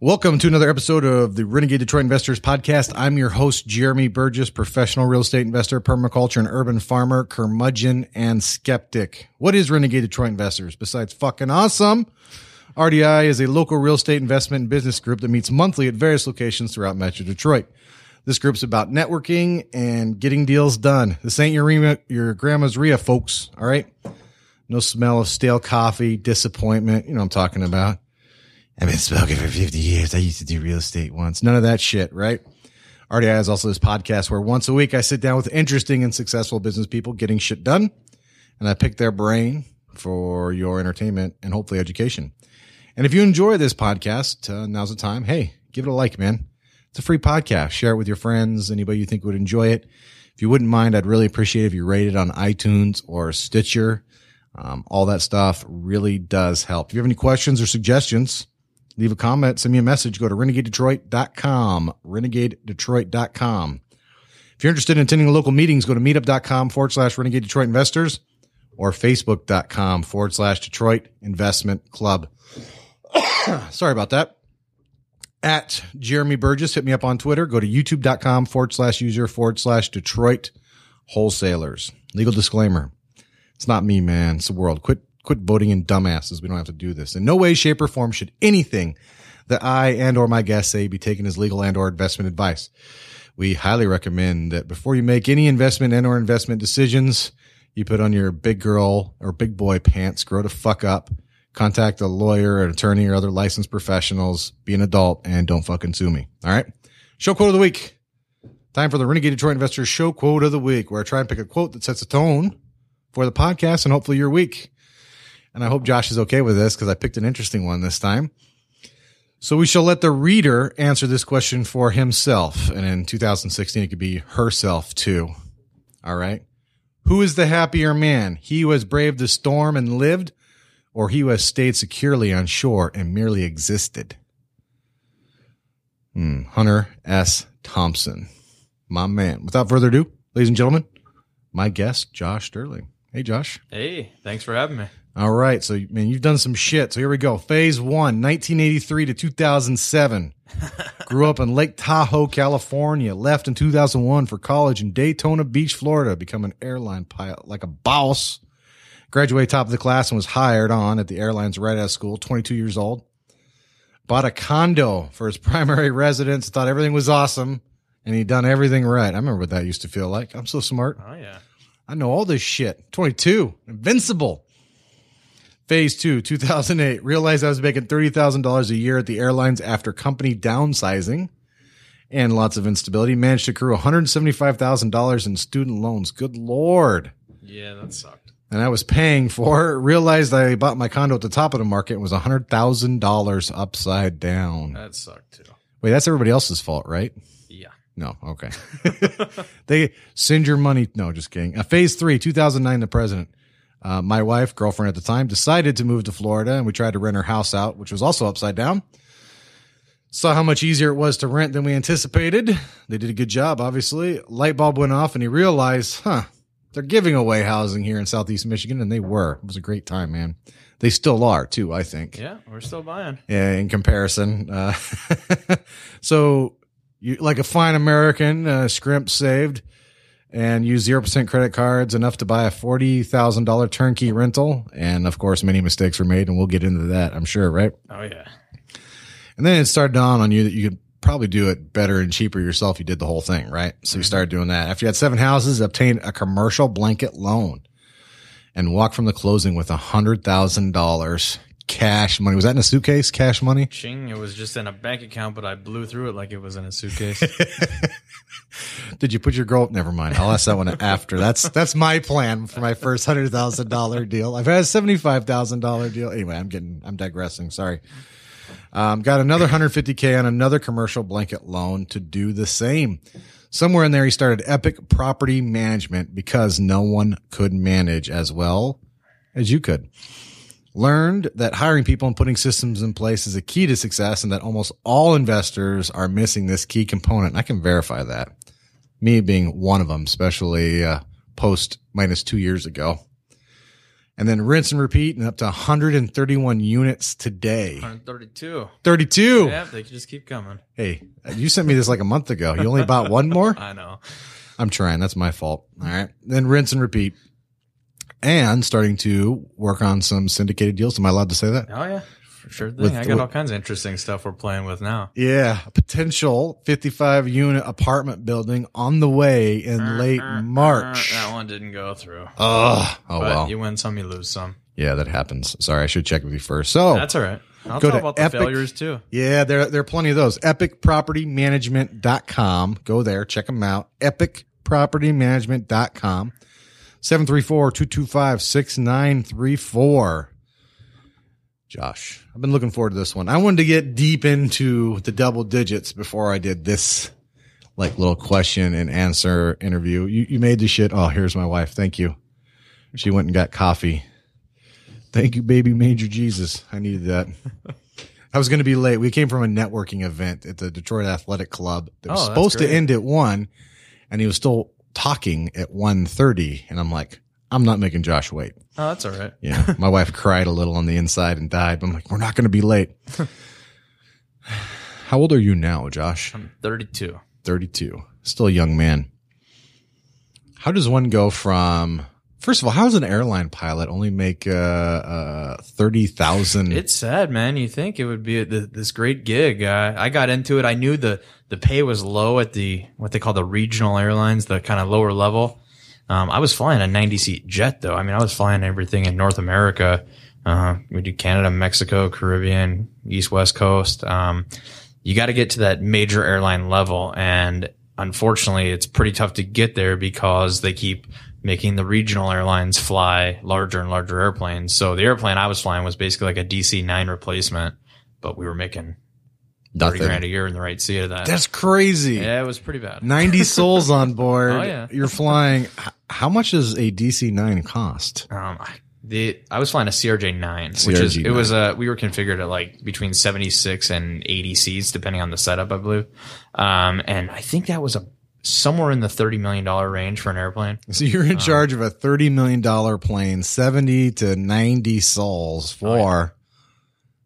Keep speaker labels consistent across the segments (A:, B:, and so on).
A: Welcome to another episode of the Renegade Detroit Investors Podcast. I'm your host, Jeremy Burgess, professional real estate investor, permaculture and urban farmer, curmudgeon and skeptic. What is Renegade Detroit Investors besides fucking awesome? RDI is a local real estate investment and business group that meets monthly at various locations throughout Metro Detroit. This group's about networking and getting deals done. This ain't your, your grandma's REIA, folks. All right. No smell of stale coffee, disappointment. You know what I'm talking about. I've been smoking for 50 years. I used to do real estate once. None of that shit, right? RDI is also this podcast where once a week I sit down with interesting and successful business people getting shit done and I pick their brain for your entertainment and hopefully education. And if you enjoy this podcast, uh, now's the time. Hey, give it a like, man. It's a free podcast. Share it with your friends, anybody you think would enjoy it. If you wouldn't mind, I'd really appreciate if you rate it on iTunes or Stitcher. Um, all that stuff really does help. If you have any questions or suggestions, leave a comment, send me a message, go to renegadedetroit.com, renegadedetroit.com. If you're interested in attending local meetings, go to meetup.com forward slash renegade Detroit investors or facebook.com forward slash Detroit investment club. Sorry about that. At Jeremy Burgess, hit me up on Twitter. Go to youtube.com forward slash user forward slash Detroit wholesalers. Legal disclaimer. It's not me, man. It's the world. Quit quit voting in dumbasses. We don't have to do this. In no way, shape, or form should anything that I and or my guests say be taken as legal and or investment advice. We highly recommend that before you make any investment and or investment decisions, you put on your big girl or big boy pants, grow to fuck up, contact a lawyer, an attorney, or other licensed professionals, be an adult, and don't fucking sue me. All right. Show quote of the week. Time for the Renegade Detroit Investors Show Quote of the Week, where I try and pick a quote that sets a tone for the podcast and hopefully your week and I hope Josh is okay with this because I picked an interesting one this time. So we shall let the reader answer this question for himself. And in 2016, it could be herself too. All right. Who is the happier man? He who has braved the storm and lived, or he who has stayed securely on shore and merely existed? Hmm. Hunter S. Thompson. My man. Without further ado, ladies and gentlemen, my guest, Josh Sterling. Hey, Josh.
B: Hey, thanks for having me.
A: All right. So, man, you've done some shit. So here we go. Phase one, 1983 to 2007. Grew up in Lake Tahoe, California. Left in 2001 for college in Daytona Beach, Florida. Become an airline pilot like a boss. Graduated top of the class and was hired on at the airlines right out of school, 22 years old. Bought a condo for his primary residence. Thought everything was awesome. And he'd done everything right. I remember what that used to feel like. I'm so smart.
B: Oh, yeah.
A: I know all this shit. 22. Invincible. Phase two, 2008, realized I was making $30,000 a year at the airlines after company downsizing and lots of instability. Managed to accrue $175,000 in student loans. Good Lord.
B: Yeah, that sucked.
A: And I was paying for it. Realized I bought my condo at the top of the market and was $100,000 upside down.
B: That sucked too.
A: Wait, that's everybody else's fault, right?
B: Yeah.
A: No, okay. they send your money. No, just kidding. Uh, phase three, 2009, the president. Uh, my wife, girlfriend at the time, decided to move to Florida and we tried to rent her house out, which was also upside down. Saw how much easier it was to rent than we anticipated. They did a good job, obviously. Light bulb went off and he realized, huh, they're giving away housing here in Southeast Michigan. And they were. It was a great time, man. They still are too, I think.
B: Yeah, we're still buying.
A: Yeah, in comparison. Uh, so you, like a fine American, uh, scrimp saved and use 0% credit cards enough to buy a $40,000 turnkey rental. And of course, many mistakes were made and we'll get into that, I'm sure, right?
B: Oh, yeah.
A: And then it started dawn on you that you could probably do it better and cheaper yourself. You did the whole thing, right? So you mm-hmm. started doing that. After you had seven houses, obtained a commercial blanket loan and walked from the closing with a hundred thousand dollars cash money. Was that in a suitcase? Cash money?
B: Ching, it was just in a bank account, but I blew through it like it was in a suitcase.
A: Did you put your girl? Never mind. I'll ask that one after. That's that's my plan for my first hundred thousand dollar deal. I've had a seventy five thousand dollar deal. Anyway, I'm getting I'm digressing. Sorry. Um, got another 150k on another commercial blanket loan to do the same. Somewhere in there, he started Epic Property Management because no one could manage as well as you could. Learned that hiring people and putting systems in place is a key to success and that almost all investors are missing this key component. I can verify that. Me being one of them, especially uh, post minus two years ago. and then rinse and repeat and up to 131 units today.
B: 132.
A: 32.
B: Yeah, they can just keep coming.
A: Hey, you sent me this like a month ago. You only bought one more?
B: I know.
A: I'm trying. That's my fault. All right. Then rinse and repeat. And starting to work on some syndicated deals. Am I allowed to say that?
B: Oh yeah, sure thing.
A: With-
B: I got all kinds of interesting stuff we're playing with now.
A: Yeah. A potential 55 unit apartment building on the way in late
B: Uh, uh,
A: March.
B: uh, that one didn't go through.
A: Ugh. Oh,
B: but
A: well.
B: you win some, you lose some.
A: Yeah, that happens. Sorry. I should check with you first. So
B: That's all right. I'll.
A: Go
B: talk
A: to
B: about the
A: Epic-
B: failures too.
A: Yeah, there, there are plenty of those. Epicpropertymanagement.com. Go there, check them out. Epicpropertymanagement.com. 734-225-6934. Josh, I've been looking forward to this one. I wanted to get deep into the double digits before I did this like little question and answer interview. You, you made the shit. Oh, here's my wife. Thank you. She went and got coffee. Thank you, baby major Jesus. I needed that. I was going to be late. We came from a networking event at the Detroit Athletic Club that was
B: Oh,
A: supposed to end at one, and he was still talking at 1.30. And I'm like, I'm not making Josh wait.
B: Oh, that's all right.
A: Yeah. My wife cried a little on the inside and died. But I'm like, we're not going to be late. How old are you now, Josh?
B: I'm 32.
A: 32. Still a young man. How does one go from, first of all, how does an airline pilot only make, uh, uh, 30,000?
B: It's sad, man. You think it would be a, th- this great gig. Uh, I got into it. I knew the, the pay was low at the, what they call the regional airlines, the kind of lower level. Um, I was flying a 90 seat jet though. I mean, I was flying everything in North America. Uh, we do Canada, Mexico, Caribbean, East, West Coast. Um, you got to get to that major airline level. And unfortunately, it's pretty tough to get there because they keep making the regional airlines fly larger and larger airplanes. So the airplane I was flying was basically like a DC 9 replacement, but we were making 30 grand a year in the right seat of that.
A: That's crazy.
B: yeah, it was pretty bad.
A: 90 souls on board.
B: Oh, yeah.
A: You're flying. How much does a DC 9 cost?
B: Um, I- the I was flying a CRJ nine, which is it
A: CRJ9.
B: was uh we were configured at like between seventy six and eighty seats depending on the setup, I believe. Um, and I think that was a somewhere in the thirty million dollar range for an airplane.
A: So you're in charge of a $30 million plane, 70 to 90 souls for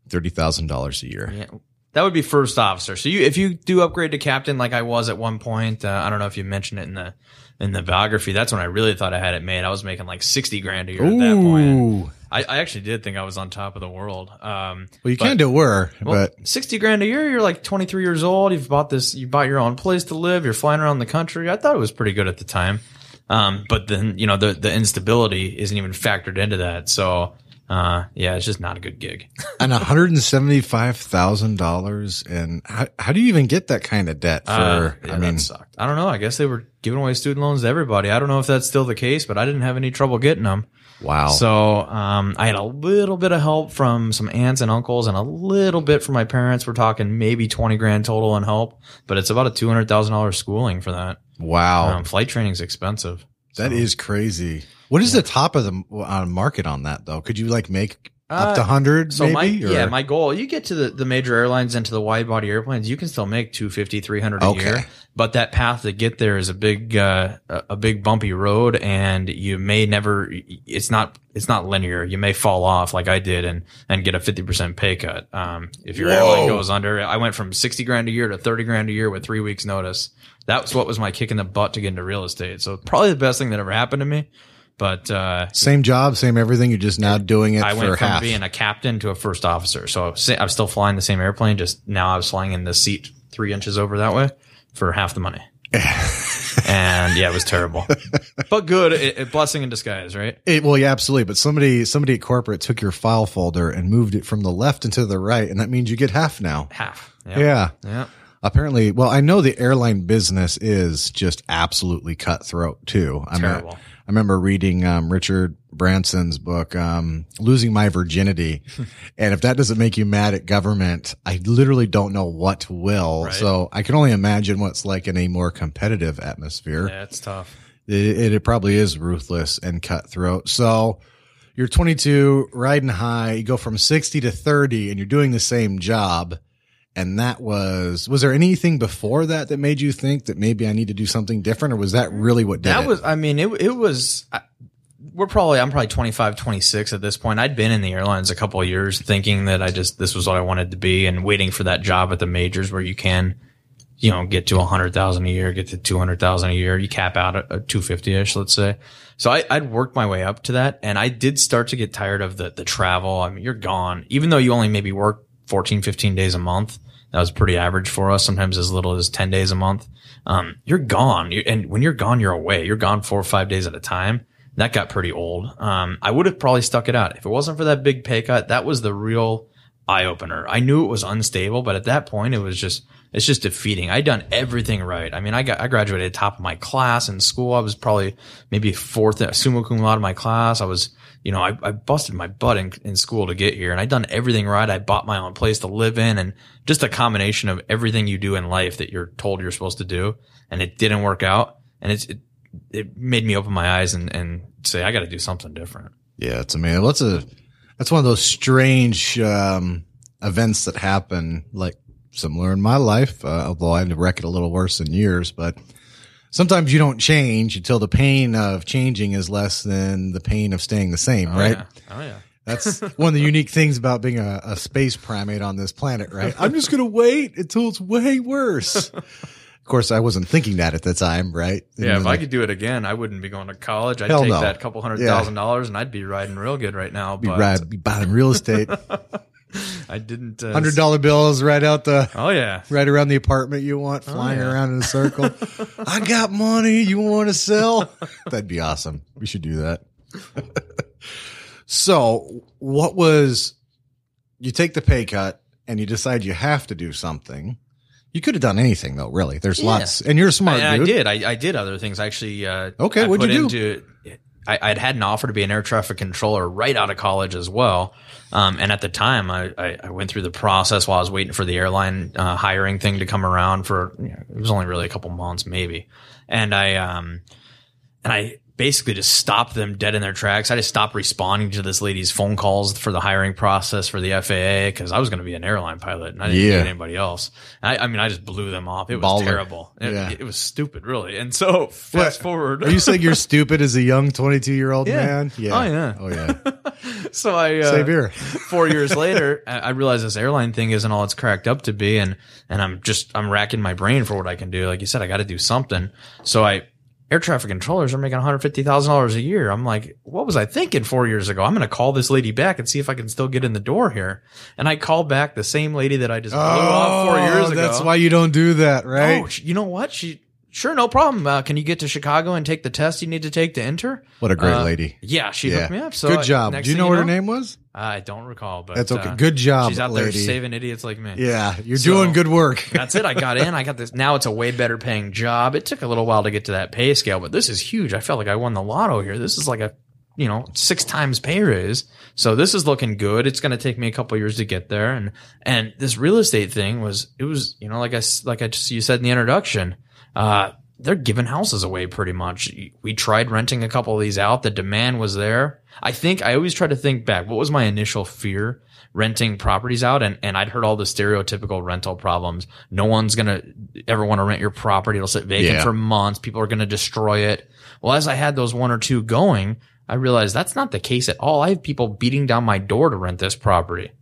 A: $30,000 a year.
B: Yeah. That would be first officer. So you, if you do upgrade to captain, like I was at one point, uh, I don't know if you mentioned it in the in the biography. That's when I really thought I had it made. I was making like sixty grand a year at that point. I, I actually did think I was on top of the world. Um,
A: Well, you
B: but-
A: kind of were,
B: Well,
A: but
B: sixty grand a year. You're like 23 years old. You've bought this. You bought your own place to live. You're flying around the country. I thought it was pretty good at the time. Um, but then you know the the instability isn't even factored into that. So uh, yeah, it's just not a good gig.
A: and $175,000. And how, how do you even get that kind of debt for,
B: Uh, yeah,
A: I mean,
B: that sucked. I don't know. I guess they were giving away student loans to everybody. I don't know if that's still the case, but I didn't have any trouble getting them.
A: wow.
B: So um, I had a little bit of help from some aunts and uncles, and a little bit from my parents. We're talking maybe twenty grand total in help, but it's about a two hundred thousand dollars schooling for that.
A: wow.
B: Um, flight training's expensive.
A: that is crazy. What is the top of the uh, market on that though? Could you like make up to
B: Uh,
A: 100
B: So
A: maybe?
B: my
A: or-
B: yeah, my goal, you get to the, the major airlines and to the wide body airplanes, you can still make 250, 300 a
A: Okay.
B: year. But that path to get there is a big, uh, a big bumpy road and you may never, it's not, it's not linear. You may fall off like I did and, and get a 50% pay cut. Um, if your
A: Whoa.
B: airline goes under, I went from 60 grand a year to 30 grand a year with three weeks notice. That's what was my kick in the butt to get into real estate. So probably the best thing that ever happened to me. But, uh,
A: Same job, same everything. You're just now doing it
B: I went from
A: half.
B: being a captain to a first officer. So I'm still flying the same airplane, just now I was flying in the seat three inches over that way for half the money. and yeah, it was terrible, but good. It, it- blessing in disguise, right?
A: It, well, yeah, absolutely. But somebody, somebody at corporate took your file folder and moved it from the left into the right, and that means you get half now.
B: Half.
A: Yeah.
B: Yeah.
A: Apparently, well, I know the airline business is just absolutely cutthroat too. I mean,
B: Terrible.
A: I remember reading um, Richard Branson's book, um, "Losing My Virginity," and if that doesn't make you mad at government, I literally don't know what will.
B: Right.
A: So I can only imagine what's like in a more competitive atmosphere.
B: Yeah, it's tough.
A: It, it probably is ruthless and cutthroat. So you're 22, riding high, you go from 60 to 30 and you're doing the same job. And that was, was there anything before that that made you think that maybe I need to do something different or was that really what did
B: That
A: it?
B: was, I mean, it, it was, I- we're probably I'm probably 25, 26 at this point. I'd been in the airlines a couple of years thinking that I just this was what I wanted to be and waiting for that job at the majors where you can you know get to 100,000 a year, get to 200,000 a year. You cap out at 250ish, let's say. So I, I'd worked my way up to that and I did start to get tired of the the travel. I mean, you're gone even though you only maybe work 14, 15 days a month. That was pretty average for us, sometimes as little as 10 days a month. Um, you're gone. You, and when you're gone, you're away. You're gone four or five days at a time that got pretty old. Um, I would have probably stuck it out if it wasn't for that big pay cut. That was the real eye opener. I knew it was unstable, but at that point, it was just it's just defeating. I'd done everything right. I mean, I got I graduated top of my class in school. I was probably maybe fourth summa cum laude in my class. I was you know, I, I busted my butt in, in school to get here and I'd done everything right. I bought my own place to live in and just a combination of everything you do in life that you're told you're supposed to do. And it didn't work out. And it's, it, it made me open my eyes and, and say, I got to do something different.
A: Yeah, it's amazing. What's a that's one of those strange um, events that happen, like similar in my life. Uh, although I wreck it a little worse in years, but sometimes you don't change until the pain of changing is less than the pain of staying the same,
B: Oh,
A: right?
B: Yeah. Oh yeah.
A: That's one of the unique things about being a, a space primate on this planet, right? I'm just going to wait until it's way worse. of course, I wasn't thinking that at the time, right?
B: Yeah, if I could do it again, I wouldn't be going to college. I'd take
A: no.
B: that couple hundred
A: Yeah.
B: thousand dollars and I'd be riding real good right now.
A: be,
B: But
A: ride, be buying real estate,
B: I didn't. Uh,
A: hundred dollar bills right out the
B: Oh yeah.
A: right around the apartment you want, flying
B: yeah.
A: around in a circle. I got money. You want to sell? That'd be awesome. We should do that. so, what was you take the pay cut and you decide you have to do something? You could have done anything though, really. There's
B: Yeah.
A: lots, and you're a smart
B: I, I did. I, I did other things. I actually. Uh,
A: Okay, what'd you do?
B: Into, I, I'd had an offer to be an air traffic controller right out of college as well. Um, and at the time, I, I, I went through the process while I was waiting for the airline uh, hiring thing to come around. For you know, it was only really a couple months, maybe. And I um, and I basically just stopped them dead in their tracks. I just stopped responding to this lady's phone calls for the hiring process for the FAA because I was going to be an airline pilot and I didn't
A: Yeah.
B: need anybody else. I, I mean, I just blew them off. It was
A: Baller.
B: terrible. It,
A: Yeah.
B: it was stupid, really. And so fast
A: What?
B: forward,
A: Are you saying you're stupid as a young 22 year old
B: Yeah.
A: man?
B: Oh, yeah.
A: Oh yeah.
B: so I uh,
A: Same here.
B: four years later, I I realized this airline thing isn't all it's cracked up to be, and and I'm just I'm racking my brain for what I can do. Like you said, I got to do something. So I air traffic controllers are making one hundred fifty thousand dollars a year. I'm like, what was I thinking four years ago? I'm going to call this lady back and see if I can still get in the door here. And I called back the same lady that I just blew off four oh, years ago.
A: Oh, That's why you don't do that, right?
B: Oh, you know what? She sure, no problem. Uh, can you get to Chicago and take the test you need to take to enter?
A: what a great
B: Uh,
A: lady.
B: Yeah, she
A: Yeah.
B: hooked me up. So
A: Good job. Do you know what her name was?
B: I don't recall, but
A: That's okay.
B: uh,
A: Good job,
B: She's out there
A: lady.
B: saving idiots like me.
A: Yeah, you're
B: So-
A: doing good work.
B: That's it. I got in. I got this. Now it's a way better paying job. It took a little while to get to that pay scale, but this is huge. I felt like I won the lotto here. This is like a, you know, six times pay raise. So this is looking good. It's going to take me a couple years to get there. And, and this real estate thing was, it was, you know, like I, like I just, you said in the introduction, uh, they're giving houses away pretty much. We tried renting a couple of these out. The demand was there. I think I always try to think back. What was my initial fear renting properties out? And, and I'd heard all the stereotypical rental problems. No one's going to ever want to rent your property. It'll sit vacant
A: Yeah.
B: for months. People are going to destroy it. Well, as I had those one or two going, I realized that's not the case at all. I have people beating down my door to rent this property.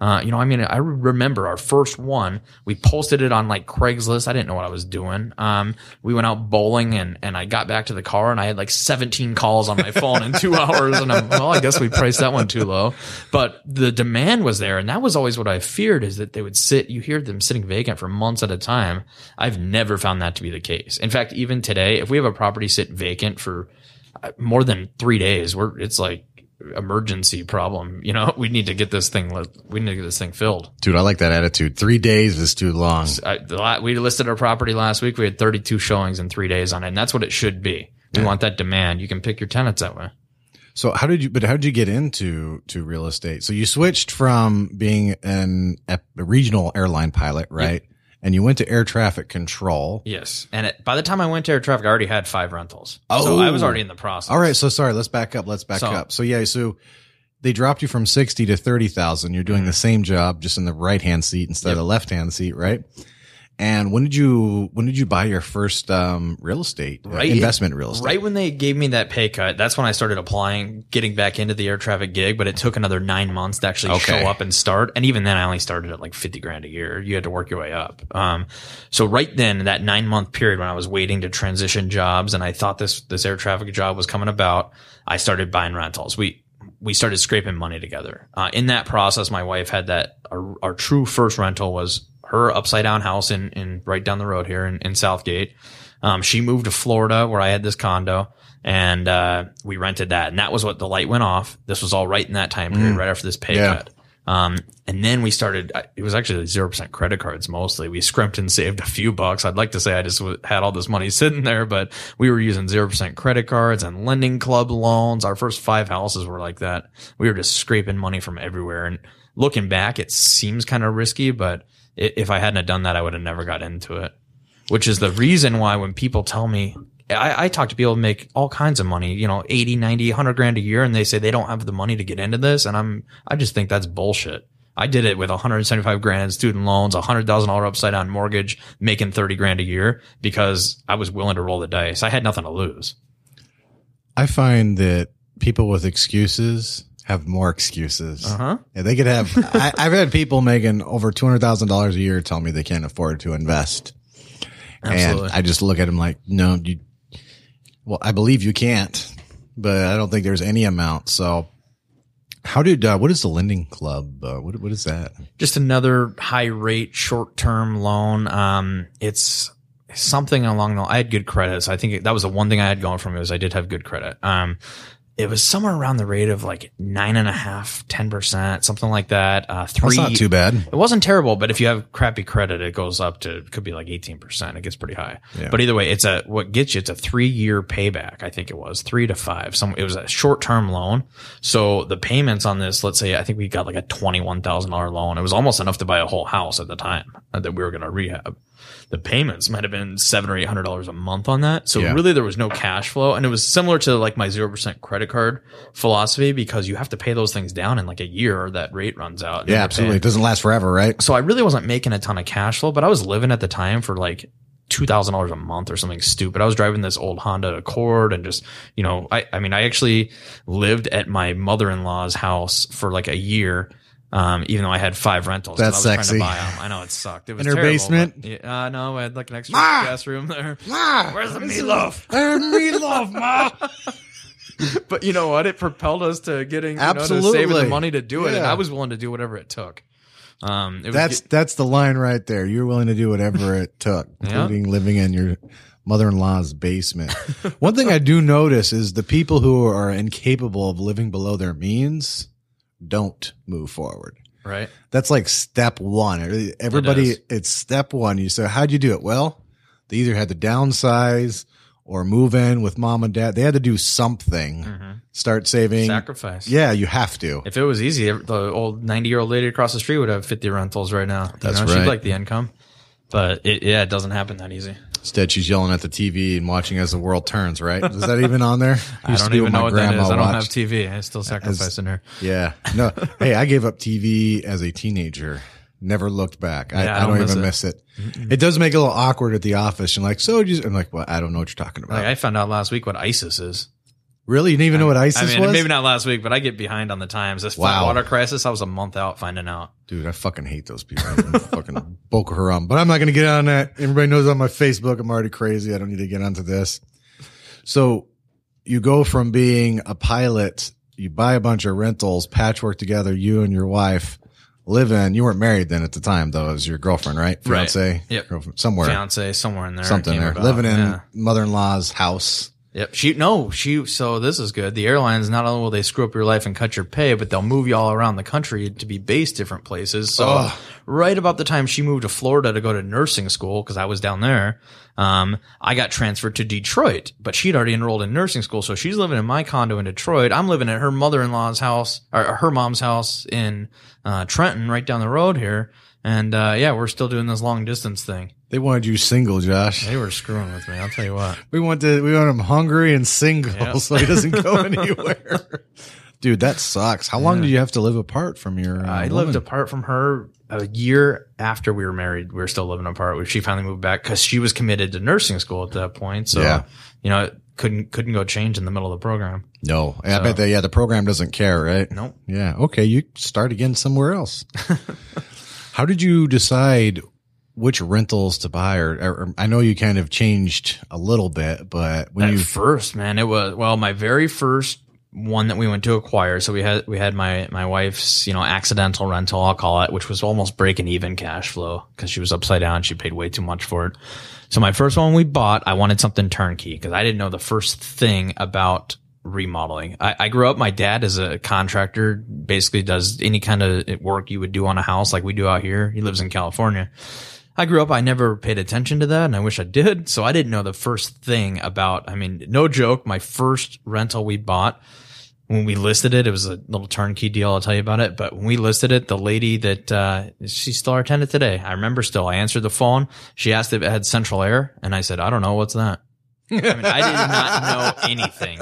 B: Uh, you know, I mean, I remember our first one. We posted it on like Craigslist. I didn't know what I was doing. Um, we went out bowling and, and I got back to the car and I had like 17 calls on my phone in two hours. And I'm, well, I guess we priced that one too low, but the demand was there. And that was always what I feared is that they would sit, you hear them sitting vacant for months at a time. I've never found that to be the case. In fact, even today, if we have a property sit vacant for uh, more than three days, we're, it's like, emergency problem you know we need to get this thing we need to get this thing filled
A: Dude, I like that attitude. Three days is too long.
B: I, the we listed our property last week we had 32 showings in three days on it and that's what it should be we want that demand you can pick your tenants that way
A: So how did you, but how did you get into, to real estate? So you switched from being an, a regional airline pilot, right? And you went to air traffic control.
B: yes and it, by the time i went to air traffic i already had five rentals
A: Oh.
B: so i was oh. already in the process
A: All right. So sorry. Let's back up. Let's back
B: So-
A: up. So yeah. So they dropped you from 60 to 30,000. You're doing mm-hmm. the same job, just in the right hand seat instead of the left hand seat, right? And when did you when did you buy your first um, real estate uh, investment real estate?
B: Right when they gave me that pay cut, that's when I started applying, getting back into the air traffic gig. But it took another nine months to actually
A: Okay.
B: show up and start. And even then, I only started at like fifty grand a year. You had to work your way up. Um, so right then, that nine month period when I was waiting to transition jobs, and I thought this this air traffic job was coming about, I started buying rentals. We we started scraping money together. Uh, in that process, my wife had that our, our true first rental was her upside down house in in right down the road here in, in Southgate. Um, she moved to Florida where I had this condo and, uh, we rented that. And that was what the light went off. This was all right in that time period, right after this pay
A: Yeah.
B: cut. Um, and then we started, it was actually 0% credit cards mostly. We scrimped and saved a few bucks. I'd like to say I just w- had all this money sitting there, but we were using 0% credit cards and lending club loans. Our first five houses were like that. We were just scraping money from everywhere. And looking back, it seems kind of risky, but if I hadn't have done that, I would have never got into it which is the reason why when people tell me I, I talk to people who make all kinds of money, you know, 80, 90, 100 grand a year, and they say they don't have the money to get into this. And I'm, I just think that's bullshit. I did it with 175 grand student loans, hundred thousand dollar upside down mortgage, making 30 grand a year because I was willing to roll the dice. I had nothing to lose.
A: I find that people with excuses have more excuses.
B: Uh huh.
A: Yeah, they could have. I, I've had people making over two hundred thousand dollars a year tell me they can't afford to invest,
B: Absolutely.
A: and I just look at them like, no, you. Well, I believe you can't, but I don't think there's any amount. So, how did uh, what is the lending club? Uh, what what is that?
B: just another high rate short term loan. Um, it's something along the. I had good credit, so I think that was the one thing I had going for me was I did have good credit. Um, it was somewhere around the rate of like nine and a half, ten percent, something like that. Uh, three.
A: That's not too bad.
B: It wasn't terrible, but if you have crappy credit, it goes up to could be like eighteen percent. It gets pretty high.
A: Yeah.
B: But either way, it's a what gets you. It's a three year payback. I think it was three to five. Some it was a short term loan. So the payments on this, let's say, I think we got like a twenty one thousand dollar loan. It was almost enough to buy a whole house at the time that we were going to rehab. The payments might have been seven or eight hundred dollars a month on that. So
A: Yeah.
B: really, there was no cash flow, and it was similar to like my zero percent credit card philosophy because you have to pay those things down in like a year, or that rate runs out.
A: Yeah, absolutely. It doesn't last forever, right?
B: so I really wasn't making a ton of cash flow, but I was living at the time for like two thousand dollars a month or something stupid. I was driving this old Honda Accord and just you know, I I mean, I actually lived at my mother in law's house for like a year. Um, even though I had five rentals, 'cause
A: That's
B: I was trying
A: sexy.
B: to buy 'em. I know it sucked. It was
A: In her
B: terrible,
A: basement?
B: but- Yeah, uh, no, I had like an extra
A: Ma!
B: guest room there.
A: Ma,
B: Where's the meatloaf?
A: meatloaf, ma.
B: But you know what? It propelled us to getting, you know, to
A: Absolutely.
B: saving the money to do it, and
A: Yeah.
B: I was willing to do whatever it took. Um, it was
A: That's that's the line right there. You're willing to do whatever it took,
B: Yeah.
A: including living in your mother-in-law's basement. One thing I do notice is the people who are incapable of living below their means don't move forward.
B: right.
A: That's like step one. Everybody,
B: is.
A: it's step one. You say, how'd you do it? Well, they either had to downsize or move in with mom and dad. They had to do something, mm-hmm. start saving.
B: Sacrifice.
A: Yeah, you have to.
B: If it was easy, the old 90 year old lady across the street would have 50 rentals right now. You
A: That's
B: know,
A: right.
B: She'd like the income. But it, yeah, it doesn't happen that easy.
A: Instead, she's yelling at the TV and watching as the world turns, right? Is that even on there?
B: I don't even
A: my
B: know what that
A: grandma.
B: I don't have. TV. I still sacrificing her.
A: Yeah. No. hey, I gave up TV as a teenager. Never looked back. I,
B: Yeah, I
A: I don't,
B: don't miss
A: even
B: it.
A: miss it. It does make it a little awkward at the office. And like, so just, I'm like, well, I don't know what you're talking about.
B: Like I found out last week what ISIS is.
A: Really? You didn't even know what ISIS
B: I mean,
A: was?
B: maybe not last week, but I get behind on the times. This
A: Wow.
B: water crisis, I was a month out finding out.
A: Dude, I fucking hate those people. I'm fucking Boko Haram. But I'm not going to get on that. Everybody knows on my Facebook, I'm already crazy. I don't need to get onto this. So you go from being a pilot, you buy a bunch of rentals, patchwork together, you and your wife live in. You weren't married then at the time, though. It was your girlfriend, right?
B: Right.
A: Fiance?
B: Yep.
A: Girlfriend, somewhere.
B: Fiance somewhere in there.
A: something
B: came
A: there.
B: about.
A: Living in
B: Yeah.
A: mother in law's house.
B: Yep. She no, she so this is good. The airlines not only will they screw up your life and cut your pay, but they'll move you all around the country to be based different places. So
A: Ugh.
B: right about the time she moved to Florida to go to nursing school, because I was down there, um, I got transferred to Detroit, but she'd already enrolled in nursing school. So she's living in my condo in Detroit. I'm living at her mother-in-law's house or her mom's house in uh, Trenton, right down the road here. And uh, yeah, we're still doing this long distance thing.
A: They wanted you single, Josh.
B: They were screwing with me. I'll tell you what.
A: We want to, we want him hungry and single
B: Yeah.
A: so he doesn't go anywhere. Dude, that sucks. How long
B: Yeah.
A: did you have to live apart from your? Uh,
B: I
A: woman?
B: lived apart from her a year after we were married. We were still living apart. She finally moved back because she was committed to nursing school at that point. So,
A: Yeah.
B: you know, couldn't couldn't go change in the middle of the program.
A: No, I bet that. Yeah, the program doesn't care, right?
B: Nope.
A: Yeah. Okay. You start again somewhere else. How did you decide which rentals to buy? Or, or I know you kind of changed a little bit, but when
B: At
A: you
B: first, man, it was well, my very first one that we went to acquire. So we had we had my my wife's you know accidental rental, I'll call it, which was almost breaking even cash flow because she was upside down. She paid way too much for it. So my first one we bought, I wanted something turnkey because I didn't know the first thing about remodeling. I, I grew up. My dad is a contractor, basically does any kind of work you would do on a house like we do out here. He lives in California. I grew up, I never paid attention to that and I wish I did. So I didn't know the first thing about, I mean, no joke. My first rental we bought when we listed it, it was a little turnkey deal. I'll tell you about it. But when we listed it, the lady that, uh, she's still our tenant today. I remember still, I answered the phone. She asked if it had central air and I said, I don't know. What's that? I mean, I did not know anything.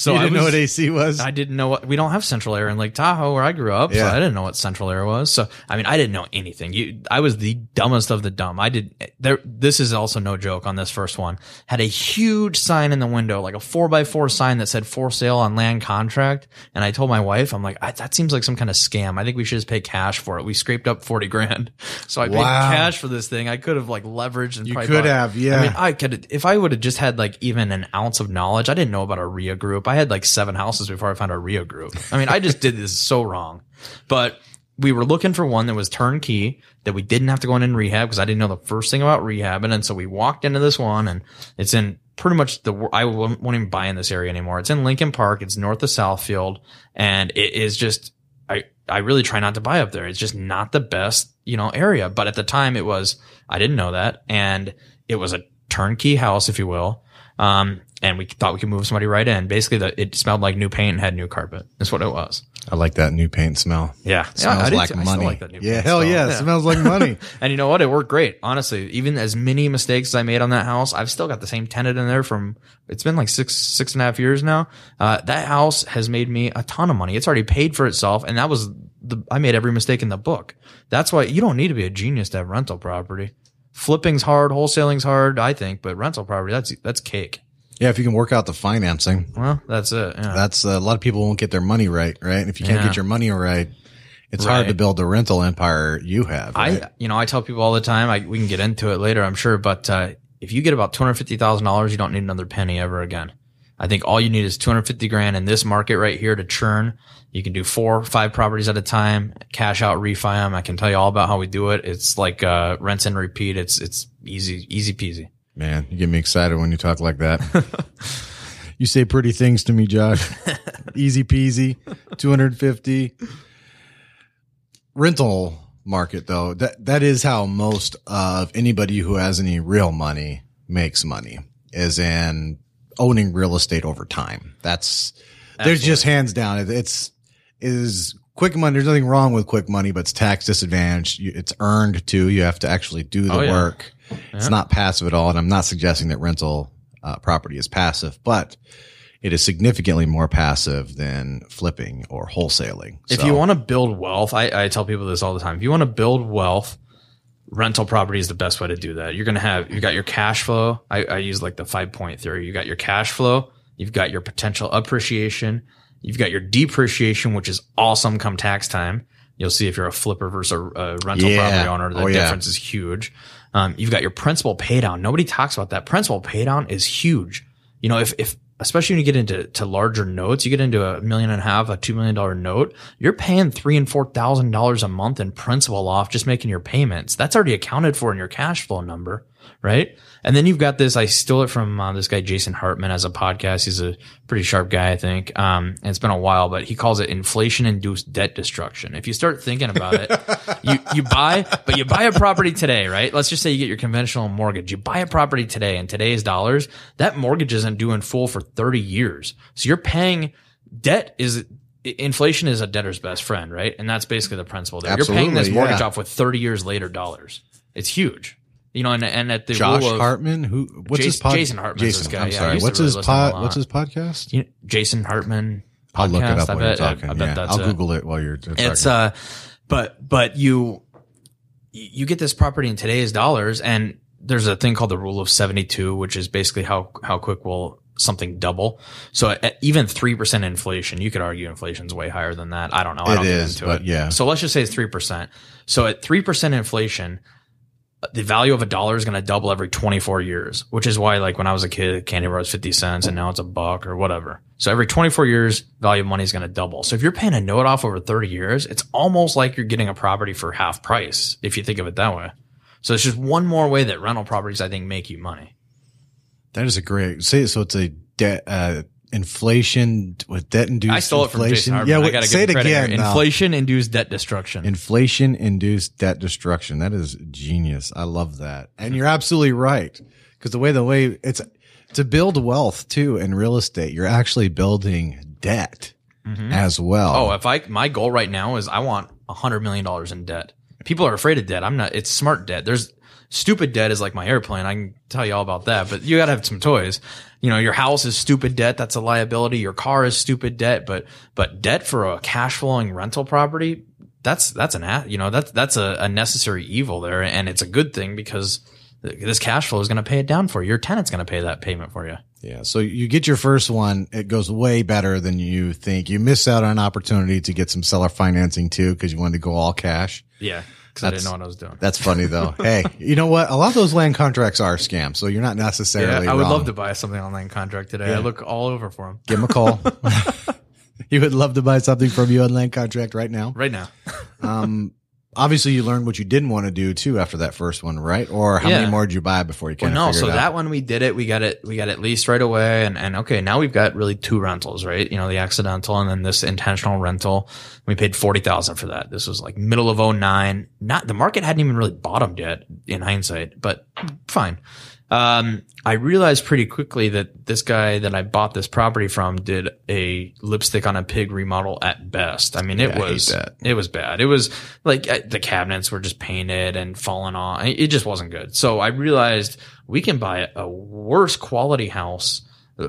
B: So
A: you
B: I
A: didn't know what AC was.
B: I didn't know what we don't have central air in Lake Tahoe where I grew up, so
A: Yeah.
B: I didn't know what central air was. So I mean, I didn't know anything. You, I was the dumbest of the dumb. I did there. This is also no joke on this first one. Had a huge sign in the window, like a four by four sign that said "for sale on land contract." And I told my wife, I'm like, I, that seems like some kind of scam. I think we should just pay cash for it. We scraped up forty grand, so I paid cash for this thing. I could have like leveraged and
A: You
B: probably
A: could
B: bought-
A: have, yeah.
B: I mean, I could if I would have just had like even an ounce of knowledge. I didn't know about a REIA group. I had like seven houses before I found a REIA group. I mean, I just did this so wrong. But we were looking for one that was turnkey that we didn't have to go in and rehab because I didn't know the first thing about rehab. And so we walked into this one and it's in pretty much the I won't, won't even buy in this area anymore. It's in Lincoln Park. It's north of Southfield, and it is just I I really try not to buy up there. It's just not the best you know area. But at the time, it was I didn't know that, and it was a turnkey house, if you will. Um, and we thought we could move somebody right in. Basically, the, it smelled like new paint and had new carpet. That's what it was.
A: I like that new paint smell.
B: Yeah,
A: Smells
B: I did
A: like
B: too.
A: Money.
B: like
A: yeah, hell
B: smell.
A: yeah, It smells like money.
B: And you know what? It worked great. Honestly, even as many mistakes as I made on that house, I've still got the same tenant in there from, it's been like six, six and a half years now. Uh, that house has made me a ton of money. It's already paid for itself. And that was the, I made every mistake in the book. That's why you don't need to be a genius to have rental property. Flipping's hard, wholesaling's hard, I think, but rental property, that's, that's cake.
A: Yeah, if you can work out the financing,
B: Well, that's it. Yeah.
A: that's uh, a lot of people won't get their money right, right? And if you can't
B: Yeah.
A: get your money right, it's hard to build the rental empire you have. Right?
B: I, you know, I tell people all the time, I, we can get into it later, I'm sure, but, uh, if you get about $250,000, you don't need another penny ever again. I think all you need is 250 grand in this market right here to churn. You can do four, five properties at a time, cash out, refi them. I can tell you all about how we do it. It's like, uh, rinse and repeat. It's, it's easy, easy peasy.
A: Man, you get me excited when you talk like that. you say pretty things to me, Josh. Easy peasy, 250. Rental market though, that that is how most of anybody who has any real money makes money is in owning real estate over time. That's there's just hands down it- it's is quick money. There's nothing wrong with quick money, but it's tax disadvantaged. You, it's earned too. You have to actually do the
B: Oh, yeah.
A: work. It's not passive at all. And I'm not suggesting that rental uh, property is passive, but it is significantly more passive than flipping or wholesaling.
B: If
A: So-
B: you want to build wealth, I, I tell people this all the time. If you want to build wealth, rental property is the best way to do that. You're going to have, you got your cash flow. I, I use like the five point theory. You got your cash flow. You've got your potential appreciation. You've got your depreciation, which is awesome come tax time. You'll see if you're a flipper versus a, a rental
A: Yeah.
B: property owner, the
A: Oh, yeah.
B: difference is huge. Um, you've got your principal pay down. Nobody talks about that. Principal pay down is huge. You know, if, if, especially when you get into to larger notes, you get into a million and a half, a two million dollar note, you're paying three and four thousand dollars a month in principal off just making your payments. That's already accounted for in your cash flow number, right? And then you've got this. I stole it from uh, this guy Jason Hartman as a podcast. He's a pretty sharp guy, I think. Um, and it's been a while, but he calls it inflation induced debt destruction. If you start thinking about it, you you buy, but you buy a property today, right? Let's just say you get your conventional mortgage. You buy a property today in today's dollars. That mortgage isn't due in full for 30 years. So you're paying debt is inflation is a debtor's best friend, right? And that's basically the principle there. you're paying this mortgage
A: yeah.
B: off with 30 years later dollars. It's huge. You know, and, and at the
A: Josh
B: rule of,
A: Hartman, who what's his
B: Jason-
A: pod?
B: Jason Hartman's this
A: Jason,
B: guy.
A: I'm
B: Yeah,
A: sorry. What's
B: really
A: his
B: listen to him a
A: pod? What's his podcast?
B: you know, Jason Hartman,
A: I'll look it up
B: I
A: while you're
B: bet- I-
A: talking.
B: I bet
A: yeah,
B: that's
A: I'll
B: it.
A: Google it while you're talking.
B: It's uh, but but you you get this property in today's dollars, and there's a thing called the rule of seventy two, which is basically how how quick will something double. So at even three percent inflation, you could argue inflation's way higher than that. I don't know. I
A: It
B: don't
A: is,
B: get into
A: but
B: it.
A: yeah.
B: So let's just say it's three percent. So at three percent inflation. The value of a dollar is going to double every 24 years, which is why, like, when I was a kid, candy bar was 50 cents and now it's a buck or whatever. So every 24 years, value of money is going to double. So if you're paying a note off over 30 years, it's almost like you're getting a property for half price, if you think of it that way. So it's just one more way that rental properties, I think, make you money.
A: that is a great say. So it's a debt uh, inflation with debt induced.
B: I stole it from
A: inflation.
B: Jason Hartman.
A: Yeah,
B: I gotta
A: say it again.
B: Inflation induced debt destruction.
A: Inflation induced debt destruction. That is genius. I love that. And you're absolutely right. Because the way the way it's to build wealth too in real estate, you're actually building debt mm-hmm. as well.
B: Oh, if I my goal right now is I want a hundred million dollars in debt. People are afraid of debt. I'm not. It's smart debt. There's stupid debt is like my airplane. I can tell you all about that. But you got to have some toys. You know, your house is stupid debt. That's a liability. Your car is stupid debt. But but debt for a cash flowing rental property, that's that's an a- you know that's that's a, a necessary evil there, and it's a good thing because this cash flow is going to pay it down for you. Your tenant's going to pay that payment for you.
A: Yeah. So you get your first one. It goes way better than you think. You miss out on an opportunity to get some seller financing too because you wanted to go all cash.
B: Yeah, because I didn't know what I was doing.
A: That's funny though. hey, you know what? A lot of those land contracts are scams. So you're not necessarily.
B: Yeah, I would
A: wrong.
B: love to buy something on land contract today. I look all over for them
A: Give him a call. you would love to buy something from you on land contract right now.
B: right now.
A: Um, obviously you learned what you didn't want to do too after that first one, right? Or how
B: Yeah.
A: many more did you buy before you
B: Well,
A: kind
B: no, so that one we did it. We got it. We got it leased right away, and and okay, now we've got really two rentals, right? You know, the accidental and then this intentional rental. We paid forty thousand for that. This was like middle of 09. Not the market hadn't even really bottomed yet in hindsight, but fine. Um, I realized pretty quickly that this guy that I bought this property from did a lipstick on a pig remodel at best. I mean, it
A: Yeah, I
B: was it was bad. It was like the cabinets were just painted and falling off. It just wasn't good. So I realized we can buy a worse quality house,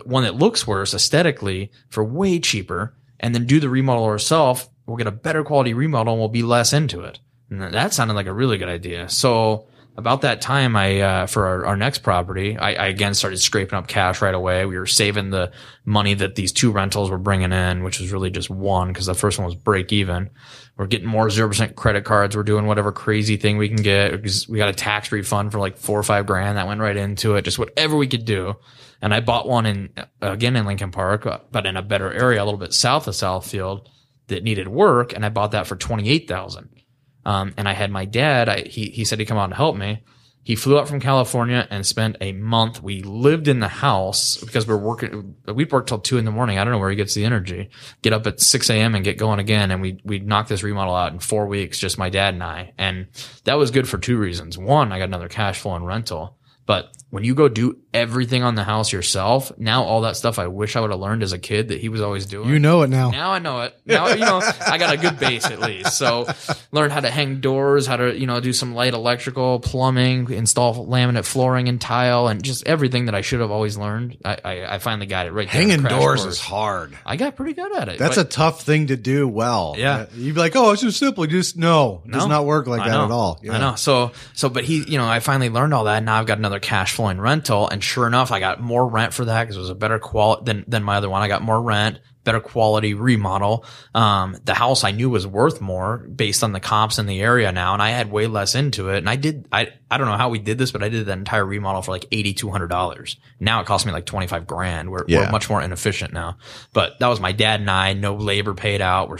B: one that looks worse aesthetically for way cheaper and then do the remodel ourselves. We'll get a better quality remodel and we'll be less into it. And that sounded like a really good idea. So about that time, I, uh, for our, our next property, I, I again started scraping up cash right away. We were saving the money that these two rentals were bringing in, which was really just one because the first one was break even. We're getting more 0% credit cards. We're doing whatever crazy thing we can get we got a tax refund for like four or five grand that went right into it. Just whatever we could do. And I bought one in, again, in Lincoln Park, uh, but in a better area, a little bit south of Southfield that needed work. And I bought that for 28,000. Um, and I had my dad, I, he, he said he'd come out and help me. He flew out from California and spent a month. We lived in the house because we're working. We'd work till two in the morning. I don't know where he gets the energy. Get up at 6 a.m. and get going again. And we, we knocked this remodel out in four weeks, just my dad and I. And that was good for two reasons. One, I got another cash flow and rental. But when you go do everything on the house yourself, now all that stuff I wish I would have learned as a kid that he was always doing.
A: You know it now.
B: Now I know it. Now you know I got a good base at least. So learn how to hang doors, how to you know do some light electrical, plumbing, install laminate flooring and tile, and just everything that I should have always learned. I I, I finally got it right.
A: Hanging doors
B: Course.
A: is hard.
B: I got pretty good at it.
A: That's
B: but-
A: a tough thing to do well.
B: Yeah.
A: Uh, You'd be like, oh, it's just simple. You Just no, it does not work like
B: I
A: that
B: know.
A: at all. Yeah.
B: I know. So, so, but he, you know, I finally learned all that. Now I've got another cash flowing rental. And sure enough, I got more rent for that because it was a better quality than, than my other one. I got more rent, better quality remodel. Um, the house I knew was worth more based on the comps in the area now. And I had way less into it. And I did, I, I don't know how we did this, but I did that entire remodel for like $8,200. Now it cost me like 25 grand. We're,
A: Yeah.
B: we're much more inefficient now, but that was my dad and I, no labor paid out. We're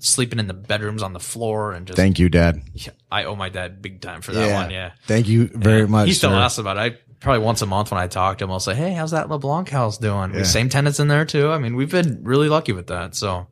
B: sleeping in the bedrooms on the floor and just
A: Thank you, Dad.
B: yeah, I owe my dad big time for that one. Yeah.
A: Thank you very much.
B: He still
A: sir.
B: asks about it. Probably once a month when I talk to him, I'll say, Hey, how's that LeBlanc house doing?
A: Yeah.
B: Same tenants in there too. I mean, we've been really lucky with that. So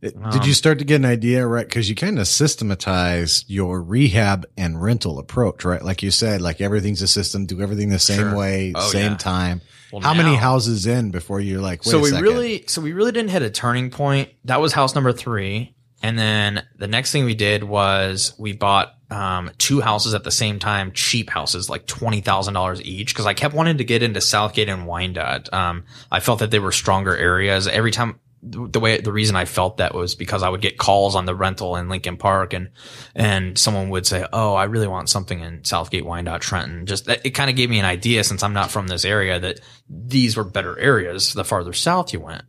A: It-
B: Um,
A: Did you start to get an idea, right? Because you kind of systematize your rehab and rental approach, right? Like you said, like everything's a system, do everything the same
B: Sure.
A: way,
B: Oh,
A: same
B: yeah.
A: time.
B: Well,
A: How many houses in before you're like, wait
B: so we
A: second.
B: really, so we really didn't hit a turning point. That was house number three. And then the next thing we did was we bought um, two houses at the same time, cheap houses, like twenty thousand dollars each, because I kept wanting to get into Southgate and Wyandotte. Um, I felt that they were stronger areas. Every time the way the reason I felt that was because I would get calls on the rental in Lincoln Park and and someone would say, "Oh, I really want something in Southgate, Wyandotte, Trenton." Just it kind of gave me an idea since I'm not from this area that these were better areas the farther south you went.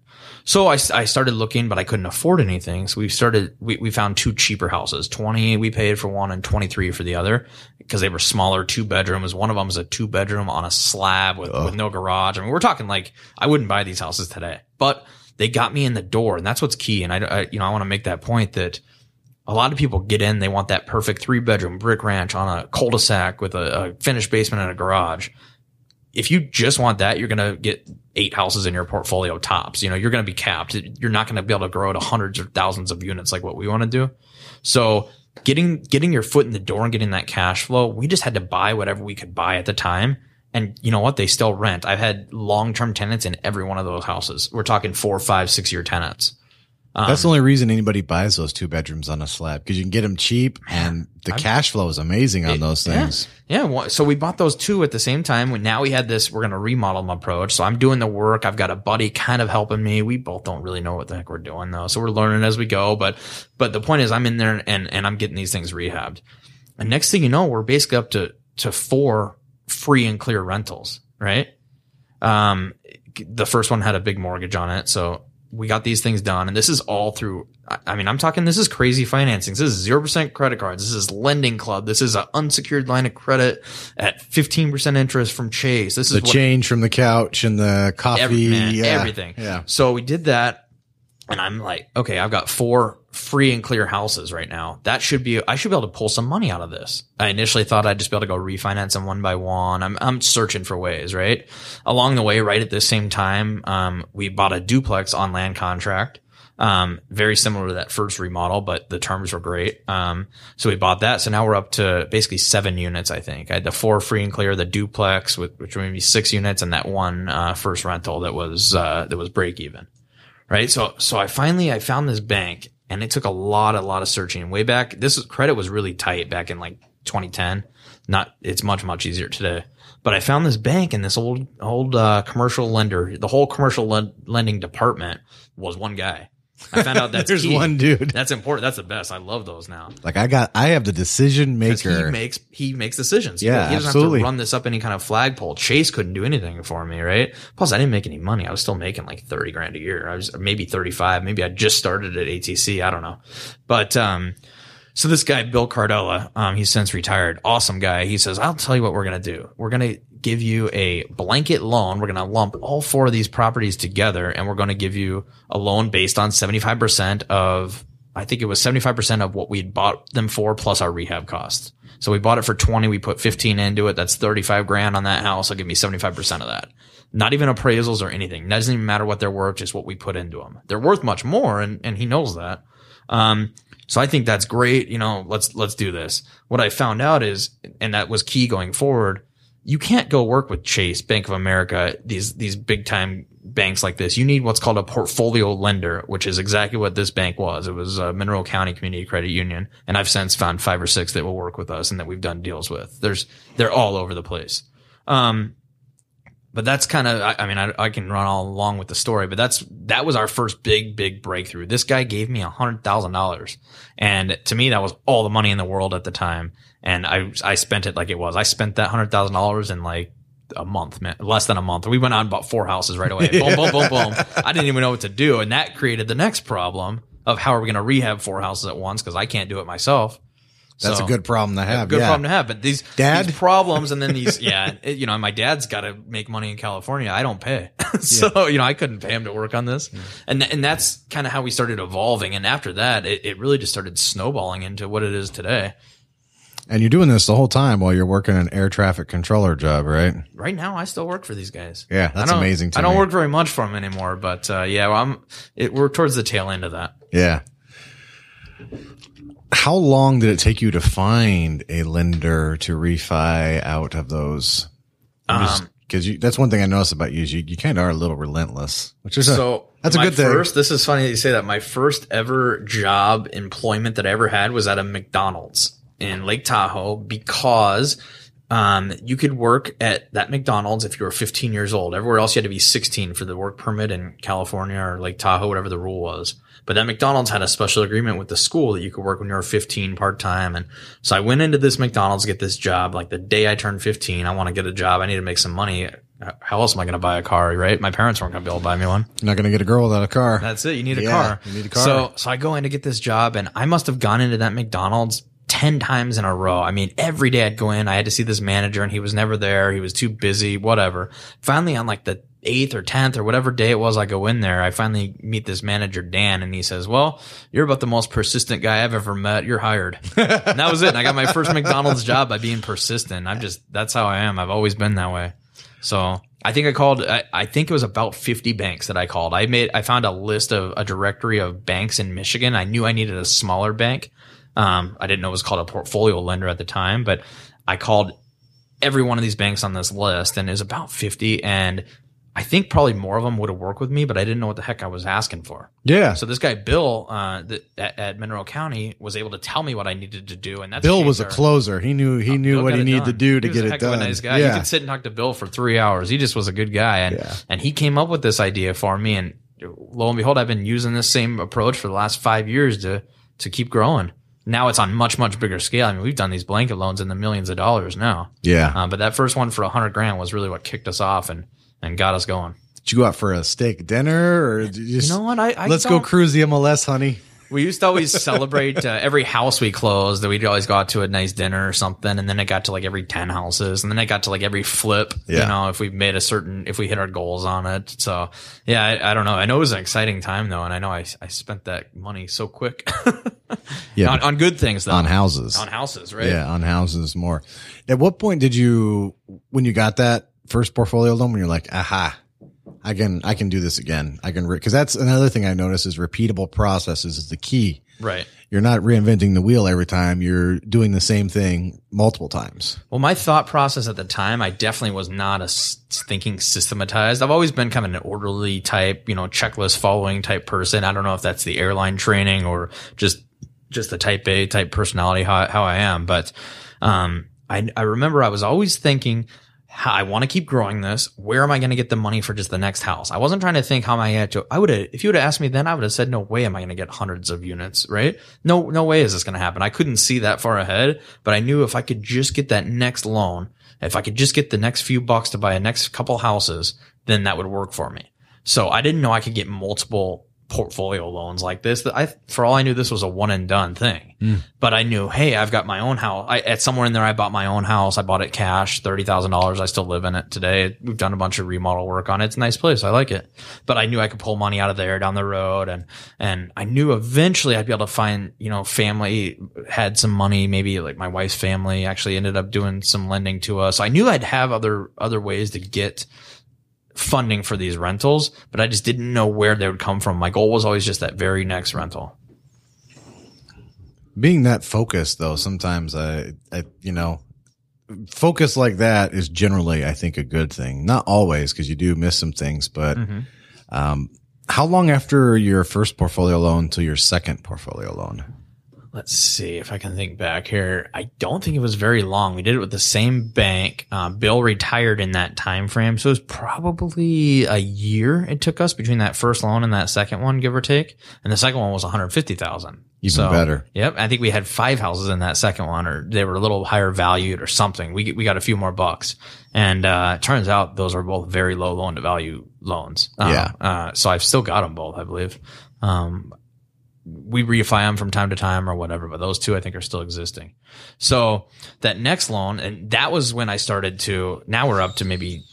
B: So I, I started looking, but I couldn't afford anything. So we started, we, we found two cheaper houses. 20 we paid for one and 23 for the other because they were smaller, two bedrooms. One of them was a two bedroom on a slab with, with no garage. I mean, we're talking like, I wouldn't buy these houses today, but they got me in the door and that's what's key. And I, I you know, I want to make that point that a lot of people get in, they want that perfect three bedroom brick ranch on a cul-de-sac with a, a finished basement and a garage if you just want that, you're going to get eight houses in your portfolio tops. You know, you're going to be capped. You're not going to be able to grow to hundreds or thousands of units like what we want to do. So getting, getting your foot in the door and getting that cash flow, we just had to buy whatever we could buy at the time. And you know what? They still rent. I've had long-term tenants in every one of those houses. We're talking four, five, six year tenants.
A: That's the only reason anybody buys those two bedrooms on a slab because you can get them cheap and the cash flow is amazing on those things.
B: Yeah. yeah. So we bought those two at the same time. Now we had this, we're going to remodel them approach. So I'm doing the work. I've got a buddy kind of helping me. We both don't really know what the heck we're doing though. So we're learning as we go. But, but the point is I'm in there and, and I'm getting these things rehabbed. And next thing you know, we're basically up to, to four free and clear rentals, right? Um, the first one had a big mortgage on it. So we got these things done and this is all through i mean i'm talking this is crazy financing this is 0% credit cards this is lending club this is an unsecured line of credit at 15% interest from chase this
A: The
B: is what,
A: change from the couch and the coffee.
B: every, man,
A: yeah.
B: everything
A: Yeah.
B: so we did that and i'm like okay i've got four free and clear houses right now that should be i should be able to pull some money out of this i initially thought i'd just be able to go refinance them one by one i'm, I'm searching for ways right along the way right at the same time um, we bought a duplex on land contract um, very similar to that first remodel, but the terms were great. Um, so we bought that. So now we're up to basically seven units, I think. I had the four free and clear, the duplex, with, which would be six units, and that one uh, first rental that was uh, that was break even right? So, so I finally, I found this bank and it took a lot, a lot of searching way back. This is, credit was really tight back in like 2010. Not, it's much, much easier today. But I found this bank and this old, old, uh, commercial lender, the whole commercial len- lending department was one guy. I found out that's
A: There's
B: key.
A: one dude.
B: That's important. That's the best. I love those now.
A: Like I got, I have the decision
B: 'Cause
A: maker.
B: He makes he makes decisions.
A: Yeah,
B: he doesn't
A: absolutely.
B: have to run this up any kind of flagpole. Chase couldn't do anything for me, right? Plus, I didn't make any money. I was still making like thirty grand a year. I was maybe thirty five. Maybe I just started at ATC. I don't know, but um, so this guy Bill Cardella, um, he's since retired. Awesome guy. He says, "I'll tell you what we're gonna do. We're gonna give you a blanket loan. We're gonna lump all four of these properties together, and we're gonna give you a loan based on seventy five percent of." I think it was 75% of what we'd bought them for plus our rehab costs. So we bought it for 20. We put 15 into it. That's 35 grand on that house. I'll give me 75% of that. Not even appraisals or anything. That Doesn't even matter what they're worth, just what we put into them. They're worth much more and, and he knows that. Um, so I think that's great. You know, let's, let's do this. What I found out is, and that was key going forward, you can't go work with Chase, Bank of America, these, these big time banks like this. You need what's called a portfolio lender, which is exactly what this bank was. It was a Monroe County Community Credit Union. And I've since found five or six that will work with us and that we've done deals with. There's, they're all over the place. Um, but that's kind of, I, I mean, I, I can run all along with the story, but that's, that was our first big, big breakthrough. This guy gave me a hundred thousand dollars. And to me, that was all the money in the world at the time. And I, I spent it like it was. I spent that hundred thousand dollars in like a month, man, less than a month. We went out and bought four houses right away. boom, boom, boom, boom. I didn't even know what to do. And that created the next problem of how are we going to rehab four houses at once? Cause I can't do it myself.
A: That's
B: So-
A: a good problem to have.
B: good
A: yeah.
B: problem to have. But these
A: Dad?
B: these problems and then these, yeah, it- you know, my dad's got to make money in California. I don't pay, so you know, I couldn't pay him to work on this, mm. and and that's kind of how we started evolving. And after that, it, it really just started snowballing into what it is today.
A: And you're doing this the whole time while you're working an air traffic controller job, right?
B: Right now, I still work for these guys.
A: Yeah, that's
B: I
A: amazing to
B: I don't
A: me.
B: work very much for them anymore, but uh, yeah, well, I'm. It, we're towards the tail end of that.
A: Yeah. How long did it take you to find a lender to refi out of those?
B: Um,
A: Because you, that's one thing I noticed about you is you, you kind of are a little relentless, which is a,
B: So
A: that's a good thing.
B: First, this is funny that you say that. My first ever job employment that I ever had was at a McDonald's in Lake Tahoe because um, you could work at that McDonald's if you were 15 years old. Everywhere else you had to be 16 for the work permit in California or Lake Tahoe, whatever the rule was. But that McDonald's had a special agreement with the school that you could work when you were 15 part time. And so I went into this McDonald's get this job. Like the day I turned 15, I want to get a job. I need to make some money. How else am I going to buy a car, right? My parents weren't going to be able to buy me one.
A: You're not going to get a girl without a car.
B: That's it. You need a
A: Yeah,
B: car.
A: you need a car.
B: So, so I go in to get this job and I must have gone into that McDonald's 10 times in a row. I mean, every day I'd go in, I had to see this manager and he was never there. He was too busy, whatever. Finally, on like the eighth or 10th or whatever day it was, I go in there. I finally meet this manager, Dan, and he says, well, you're about the most persistent guy I've ever met. You're hired. and that was it. And I got my first McDonald's job by being persistent. I'm just, that's how I am. I've always been that way. So I think I called, I, I think it was about 50 banks that I called. I made, I found a list of a directory of banks in Michigan. I knew I needed a smaller bank. Um, I didn't know it was called a portfolio lender at the time, but I called every one of these banks on this list and it was about 50. And I think probably more of them would have worked with me, but I didn't know what the heck I was asking for.
A: Yeah.
B: So this guy, Bill, uh, th- at, at Monroe County was able to tell me what I needed to do. And that's
A: Bill was a closer. He knew he knew
B: Bill
A: what he needed
B: done.
A: to do to get
B: a
A: it
B: heck
A: done.
B: Of a nice guy.
A: Yeah.
B: You could sit and talk to Bill for three hours. He just was a good guy, and
A: Yeah.
B: and he came up with this idea for me. And lo and behold, I've been using this same approach for the last five years to to keep growing. Now it's on much much bigger scale. I mean, we've done these blanket loans in the millions of dollars now.
A: yeah.
B: Uh, but that first one for a hundred grand was really what kicked us off and and got us going.
A: Did you go out for a steak dinner or you just
B: You know what? I, I
A: let's go cruise the MLS, honey?
B: We used to always celebrate uh, every house we closed. That we'd always go out to a nice dinner or something, and then it got to like every ten houses, and then it got to like every flip.
A: Yeah.
B: You know, if we made a certain, if we hit our goals on it. So yeah, I, I don't know. I know it was an exciting time though, and I know I I spent that money so quick
A: Yeah.
B: on, on good things though,
A: on houses.
B: on houses, right?
A: Yeah, on houses more. At what point did you, when you got that first portfolio loan, when you're like, aha, I can, I can do this again. I can, because that's another thing I notice is repeatable processes is the key.
B: Right.
A: You're not reinventing the wheel every time. You're doing the same thing multiple times.
B: Well, my thought process at the time, I definitely was not a thinking systematized. I've always been kind of an orderly type, you know, checklist following type person. I don't know if that's the airline training or just just the type A type personality how, how I am, but um, I I remember I was always thinking. I want to keep growing this. Where am I going to get the money for just the next house? I wasn't trying to think how am I going to. I would have, if you would have asked me then, I would have said, no way am I going to get hundreds of units, right? No, no way is this going to happen. I couldn't see that far ahead, but I knew if I could just get that next loan, if I could just get the next few bucks to buy a next couple houses, then that would work for me. So I didn't know I could get multiple portfolio loans like this. I, for all I knew, this was a one and done thing. Hmm. But I knew, hey, I've got my own house. I, at somewhere in there, I bought my own house. I bought it cash, thirty thousand dollars. I still live in it today. We've done a bunch of remodel work on it. It's a nice place. I like it. But I knew I could pull money out of there down the road, and and I knew eventually I'd be able to find, you know, family had some money. Maybe like my wife's family actually ended up doing some lending to us. I knew I'd have other other ways to get funding for these rentals, but I just didn't know where they would come from. My goal was always just that very next rental.
A: Being that focused though, sometimes I, I, you know, focus like that is generally, I think, a good thing. Not always because you do miss some things, but, um, how long after your first portfolio loan to your second portfolio loan?
B: Let's see if I can think back here. I don't think it was very long. We did it with the same bank. Uh, Bill retired in that time frame, so it was probably a year it took us between that first loan and that second one, give or take. And the second one was one hundred fifty thousand.
A: Even better.
B: Yep, I think we had five houses in that second one, or they were a little higher valued or something. We we got a few more bucks, and uh, it turns out those are both very low loan to value loans. Uh,
A: Yeah.
B: Uh, so I've still got them both, I believe. Um, we refi them from time to time or whatever, but those two I think are still existing. So that next loan, and that was when I started to, now we're up to maybe,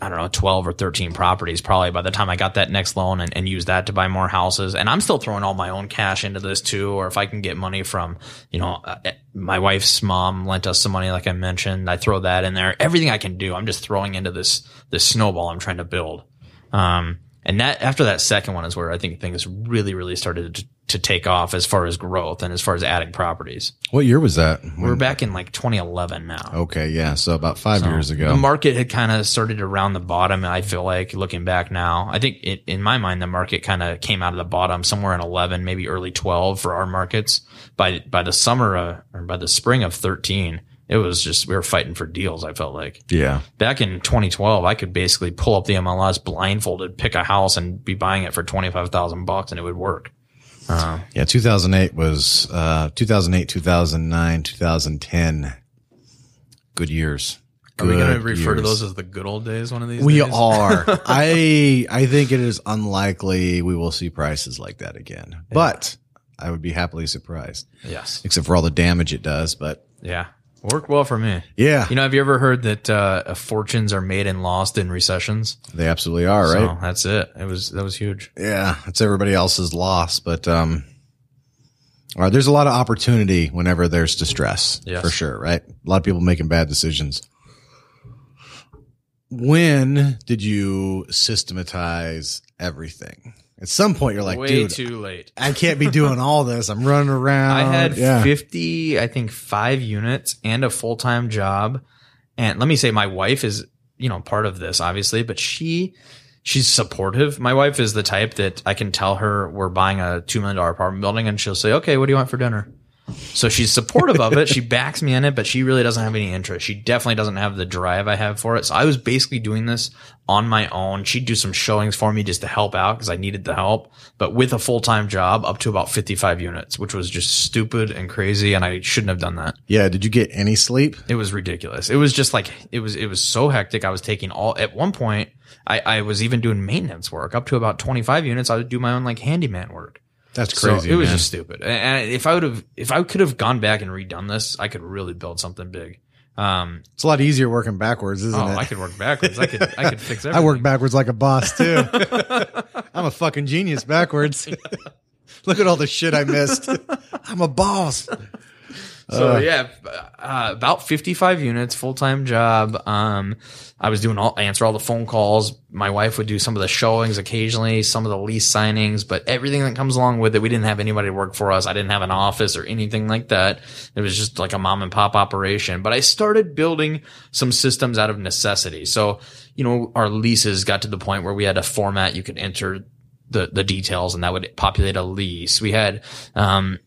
B: I don't know, 12 or 13 properties probably by the time I got that next loan and, and use that to buy more houses. And I'm still throwing all my own cash into this too, or if I can get money from, you know, uh, my wife's mom lent us some money, like I mentioned, I throw that in there. Everything I can do, I'm just throwing into this, this snowball I'm trying to build. Um, and that after that second one is where I think things really, really started to, to take off as far as growth and as far as adding properties.
A: What year was that?
B: We're back in like 2011 now.
A: Okay, yeah, so about five years ago, The
B: market had kind of started around the bottom. I feel like looking back now, I think it, in my mind, the market kind of came out of the bottom somewhere in 11, maybe early 12 for our markets. By, by the summer, uh, or by the spring of 13, it was just we were fighting for deals. I felt like
A: Yeah.
B: back in 2012, I could basically pull up the MLS blindfolded, pick a house, and be buying it for twenty five thousand bucks, and it would work. Uh,
A: Yeah. 2008 was, uh, 2008, 2009, 2010. Good years.
B: are we going to
A: Good
B: refer to those as the good old days? One of these.
A: We
B: days?
A: are. I I think it is unlikely we will see prices like that again. But I would be happily surprised,
B: Yes.
A: except for all the damage it does. But
B: Yeah. Worked well for me.
A: yeah,
B: You know, have you ever heard that uh, fortunes are made and lost in recessions?
A: they absolutely are, right?
B: So that's it. It was that was huge.
A: Yeah, it's everybody else's loss, but um, all right, there's a lot of opportunity whenever there's distress,
B: Yes.
A: for sure, right? A lot of people making bad decisions. When did you systematize everything? At some point, you're like,
B: Way
A: dude,
B: too late.
A: I can't be doing all this. I'm running around.
B: I had
A: yeah.
B: 50, I think five units and a full time job. And let me say, my wife is, you know, part of this, obviously, but she, she's supportive. My wife is the type that I can tell her we're buying a $2 million apartment building and she'll say, okay, what do you want for dinner? So she's supportive of it. She backs me in it, but she really doesn't have any interest. She definitely doesn't have the drive I have for it. So I was basically doing this on my own. She'd do some showings for me just to help out because I needed the help, but with a full time job up to about 55 units, which was just stupid and crazy. And I shouldn't have done that.
A: yeah. Did you get any sleep?
B: It was ridiculous. It was just like, it was, it was so hectic. I was taking all, at one point, I, I was even doing maintenance work up to about 25 units. I would do my own like handyman work.
A: That's
B: So
A: crazy.
B: it was
A: man.
B: just stupid. And- if I would have, if I could have gone back and redone this, I could really build something big. Um,
A: it's a lot easier working backwards, isn't it?
B: oh,
A: it?
B: I could work backwards. I could, I could fix everything.
A: I work backwards like a boss too. I'm a fucking genius backwards. Look at all the shit I missed. I'm a boss.
B: So yeah, uh, about 55 units, full time job. Um, I was doing all, answer all the phone calls. My wife would do some of the showings occasionally, some of the lease signings, but everything that comes along with it, we didn't have anybody to work for us. I didn't have an office or anything like that. It was just like a mom and pop operation, but I started building some systems out of necessity. So, you know, our leases got to the point where we had a format you could enter the, the details and that would populate a lease. We had, um,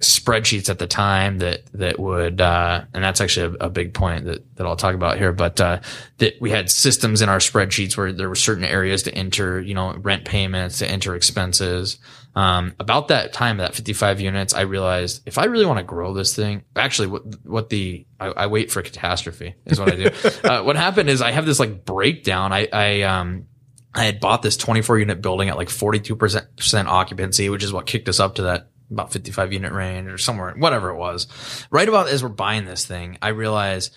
B: spreadsheets at the time that that would uh, and that's actually a, a big point that, that I'll talk about here but uh, that we had systems in our spreadsheets where there were certain areas to enter you know rent payments to enter expenses. Um, about that time that 55 units I realized if I really want to grow this thing actually what what the I, I wait for catastrophe is what I do. Uh, what happened is I have this like breakdown. I I um I had bought this 24 unit building at like 42% occupancy, which is what kicked us up to that about 55 unit range or somewhere, whatever it was. Right about as we're buying this thing, I realize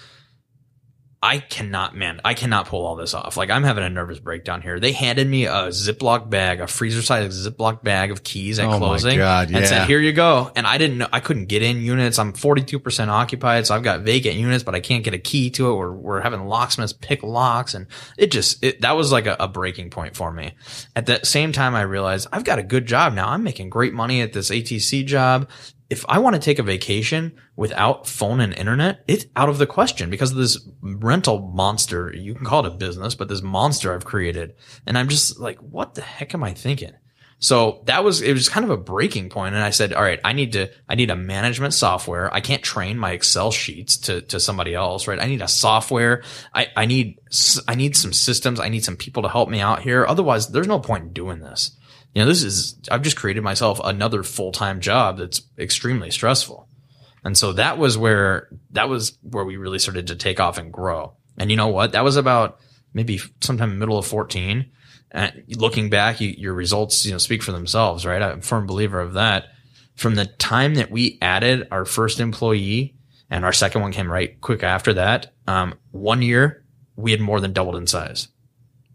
B: I cannot, man, I cannot pull all this off. Like I'm having a nervous breakdown here. They handed me a Ziploc bag, a freezer size Ziploc bag of keys at
A: Oh
B: closing.
A: God,
B: And said, here you go. And I didn't know, I couldn't get in units. I'm 42% occupied. So I've got vacant units, but I can't get a key to it. We're, we're having locksmiths pick locks. And it just, it, that was like a, a breaking point for me. At that same time, I realized I've got a good job now. I'm making great money at this ATC job. If I want to take a vacation without phone and internet, it's out of the question because of this rental monster. You can call it a business, but this monster I've created. And I'm just like, what the heck am I thinking? So that was, it was kind of a breaking point. And I said, all right, I need to, I need a management software. I can't train my Excel sheets to, to somebody else, right? I need a software. I, I need, I need some systems. I need some people to help me out here. Otherwise, there's no point in doing this. You know, this is, I've just created myself another full-time job that's extremely stressful. And so that was where, that was where we really started to take off and grow. And you know what? That was about maybe sometime middle of 14. And looking back, you, your results, you know, speak for themselves, right? I'm a firm believer of that. From the time that we added our first employee and our second one came right quick after that, um, one year we had more than doubled in size.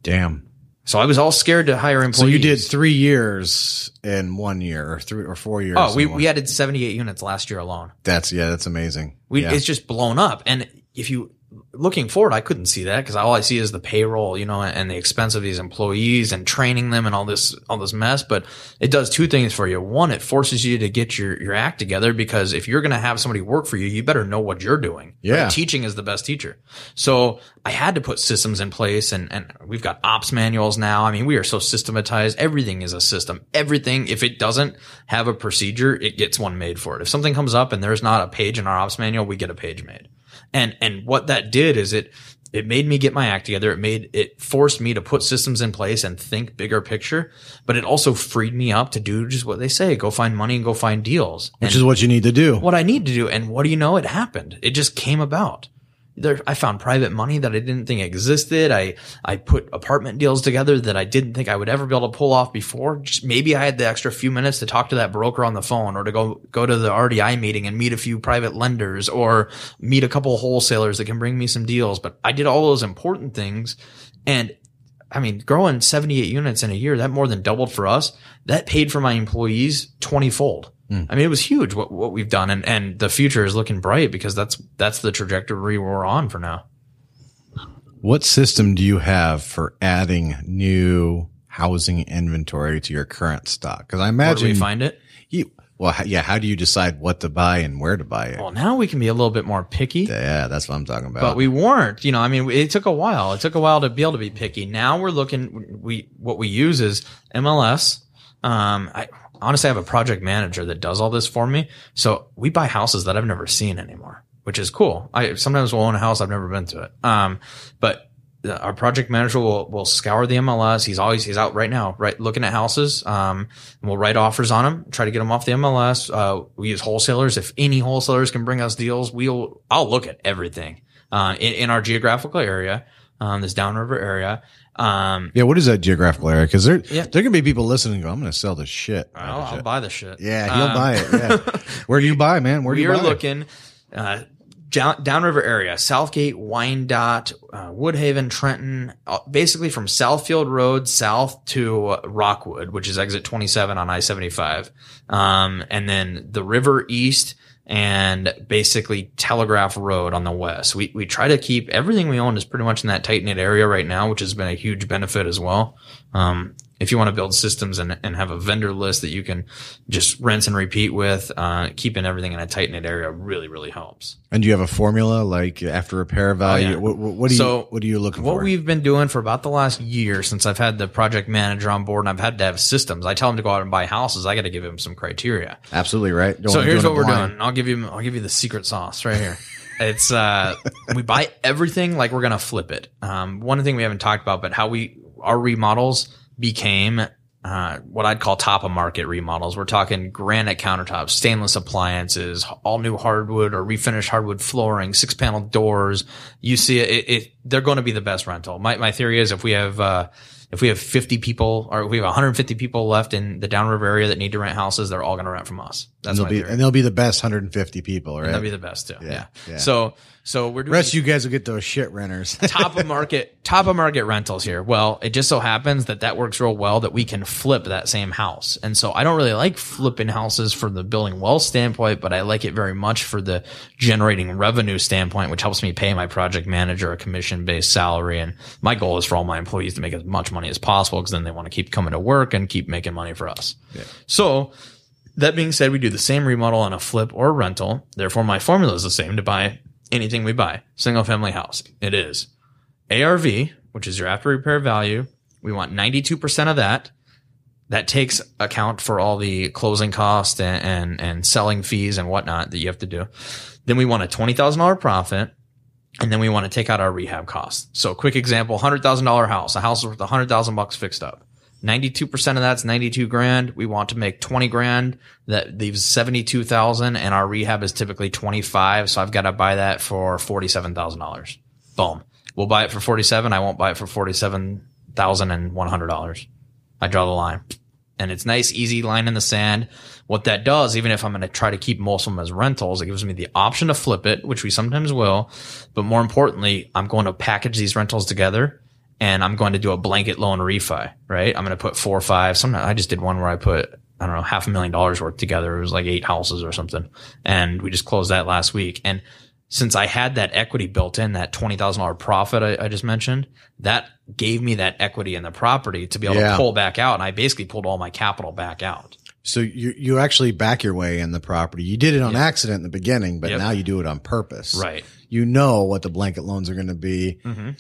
A: Damn.
B: So I was all scared to hire employees.
A: So you did three years in one year, or three or four years.
B: Oh, we, we added 78 units last year alone.
A: That's yeah, that's amazing.
B: We,
A: yeah.
B: It's just blown up. And if you, looking forward, I couldn't see that because all I see is the payroll, you know, and the expense of these employees and training them and all this, all this mess. But it does two things for you. One, it forces you to get your, your act together because if you're going to have somebody work for you, you better know what you're doing.
A: Yeah.
B: Right? Teaching is the best teacher. So I had to put systems in place and, and we've got ops manuals now. I mean, we are so systematized. Everything is a system. Everything, if it doesn't have a procedure, it gets one made for it. If something comes up and there's not a page in our ops manual, we get a page made. And, and what that did is it, it made me get my act together. It made, it forced me to put systems in place and think bigger picture, but it also freed me up to do just what they say, go find money and go find deals.
A: Which
B: And
A: is what you need to do.
B: what I need to do. And what do you know? It happened. It just came about. There, I found private money that I didn't think existed. I, I put apartment deals together that I didn't think I would ever be able to pull off before. Just maybe I had the extra few minutes to talk to that broker on the phone or to go, go to the REIA meeting and meet a few private lenders or meet a couple wholesalers that can bring me some deals. But I did all those important things and I mean, growing 78 units in a year, that more than doubled for us. That paid for my employees 20 fold. I mean, it was huge what, what we've done and, and the future is looking bright because that's, that's the trajectory we're on for now.
A: What system do you have for adding new housing inventory to your current stock? Because I imagine
B: we find it?
A: you. Well, yeah. How do you decide what to buy and where to buy it?
B: Well, now we can be a little bit more picky.
A: yeah, that's what I'm talking about.
B: but we weren't you know i mean it took a while it took a while to be able to be picky now we're looking we what we use is mls um i honestly I have a project manager that does all this for me so we buy houses that i've never seen anymore which is cool i sometimes will own a house i've never been to it um but our project manager will, will scour the MLS. He's always, he's out right now, right, looking at houses. Um, we'll write offers on them, try to get them off the MLS. Uh, we use wholesalers. If any wholesalers can bring us deals, we'll, I'll look at everything, uh, in, in our geographical area, um, this downriver area. Um,
A: yeah, what is that geographical area? Because there,
B: Yeah.
A: there can be people listening. and Go, I'm going to sell this shit.
B: I'll, I'll buy the shit.
A: yeah, he'll
B: Um,
A: buy it. Yeah. Where do you buy, man? Where do
B: we
A: you
B: are looking uh, down, downriver area, Southgate, Wyandotte, uh, Woodhaven, Trenton, uh, basically from Southfield Road south to uh, Rockwood, which is exit 27 on I-75. Um, and then the river east and basically Telegraph Road on the west. We, we try to keep everything we own is pretty much in that tight knit area right now, which has been a huge benefit as well. Um, if you want to build systems and, and have a vendor list that you can just rinse and repeat with, uh, keeping everything in a tight knit area really, really helps.
A: And do you have a formula like after repair value?
B: Oh, yeah.
A: what, what, do you,
B: So,
A: what are you looking
B: What
A: for?
B: What we've been doing for about the last year since I've had the project manager on board and I've had to have systems. I tell him to go out and buy houses. I got to give him some criteria.
A: Absolutely right. Don't
B: So here's what we're
A: blind.
B: doing. I'll give you I'll give you the secret sauce right here. It's uh we buy everything like we're gonna flip it. Um one thing we haven't talked about, but how we our remodels became uh, what I'd call top of market remodels. We're talking granite countertops, stainless appliances, all new hardwood or refinished hardwood flooring, six panel doors. You see it, it, it they're going to be the best rental. My, my theory is if we have, uh, if we have 50 people or if we have 150 people left in the downriver area that need to rent houses, they're all going to rent from us.
A: And
B: That's
A: they'll
B: my
A: be,
B: theory.
A: and they'll be the best 150 people, right?
B: That'd be the best too. Yeah.
A: yeah.
B: So, so we're doing
A: Rest you guys will get those shit renters.
B: top of market, top of market rentals here. Well, it just so happens that that works real well that we can flip that same house. And so I don't really like flipping houses from the building wealth standpoint, but I like it very much for the generating revenue standpoint, which helps me pay my project manager a commission based salary. And my goal is for all my employees to make as much money as possible because then they want to keep coming to work and keep making money for us. So that being said, we do the same remodel on a flip or rental. Therefore, my formula is the same to buy anything we buy. Single family house. It is ARV, which is your after repair value. We want 92% of that. That takes account for all the closing costs and, and, and selling fees and whatnot that you have to do. Then we want a $20,000 profit. And then we want to take out our rehab costs. So quick example, $100,000 house, a house worth 100,000 bucks fixed up. 92% of that's 92 grand. We want to make 20 grand. That leaves 72,000 and our rehab is typically 25. So I've got to buy that for $47,000. Boom. We'll buy it for 47. I won't buy it for $47,100. I draw the line and it's nice, easy line in the sand. What that does, even if I'm going to try to keep most of them as rentals, it gives me the option to flip it, which we sometimes will. But more importantly, I'm going to package these rentals together and I'm going to do a blanket loan refi, right? I'm going to put four or five. Sometimes I just did one where I put, I don't know, half a million dollars worth together. It was like eight houses or something. And we just closed that last week. And since I had that equity built in, that $20,000 profit I, I just mentioned, that gave me that equity in the property to be able
A: Yeah.
B: to pull back out. And I basically pulled all my capital back out.
A: so you, you actually back your way in the property. You did it on accident in the beginning, but
B: Yep.
A: now you do it on purpose.
B: Right.
A: You know what the blanket loans are going to be.
B: Mm-hmm.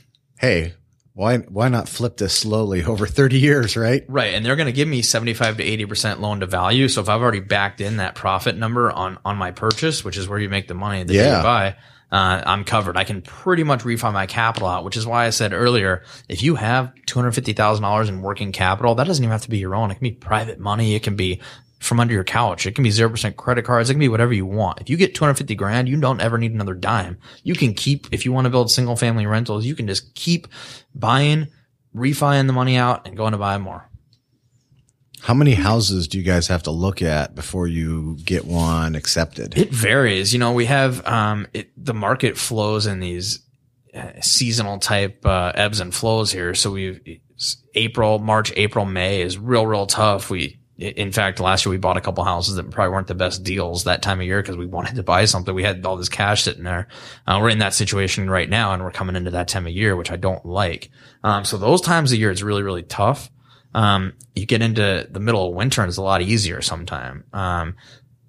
A: Hey, why, why not flip this slowly over 30 years, right?
B: Right. And they're going to give me 75 to 80% loan to value. So if I've already backed in that profit number on, on my purchase, which is where you make the money that
A: Yeah.
B: you buy, uh, I'm covered. I can pretty much refi my capital out, which is why I said earlier, if you have $250,000 in working capital, that doesn't even have to be your own. It can be private money. It can be from under your couch. It can be 0% credit cards. It can be whatever you want. If you get 250 grand, you don't ever need another dime. You can keep, if you want to build single family rentals, you can just keep buying, refining the money out and going to buy more.
A: How many houses do you guys have to look at before you get one accepted?
B: It varies. You know, we have, um, it, the market flows in these uh, seasonal type, uh, ebbs and flows here. So we, April, March, April, May is real, real tough. We, in fact, last year we bought a couple houses that probably weren't the best deals that time of year because we wanted to buy something. We had all this cash sitting there. Uh, we're in that situation right now and we're coming into that time of year, which I don't like. Um, so those times of year, it's really, really tough. Um, you get into the middle of winter and it's a lot easier sometime. Um,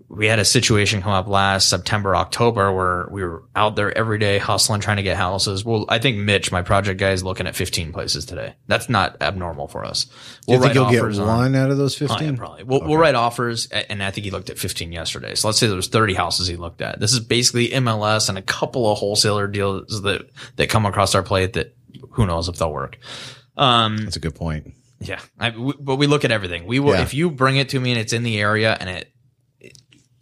B: we had a situation come up last September, October where we were out there every day hustling, trying to get houses. Well, I think Mitch, my project guy, is looking at 15 places today. That's not abnormal for us.
A: We'll do you think you'll get one on, out of those 15?
B: Oh, yeah, probably. We'll, okay. we'll write offers. And I think he looked at 15 yesterday. So let's say there was 30 houses he looked at. This is basically MLS and a couple of wholesaler deals that, that come across our plate that who knows if they'll work.
A: Um, That's a good point.
B: Yeah. I, we, but we look at everything. We will, yeah. if you bring it to me and it's in the area and it,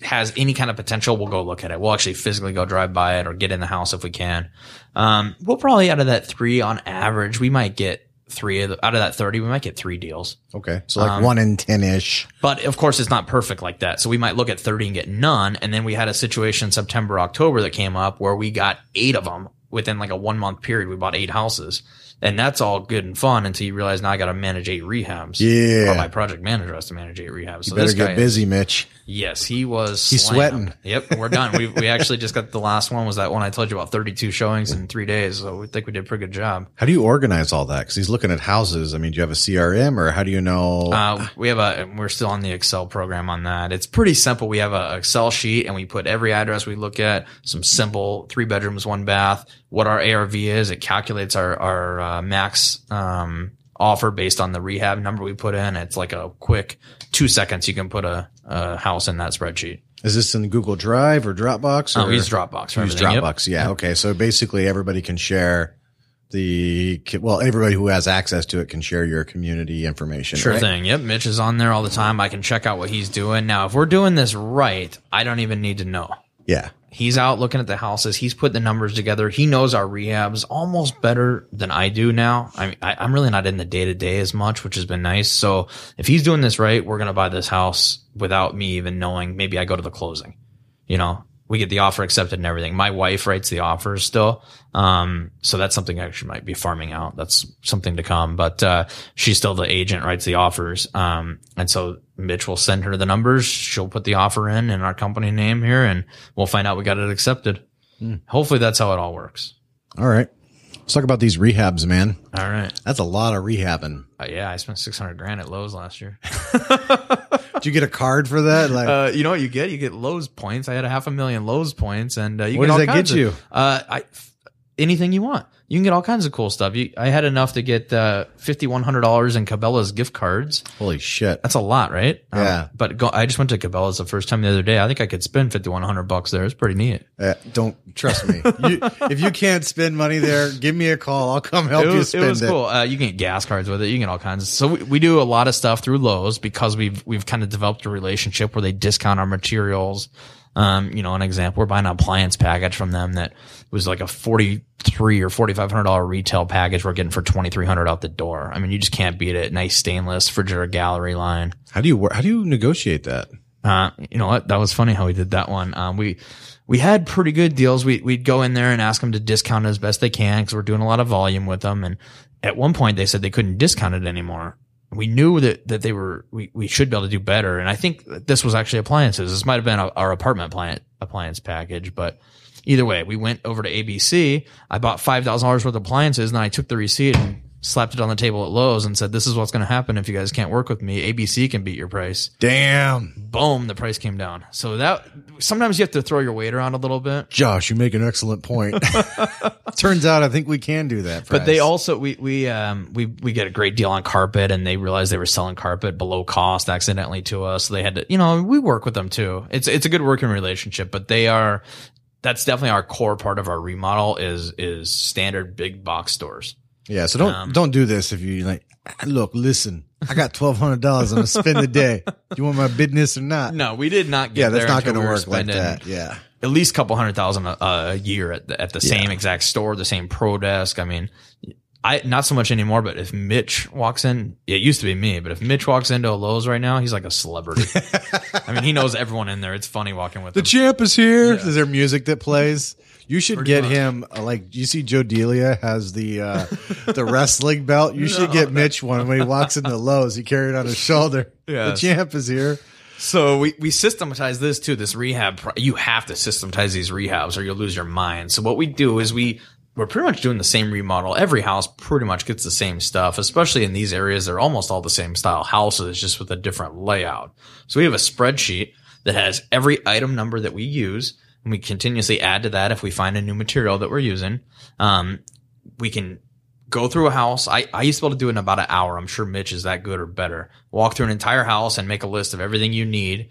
B: has any kind of potential, we'll go look at it. We'll actually physically go drive by it or get in the house if we can. Um, we'll probably out of that three on average, we might get three of the, out of that 30, we might get three deals.
A: Okay. So like um, one in 10 ish.
B: But of course it's not perfect like that. So we might look at 30 and get none. And then we had a situation September, October that came up where we got eight of them within like a one month period. We bought eight houses and that's all good and fun until you realize now I got to manage eight rehabs.
A: Yeah.
B: Or my project manager has to manage eight rehabs.
A: You so better get busy, Mitch.
B: Yes, he was.
A: He's sweating.
B: Yep, we're done. we we actually just got the last one. Was that one I told you about? Thirty two showings in three days. So we think we did a pretty good job.
A: How do you organize all that? Because he's looking at houses. I mean, do you have a CRM or how do you know?
B: Uh, we have a. We're still on the Excel program on that. It's pretty simple. We have a Excel sheet and we put every address we look at. Some simple three bedrooms, one bath. What our ARV is. It calculates our our uh, max um, offer based on the rehab number we put in. It's like a quick two seconds. You can put a, a house in that spreadsheet.
A: Is this in Google Drive or Dropbox?
B: Or? Oh, he's Dropbox.
A: He's Dropbox. Yep. Yeah. Okay. So basically, everybody can share the well. Everybody who has access to it can share your community information.
B: Sure
A: right?
B: thing. Yep. Mitch is on there all the time. I can check out what he's doing. Now, if we're doing this right, I don't even need to know.
A: Yeah.
B: He's out looking at the houses. He's putting the numbers together. He knows our rehabs almost better than I do now. I mean, I, am really not in the day to day as much, which has been nice. So if he's doing this right, we're going to buy this house without me even knowing. Maybe I go to the closing, you know, we get the offer accepted and everything. My wife writes the offers still. Um, so that's something I actually might be farming out. That's something to come, but, uh, she's still the agent, writes the offers. Um, and so Mitch will send her the numbers. She'll put the offer in in our company name here and we'll find out we got it accepted. Hmm. Hopefully that's how it all works.
A: All right. Let's talk about these rehabs, man.
B: All right.
A: That's a lot of rehabbing.
B: Uh, yeah, I spent 600 grand at Lowe's last year.
A: Did you get a card for that?
B: Like, uh, you know what you get? You get Lowe's points. I had a half a million Lowe's points, and uh, you
A: what
B: get
A: does that get
B: of,
A: you?
B: Uh, I, anything you want you can get all kinds of cool stuff. You, I had enough to get uh, fifty one hundred dollars in Cabela's gift cards.
A: Holy shit,
B: that's a lot, right?
A: Um, yeah.
B: Um, but go, I just went to Cabela's the first time the other day. I think I could spend fifty one hundred bucks there. It's pretty neat.
A: Uh, don't trust me. you, if you can't spend money there, give me a call. I'll come help
B: was,
A: you spend it.
B: Was
A: it.
B: cool. Uh, you can get gas cards with it. You can get all kinds. Of, so we, we do a lot of stuff through Lowe's because we've we've kind of developed a relationship where they discount our materials. Um, you know, an example, we're buying an appliance package from them that was like a 43 or $4,500 retail package. We're getting for 2,300 out the door. I mean, you just can't beat it. Nice stainless Frigidaire gallery line.
A: How do you, how do you negotiate that?
B: Uh, you know what? That was funny how we did that one. Um, we, we had pretty good deals. We, we'd go in there and ask them to discount it as best they can because we're doing a lot of volume with them. And at one point they said they couldn't discount it anymore we knew that, that they were, we, we should be able to do better. And I think this was actually appliances. This might have been our apartment appliance, appliance package, but either way, we went over to ABC. I bought $5,000 worth of appliances and I took the receipt and slapped it on the table at Lowe's and said, "This is what's going to happen if you guys can't work with me. ABC can beat your price."
A: Damn.
B: Boom, the price came down. So that sometimes you have to throw your weight around a little bit.
A: Josh, you make an excellent point. Turns out I think we can do that.
B: But they also we we um we we get a great deal on carpet and they realized they were selling carpet below cost accidentally to us. So they had to, you know, we work with them too. It's it's a good working relationship, but they are that's definitely our core part of our remodel is is standard big box stores.
A: Yeah, so don't
B: Um,
A: don't do this if you like. Look, listen, I got twelve hundred dollars. I'm gonna spend the day. Do you want my business or not?
B: No, we did not get
A: yeah, that's not gonna
B: we
A: work like that. Yeah,
B: At least a couple hundred thousand a, a year at the, at the same exact store, the same pro desk. I mean, I not so much anymore. But if Mitch walks in, it used to be me. But if Mitch walks into a Lowe's right now, he's like a celebrity. I mean, he knows everyone in there. It's funny walking with
A: the
B: him.
A: champ is here. Is there music that plays? You should
B: Pretty
A: get
B: much.
A: him uh, like you see Joe Delia has the uh the wrestling belt. You should get Mitch one when he walks into Lowe's. He carry it on his shoulder.
B: Yes.
A: The champ is here.
B: So we, we systematize this too. This rehab, pro- you have to systematize these rehabs or you'll lose your mind. So what we do is we, we're pretty much doing the same remodel. Every house pretty much gets the same stuff, especially in these areas. They're almost all the same style houses, just with a different layout. So we have a spreadsheet that has every item number that we use we continuously add to that if we find a new material that we're using. Um, we can go through a house. I, I used to be able to do it in about an hour. I'm sure Mitch is that good or better. Walk through an entire house and make a list of everything you need.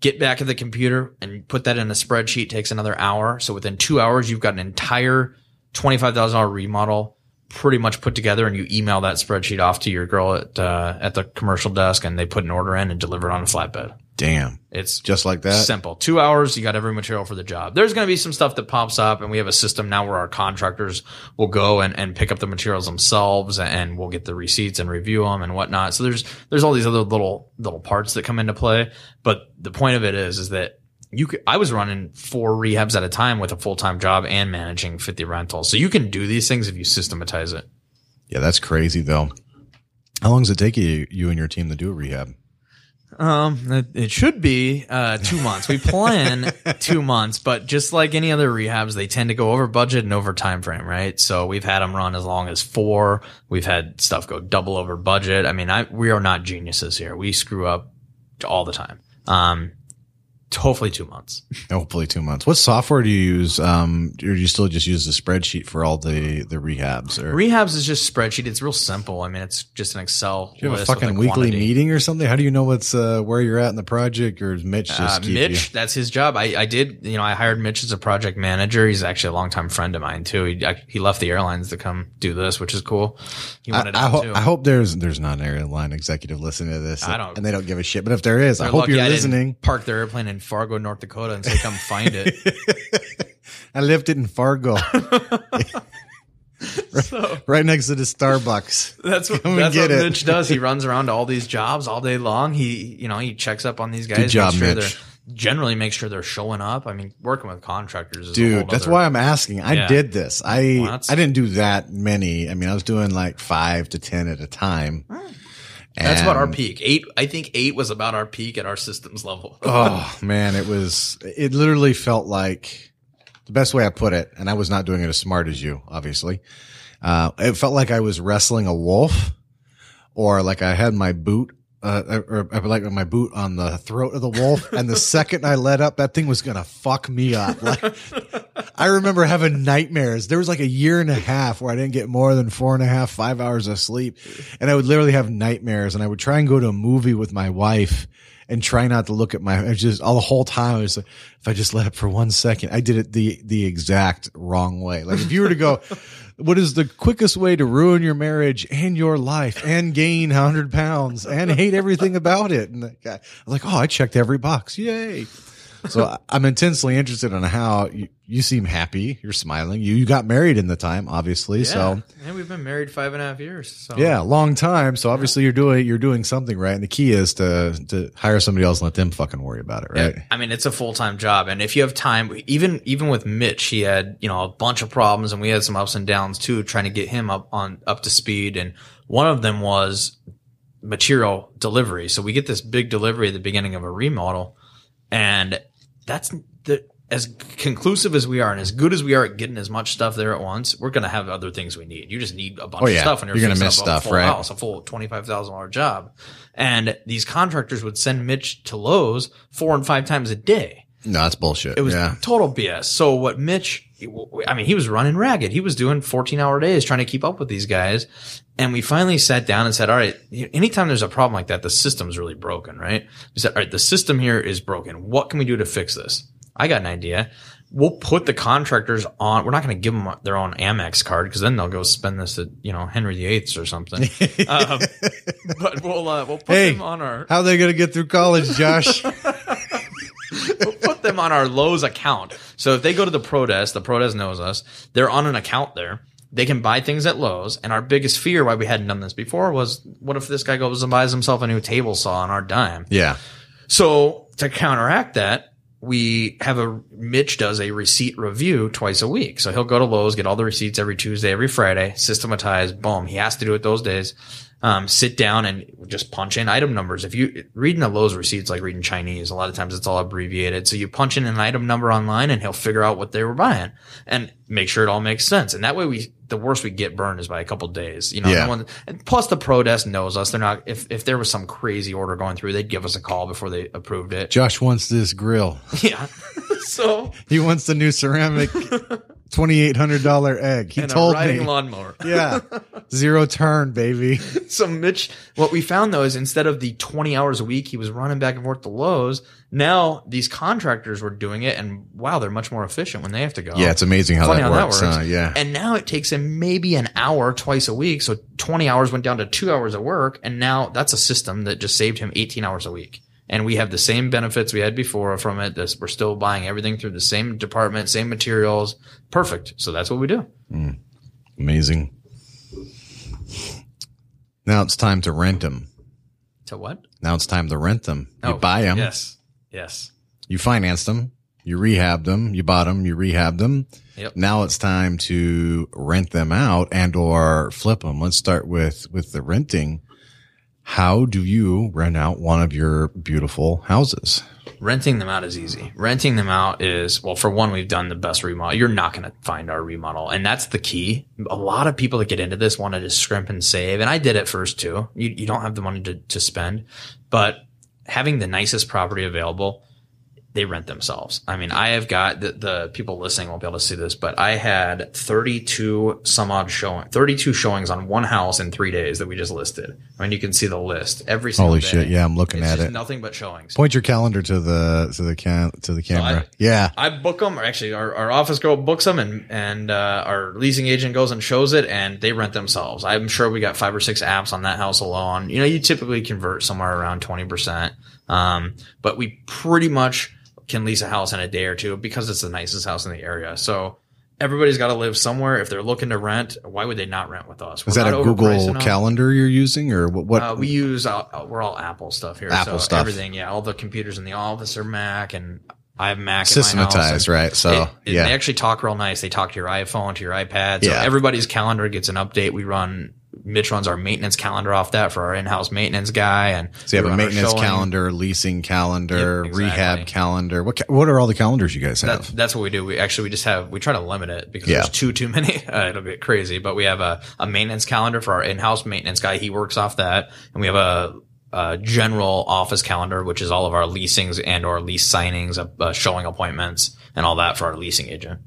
B: Get back at the computer and put that in a spreadsheet. Takes another hour. So within two hours, you've got an entire $25,000 remodel pretty much put together and you email that spreadsheet off to your girl at, uh, at the commercial desk and they put an order in and deliver it on a flatbed.
A: Damn,
B: It's
A: just like that.
B: Simple. Two hours, you got every material for the job. There's going to be some stuff that pops up, and we have a system now where our contractors will go and, and pick up the materials themselves, and we'll get the receipts and review them and whatnot. So there's there's all these other little little parts that come into play. But the point of it is is that you could, I was running four rehabs at a time with a full time job and managing 50 rentals. So you can do these things if you systematize it.
A: Yeah, that's crazy though. How long does it take you you and your team to do a rehab?
B: Um, it, it should be uh two months. We plan two months, but just like any other rehabs, they tend to go over budget and over time frame, right? So we've had them run as long as four. We've had stuff go double over budget. I mean, I we are not geniuses here. We screw up all the time. Um, hopefully two months.
A: Hopefully two months. What software do you use? Um, or do you still just use the spreadsheet for all the the rehabs? Or
B: Rehabs is just spreadsheet. It's real simple. I mean, it's just an Excel.
A: do you have a fucking weekly
B: quantity.
A: meeting or something? How do you know what's uh, where you're at in the project? Or is Mitch just
B: Uh, Mitch,
A: you?
B: that's his job. I, I did, you know, I hired Mitch as a project manager. He's actually a longtime friend of mine too. He, I, he left the airlines to come do this, which is cool. He
A: I,
B: wanted
A: I,
B: out
A: ho-
B: too.
A: I hope there's there's not an airline executive listening to this,
B: I don't-
A: and they don't give a shit. But if there is, I hope
B: lucky
A: you're
B: I
A: listening.
B: Park their airplane in Fargo, North Dakota, and say, "Come find it."
A: I left it in Fargo,
B: so
A: right next to the Starbucks.
B: that's what
A: Come
B: that's what
A: it.
B: Mitch does. He runs around to all these jobs all day long. He, you know, he checks up on these guys.
A: Good job,
B: sure
A: Mitch.
B: Generally, make sure they're showing up. I mean, working with contractors, is a
A: Dude, that's
B: other-
A: why I'm asking. I
B: Yeah.
A: did this. I
B: Well,
A: I didn't do that many. I mean, I was doing like five to ten at a time.
B: That's about our peak. Eight, I think eight was about our peak at our systems level.
A: Oh man, it was. It literally felt like the best way I put it, and I was not doing it as smart as you, obviously. Uh, it felt like I was wrestling a wolf, or like I had my boot. Uh, or or like my boot on the throat of the wolf, and the second I let up, that thing was gonna fuck me up. Like, I remember having nightmares. There was like a year and a half where I didn't get more than four and a half, five hours of sleep. And I would literally have nightmares and I would try and go to a movie with my wife and try not to look at my, I just all the whole time. I was like, if I just let up for one second, I did it the, the exact wrong way. Like if you were to go, what is the quickest way to ruin your marriage and your life and gain hundred pounds and hate everything about it? And guy, I was like, oh, I checked every box. Yay. So I'm intensely interested in how you, you seem happy. You're smiling. You, you got married in the time, obviously. So
B: yeah, we've been married five and a half years. So
A: yeah, long time. So obviously you're doing, you're doing something right. And the key is to, to hire somebody else and let them fucking worry about it. Right.
B: I mean, it's a full time job, and if you have time, even even with Mitch, he had you know a bunch of problems, and we had some ups and downs too, trying to get him up on up to speed. And one of them was material delivery. So we get this big delivery at the beginning of a remodel, and that's the as conclusive as we are and as good as we are at getting as much stuff there at once, we're going to have other things we need. You just need a bunch
A: Oh,
B: of stuff when you're,
A: You're gonna miss
B: up
A: stuff, right?
B: house, a full twenty five thousand dollar job. And these contractors would send Mitch to Lowe's four and five times a day.
A: No, that's bullshit.
B: It was
A: yeah.
B: total BS. So what Mitch, I mean, he was running ragged. He was doing 14 hour days trying to keep up with these guys. And we finally sat down and said, all right, anytime there's a problem like that, the system's really broken, right? We said, all right, the system here is broken. What can we do to fix this? I got an idea. we'll put the contractors on. We're not going to give them their own Amex card because then they'll go spend this at you know Henry VIII's or something. um, but we'll uh, we'll put
A: Hey,
B: them on our
A: how are they going to get through college, Josh?
B: them on our Lowe's account. So if they go to the Prodesk, the Prodesk knows us. They're on an account there. They can buy things at Lowe's. And our biggest fear why we hadn't done this before was what if this guy goes and buys himself a new table saw on our dime?
A: yeah.
B: So to counteract that, we have a Mitch does a receipt review twice a week. So he'll go to Lowe's, get all the receipts every Tuesday, every Friday, systematize, boom. He has to do it those days. Um, sit down and just punch in item numbers. If you reading a Lowe's receipts like reading Chinese, a lot of times it's all abbreviated. So you punch in an item number online and he'll figure out what they were buying and make sure it all makes sense. And that way we, the worst we get burned is by a couple days. You know,
A: Yeah.
B: no one, and plus the pro desk knows us. They're not, if, if there was some crazy order going through, they'd give us a call before they approved it.
A: Josh wants this grill.
B: Yeah. so,
A: He wants the new ceramic $2,800 egg. He
B: and a
A: told
B: riding
A: me.
B: lawnmower.
A: Yeah. Zero turn, baby.
B: so Mitch, what we found though is instead of the 20 hours a week he was running back and forth to Lowe's, now these contractors were doing it and wow, they're much more efficient when they have to go.
A: Yeah, it's amazing how,
B: Funny
A: that,
B: how
A: works,
B: that works.
A: huh? Yeah.
B: And now it takes him maybe an hour twice a week. So 20 hours went down to two hours of work. And now that's a system that just saved him 18 hours a week. And we have the same benefits we had before from it. This, we're still buying everything through the same department, same materials. Perfect. So that's what we do. Hmm.
A: Amazing. Now it's time to rent them.
B: To what?
A: Now it's time to rent them. You
B: Oh,
A: buy them.
B: Yes. Yes.
A: You financed them. You rehabbed them. You bought them. You rehabbed them.
B: Yep.
A: Now it's time to rent them out and or flip them. Let's start with, with the renting. How do you rent out one of your beautiful houses?
B: Renting them out is easy. Renting them out is, well, for one, we've done the best remodel. You're not going to find our remodel. And that's the key. A lot of people that get into this want to just scrimp and save. And I did it first too. You, you don't have the money to, to spend, but having the nicest property available, they rent themselves. I mean, I have got the, the people listening won't be able to see this, but I had 32 some odd showing, 32 showings on one house in three days that we just listed. I mean, you can see the list every single
A: Holy
B: day.
A: shit. Yeah. I'm looking
B: It's
A: at
B: just
A: it.
B: nothing but showings.
A: Point your calendar to the, to the can, to the camera.
B: I-
A: yeah.
B: I book them, or actually, our, our office girl books them, and and uh, our leasing agent goes and shows it, and they rent themselves. I'm sure we got five or six apps on that house alone. You know, you typically convert somewhere around twenty percent, um, but we pretty much can lease a house in a day or two because it's the nicest house in the area. So everybody's got to live somewhere. If they're looking to rent, why would they not rent with us?
A: Is
B: We're
A: that a Google calendar you're using or what? what
B: Uh, we use uh, we're all Apple stuff here.
A: Apple
B: so
A: stuff.
B: Everything, yeah. All the computers in the office are Mac, and I have Mac. in my house,
A: systematized, right? So
B: it- it-
A: yeah.
B: they actually talk real nice. They talk to your iPhone, to your iPad. So
A: Yeah.
B: everybody's calendar gets an update. We run. Mitch runs our maintenance calendar off that for our in-house maintenance guy, and
A: So you have a maintenance calendar, leasing calendar,
B: Yep, exactly.
A: rehab calendar. What ca- what are all the calendars you guys have?
B: That, that's what we do. We actually we just have we try to limit it because
A: Yeah.
B: there's too too many. Uh, it'll get crazy. But we have a, a maintenance calendar for our in-house maintenance guy. He works off that, and we have a, a general office calendar, which is all of our leasings and or lease signings, uh, uh, showing appointments, and all that for our leasing agent.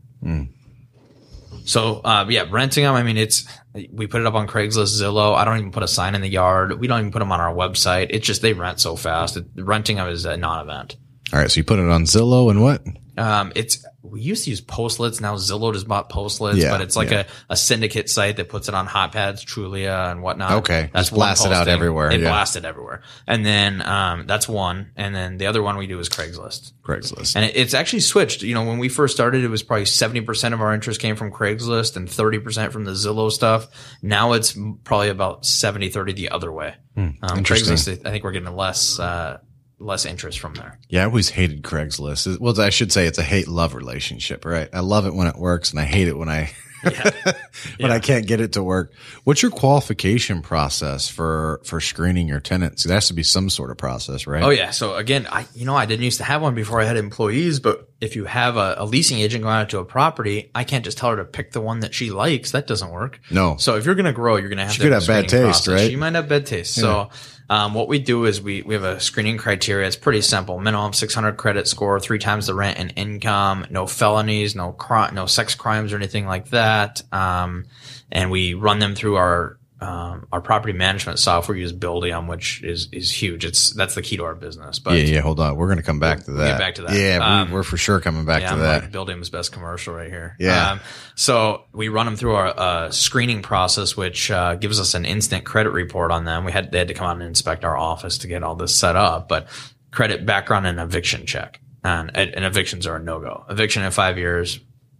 B: So uh, yeah, renting them. I mean, it's we put it up on Craigslist, Zillow. I don't even put a sign in the yard. We don't even put them on our website. It's just they rent so fast. It, renting them is a non-event.
A: all right, so you put it on Zillow and what?
B: Um, it's we used to use Postlets. Now Zillow just bought Postlets,
A: Yeah,
B: but it's like
A: yeah.
B: a, a syndicate site that puts it on Hotpads, Trulia, and whatnot.
A: Okay,
B: that's
A: just blast out everywhere,
B: They
A: yeah.
B: blast it everywhere, and then um, that's one, and then the other one we do is Craigslist.
A: Craigslist.
B: And it, it's actually switched. You know, when we first started, it was probably 70% of our interest came from Craigslist and 30% from the Zillow stuff. Now it's probably about 70, 30 the other way. Um,
A: Hmm, interesting.
B: Craigslist, I think we're getting less, uh, less interest from there.
A: Yeah, I always hated Craigslist. Well, I should say it's a hate love relationship, right? I love it when it works, and I hate it when I when I can't get it to work. What's your qualification process for for screening your tenants? There has to be some sort of process, right?
B: Oh yeah. So again, I you know I didn't used to have one before I had employees, but if you have a, a leasing agent going out to a property, I can't just tell her to pick the one that she likes. That doesn't work.
A: No.
B: So if you're going to grow, you're going to have
A: She
B: to
A: could have bad taste,
B: process.
A: right?
B: She might have bad taste. So um, what we do is we we have a screening criteria. It's pretty simple: minimum 600 credit score, three times the rent and income, no felonies, no crime, no sex crimes or anything like that. Um, and we run them through our um, our property management software use Buildium, which is is huge. It's that's the key to our business. But
A: yeah, yeah. Hold on, we're going to come back to
B: We'll
A: that.
B: get back to that.
A: Yeah,
B: Um,
A: we, we're for sure coming back
B: yeah,
A: to
B: I'm
A: that.
B: like Buildium's best commercial right here.
A: Yeah.
B: Um, so we run them through our uh, screening process, which uh, gives us an instant credit report on them. We had they had to come out and inspect our office to get all this set up, but credit background and eviction check. And, and evictions are a no go. Eviction in five years,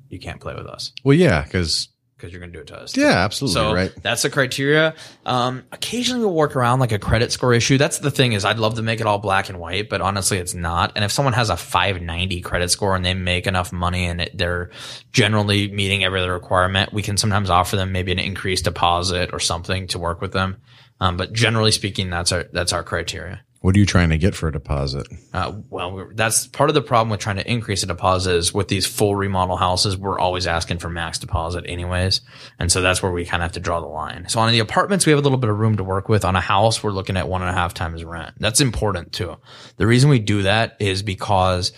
B: you can't play with us
A: well, yeah, because
B: because you're going to do it to us.
A: yeah, absolutely
B: So
A: right.
B: that's the criteria. Um, occasionally we'll work around like a credit score issue. That's the thing is I'd love to make it all black and white, but honestly it's not. And if someone has a 590 credit score and they make enough money and it, they're generally meeting every other requirement, we can sometimes offer them maybe an increased deposit or something to work with them. Um, but generally speaking, that's our, that's our criteria.
A: What are you trying to get for a deposit?
B: Uh, well, that's part of the problem with trying to increase a deposit is with these full remodel houses, we're always asking for max deposit anyways. And so that's where we kind of have to draw the line. So on the apartments, we have a little bit of room to work with. On a house, we're looking at one and a half times rent. That's important too. The reason we do that is because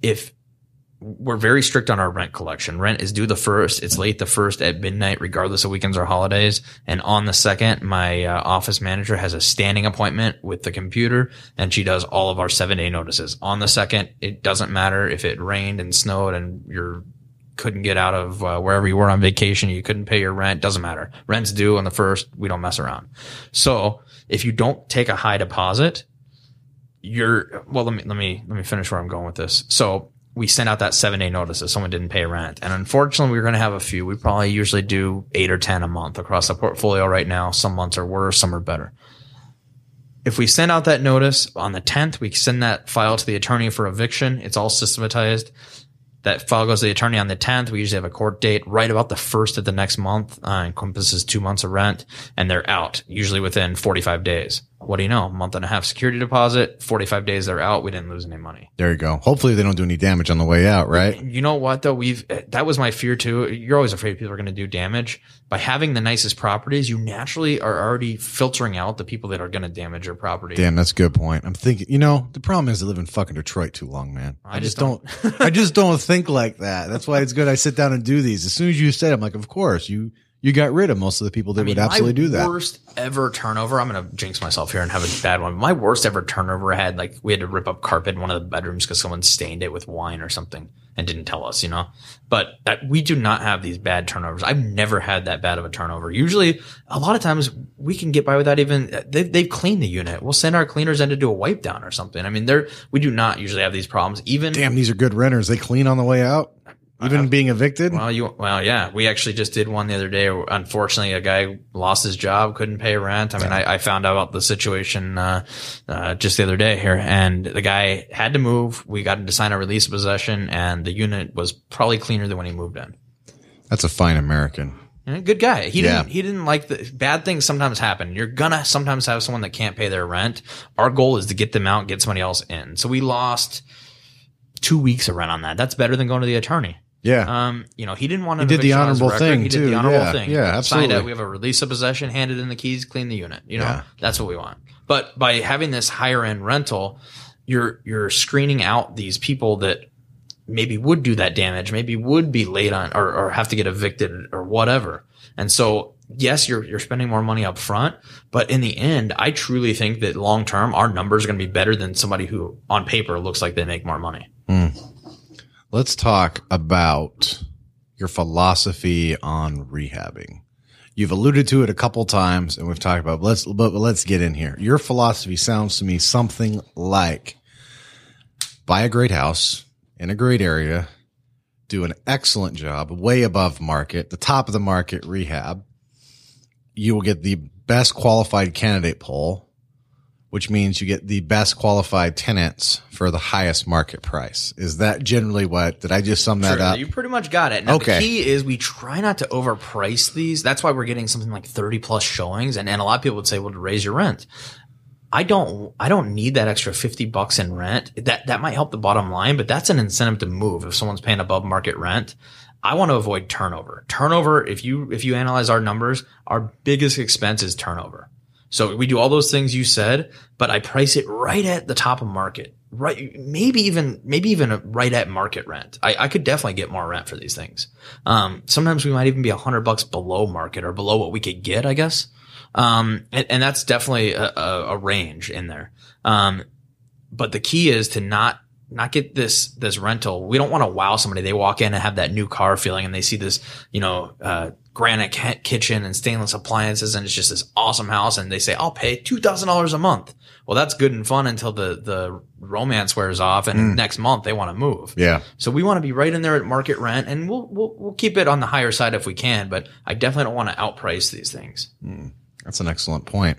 B: if we're very strict on our rent collection. Rent is due the first. It's late the first at midnight, regardless of weekends or holidays. And on the second, my uh, office manager has a standing appointment with the computer and she does all of our seven day notices. On the second, it doesn't matter if it rained and snowed and you're couldn't get out of uh, wherever you were on vacation, you couldn't pay your rent, doesn't matter. Rent's due on the first, we don't mess around. So if you don't take a high deposit, you're well let me let me let me finish where I'm going with this. So we sent out that seven day notice if someone didn't pay rent. And unfortunately we are gonna have a few. We probably usually do eight or ten a month across the portfolio right now. Some months are worse, some are better. If we send out that notice on the 10th, we send that file to the attorney for eviction. It's all systematized. That file goes to the attorney on the 10th. We usually have a court date right about the first of the next month. Uh, encompasses two months of rent and they're out usually within 45 days. What do you know? A Month and a half security deposit, 45 days they're out. We didn't lose any money.
A: There you go. Hopefully they don't do any damage on the way out, right?
B: You know what though? We've, eh, that was my fear too. You're always afraid people are going to do damage. By having the nicest properties, you naturally are already filtering out the people that are going to damage your property.
A: Damn, that's a good point. I'm thinking, you know, the problem is I live in fucking Detroit too long, man. I,
B: I
A: just
B: just
A: don't, I just don't think like that. That's why it's good I sit down and do these. As soon as you said, I'm like, of course, you, you got rid of most of the people that
B: I mean,
A: would absolutely do that.
B: Worst ever turnover. I'm gonna jinx myself here and have a bad one. My worst ever turnover I had like we had to rip up carpet in one of the bedrooms because someone stained it with wine or something and didn't tell us, you know. But that, we do not have these bad turnovers. I've never had that bad of a turnover. Usually, a lot of times we can get by without even they've, they've cleaned the unit. We'll send our cleaners in to do a wipe down or something. I mean, they're we do not usually have these problems. Even
A: Damn, these are good renters. They clean on the way out, even being evicted.
B: Well, you well, yeah. We actually just did one the other day. Unfortunately, a guy lost his job, couldn't pay rent. I mean, I, I found out about the situation uh, uh, just the other day here, and the guy had to move. We got him to sign a release of possession, and the unit was probably cleaner than when he moved in.
A: That's a fine American.
B: Good guy. He
A: Yeah.
B: didn't. He didn't like the bad things. Sometimes happen. You're gonna sometimes have someone that can't pay their rent. Our goal is to get them out, get somebody else in. So we lost two weeks of rent on that. That's better than going to the attorney.
A: Yeah.
B: Um, you know, he didn't want to.
A: He did the honorable thing,
B: He did
A: too.
B: the honorable
A: Yeah,
B: thing.
A: yeah,
B: Signed
A: absolutely.
B: it. We have a release of possession, handed in the keys, clean the unit. You know,
A: Yeah.
B: that's what we want. But by having this higher end rental, you're you're screening out these people that maybe would do that damage, maybe would be late on or, or have to get evicted or whatever. And so, yes, you're you're spending more money up front, but in the end, I truly think that long term, our numbers are going to be better than somebody who on paper looks like they make more money.
A: Let's talk about your philosophy on rehabbing. You've alluded to it a couple times and we've talked about, let's, but let's get in here. Your philosophy sounds to me something like buy a great house in a great area, do an excellent job, way above market, the top of the market rehab. You will get the best qualified candidate pool, which means you get the best qualified tenants for the highest market price. Is that generally what, did I just sum that up?
B: You pretty much got it. Now,
A: Okay.
B: the key is we try not to overprice these. That's why we're getting something like 30 plus showings. And, and a lot of people would say, well, to raise your rent. I don't, I don't need that extra 50 bucks in rent. That, that might help the bottom line, but that's an incentive to move if someone's paying above market rent. I want to avoid turnover. Turnover, if you, if you analyze our numbers, our biggest expense is turnover. So we do all those things you said, but I price it right at the top of market. Right. Maybe even, maybe even right at market rent. I, I could definitely get more rent for these things. Um, sometimes we might even be a hundred bucks below market or below what we could get, I guess. Um, and, and that's definitely a, a, a range in there. Um, but the key is to not not get this this rental. We don't want to wow somebody. They walk in and have that new car feeling, and they see this, you know, uh, granite kitchen and stainless appliances, and it's just this awesome house, and they say, "I'll pay two thousand dollars a month." Well, that's good and fun until the the romance wears off, and mm. next month they want to move.
A: Yeah.
B: So we want to be right in there at market rent, and we'll we'll we'll keep it on the higher side if we can. But I definitely don't want to outprice these things. Mm.
A: That's an excellent point.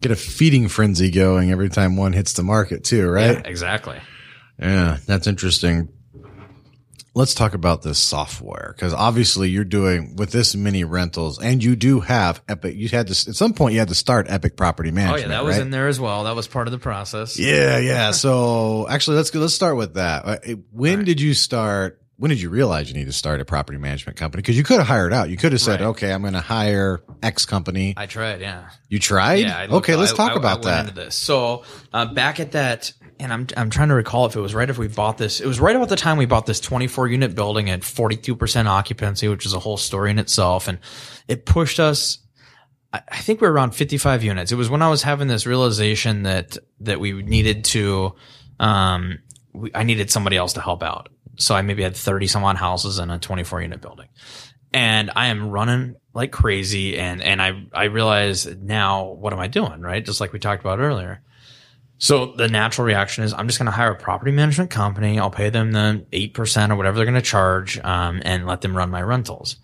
A: Get a feeding frenzy going every time one hits the market too, right?
B: Yeah, exactly.
A: Yeah, that's interesting. Let's talk about this software because obviously you're doing with this many rentals, and you do have Epic. You had to at some point you had to start Epic Property Management.
B: Oh yeah, that was
A: right?
B: in there as well. That was part of the process.
A: Yeah, yeah. So actually, let's go. Let's start with that. Uh, When
B: Right.
A: did you start? When did you realize you need to start a property management company? Because you could have hired out. You could have said,
B: Right.
A: "Okay, I'm going to hire X company."
B: I tried. Yeah.
A: You tried.
B: Yeah. Looked-
A: okay, let's
B: I-
A: talk
B: I-
A: about
B: I
A: that.
B: So uh, back at that, and I'm I'm trying to recall if it was right if we bought this. It was right about the time we bought this 24 unit building at 42 percent occupancy, which is a whole story in itself, and it pushed us. I think we're around 55 units. It was when I was having this realization that that we needed to, um, we, I needed somebody else to help out. So I maybe had 30 some odd houses in a 24 unit building and I am running like crazy. And, and I, I realize now, what am I doing? Right. Just like we talked about earlier. So the natural reaction is I'm just going to hire a property management company. I'll pay them the 8% or whatever they're going to charge, um, and let them run my rentals.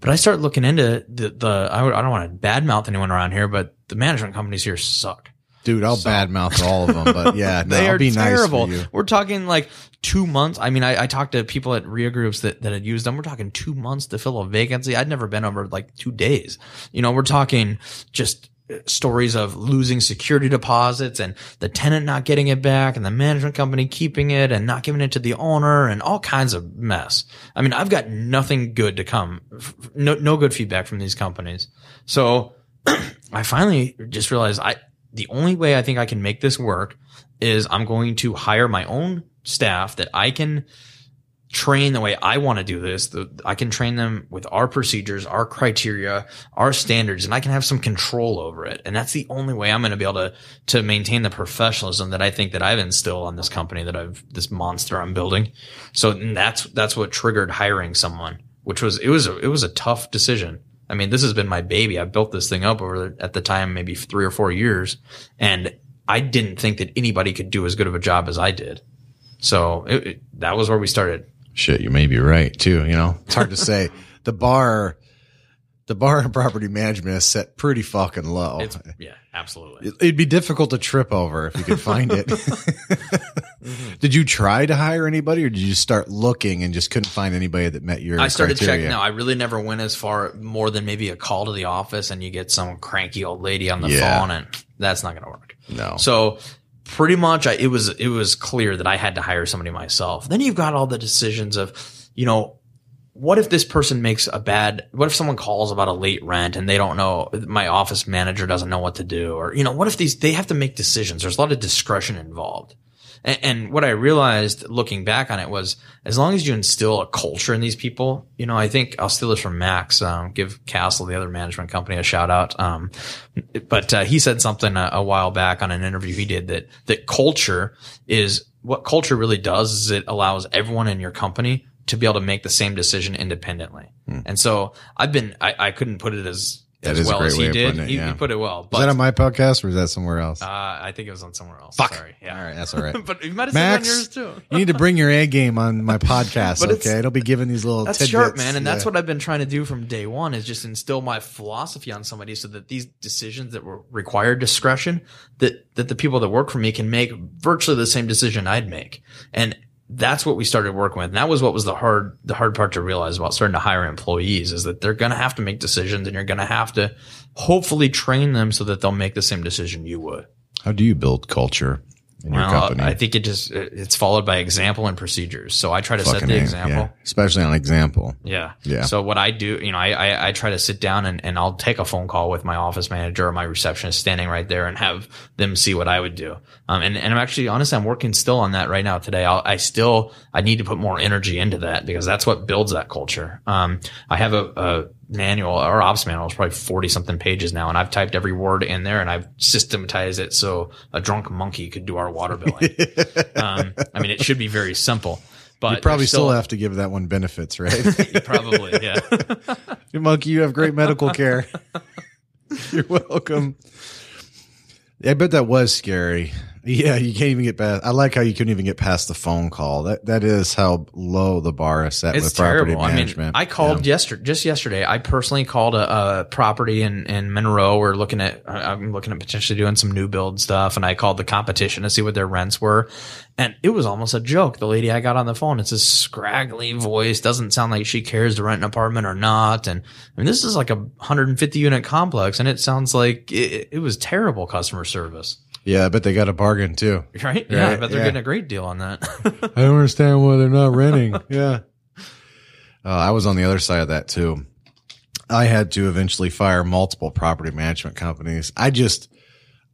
B: But I start looking into the, the, I, would, I don't want to badmouth anyone around here, but the management companies here suck.
A: Dude, I'll badmouth all of them, but yeah, no,
B: They
A: I'll
B: are
A: be
B: terrible.
A: nice.
B: We're talking like two months. I mean, I, I talked to people at REIA groups that, that had used them. We're talking two months to fill a vacancy. I'd never been over like two days. You know, we're talking just uh, stories of losing security deposits and the tenant not getting it back and the management company keeping it and not giving it to the owner and all kinds of mess. I mean, I've got nothing good to come. No, no good feedback from these companies. So I finally just realized I, the only way I think I can make this work is I'm going to hire my own staff that I can train the way I want to do this. The, I can train them with our procedures, our criteria, our standards, and I can have some control over it. And that's the only way I'm going to be able to, to maintain the professionalism that I think that I've instilled on this company that I've, this monster I'm building. So that's, that's what triggered hiring someone, which was, it was, a, it was a tough decision. I mean, this has been my baby. I built this thing up over at the time, maybe three or four years, and I didn't think that anybody could do as good of a job as I did. So it, it, that was where we started.
A: Shit, you may be right too. You know, it's hard to say. The bar, the bar in property management is set pretty fucking low.
B: It's yeah, absolutely.
A: It'd be difficult to trip over if you could find it. Mm-hmm. Did you try to hire anybody, or did you start looking and just couldn't find anybody that met your?
B: I started
A: criteria?
B: checking. No, I really never went as far more than maybe a call to the office, and you get some cranky old lady on the
A: Yeah.
B: phone, and that's not going to work.
A: No.
B: So pretty much, I, it was it was clear that I had to hire somebody myself. Then you've got all the decisions of, you know, what if this person makes a bad what if someone calls about a late rent and they don't know my office manager doesn't know what to do? Or you know what if these they have to make decisions? There's a lot of discretion involved. And, and what i realized looking back on it was as long as you instill a culture in these people you know i think i'll steal this from max um, give castle the other management company a shout out um, but uh, he said something a, a while back on an interview he did that that culture is what culture really does is it allows everyone in your company to be able to make the same decision independently. And so I've been, I, I couldn't put it as,
A: Hmm. That
B: as well as he did.
A: it,
B: he,
A: yeah.
B: he put it well,
A: Is
B: but
A: that on my podcast or is that somewhere else?
B: uh, I think it was on somewhere else.
A: Fuck.
B: Sorry. Yeah.
A: All right, that's all right.
B: but you might have said it on yours too.
A: you need to bring your A game on my podcast. Okay, it'll be giving these little
B: That's
A: tidbits.
B: sharp, man. And that's what I've been trying to do from day one is just instill my philosophy on somebody so that these decisions that were required discretion, that, that the people that work for me can make virtually the same decision I'd make. And that's what we started working with. And that was what was the hard, the hard part to realize about starting to hire employees is that they're going to have to make decisions and you're going to have to hopefully train them so that they'll make the same decision you would.
A: How do you build culture in your
B: Well,
A: company?
B: I think it just, it's followed by example and procedures. So I try to set the example.
A: yeah. especially on example.
B: Yeah.
A: Yeah.
B: So what I do, you know, I, I, I try to sit down and, and I'll take a phone call with my office manager or my receptionist standing right there and have them see what I would do. Um, and, and I'm actually, honestly, I'm working still on that right now today. I'll, I still, I need to put more energy into that because that's what builds that culture. Um, I have a, a manual, our ops manual is probably 40 something pages now. And I've typed every word in there and I've systematized it so a drunk monkey could do our water billing. um, I mean, it should be very simple. But
A: You probably
B: there's
A: still, have to give that one benefits, right?
B: probably, yeah.
A: Monkey, you have great medical care. You're welcome. I bet that was scary. Yeah, you can't even get past. I like how you couldn't even get past the phone call. That that is how low the bar is set
B: It's
A: with property
B: terrible. I mean. I called yesterday, just yesterday. I personally called a, a property in, in Monroe. We're looking at, I'm looking at potentially doing some new build stuff. And I called the competition to see what their rents were. And it was almost a joke. The lady I got on the phone, it's a scraggly voice. Doesn't sound like she cares to rent an apartment or not. And I mean, this is like a 150 unit complex and it sounds like it, it was terrible customer service.
A: Yeah, I bet they got a bargain too.
B: Right? Yeah. I
A: Right,
B: bet they're
A: yeah.
B: getting a great deal on that.
A: I don't understand why they're not renting. yeah. Uh, I was on the other side of that too. I had to eventually fire multiple property management companies. I just,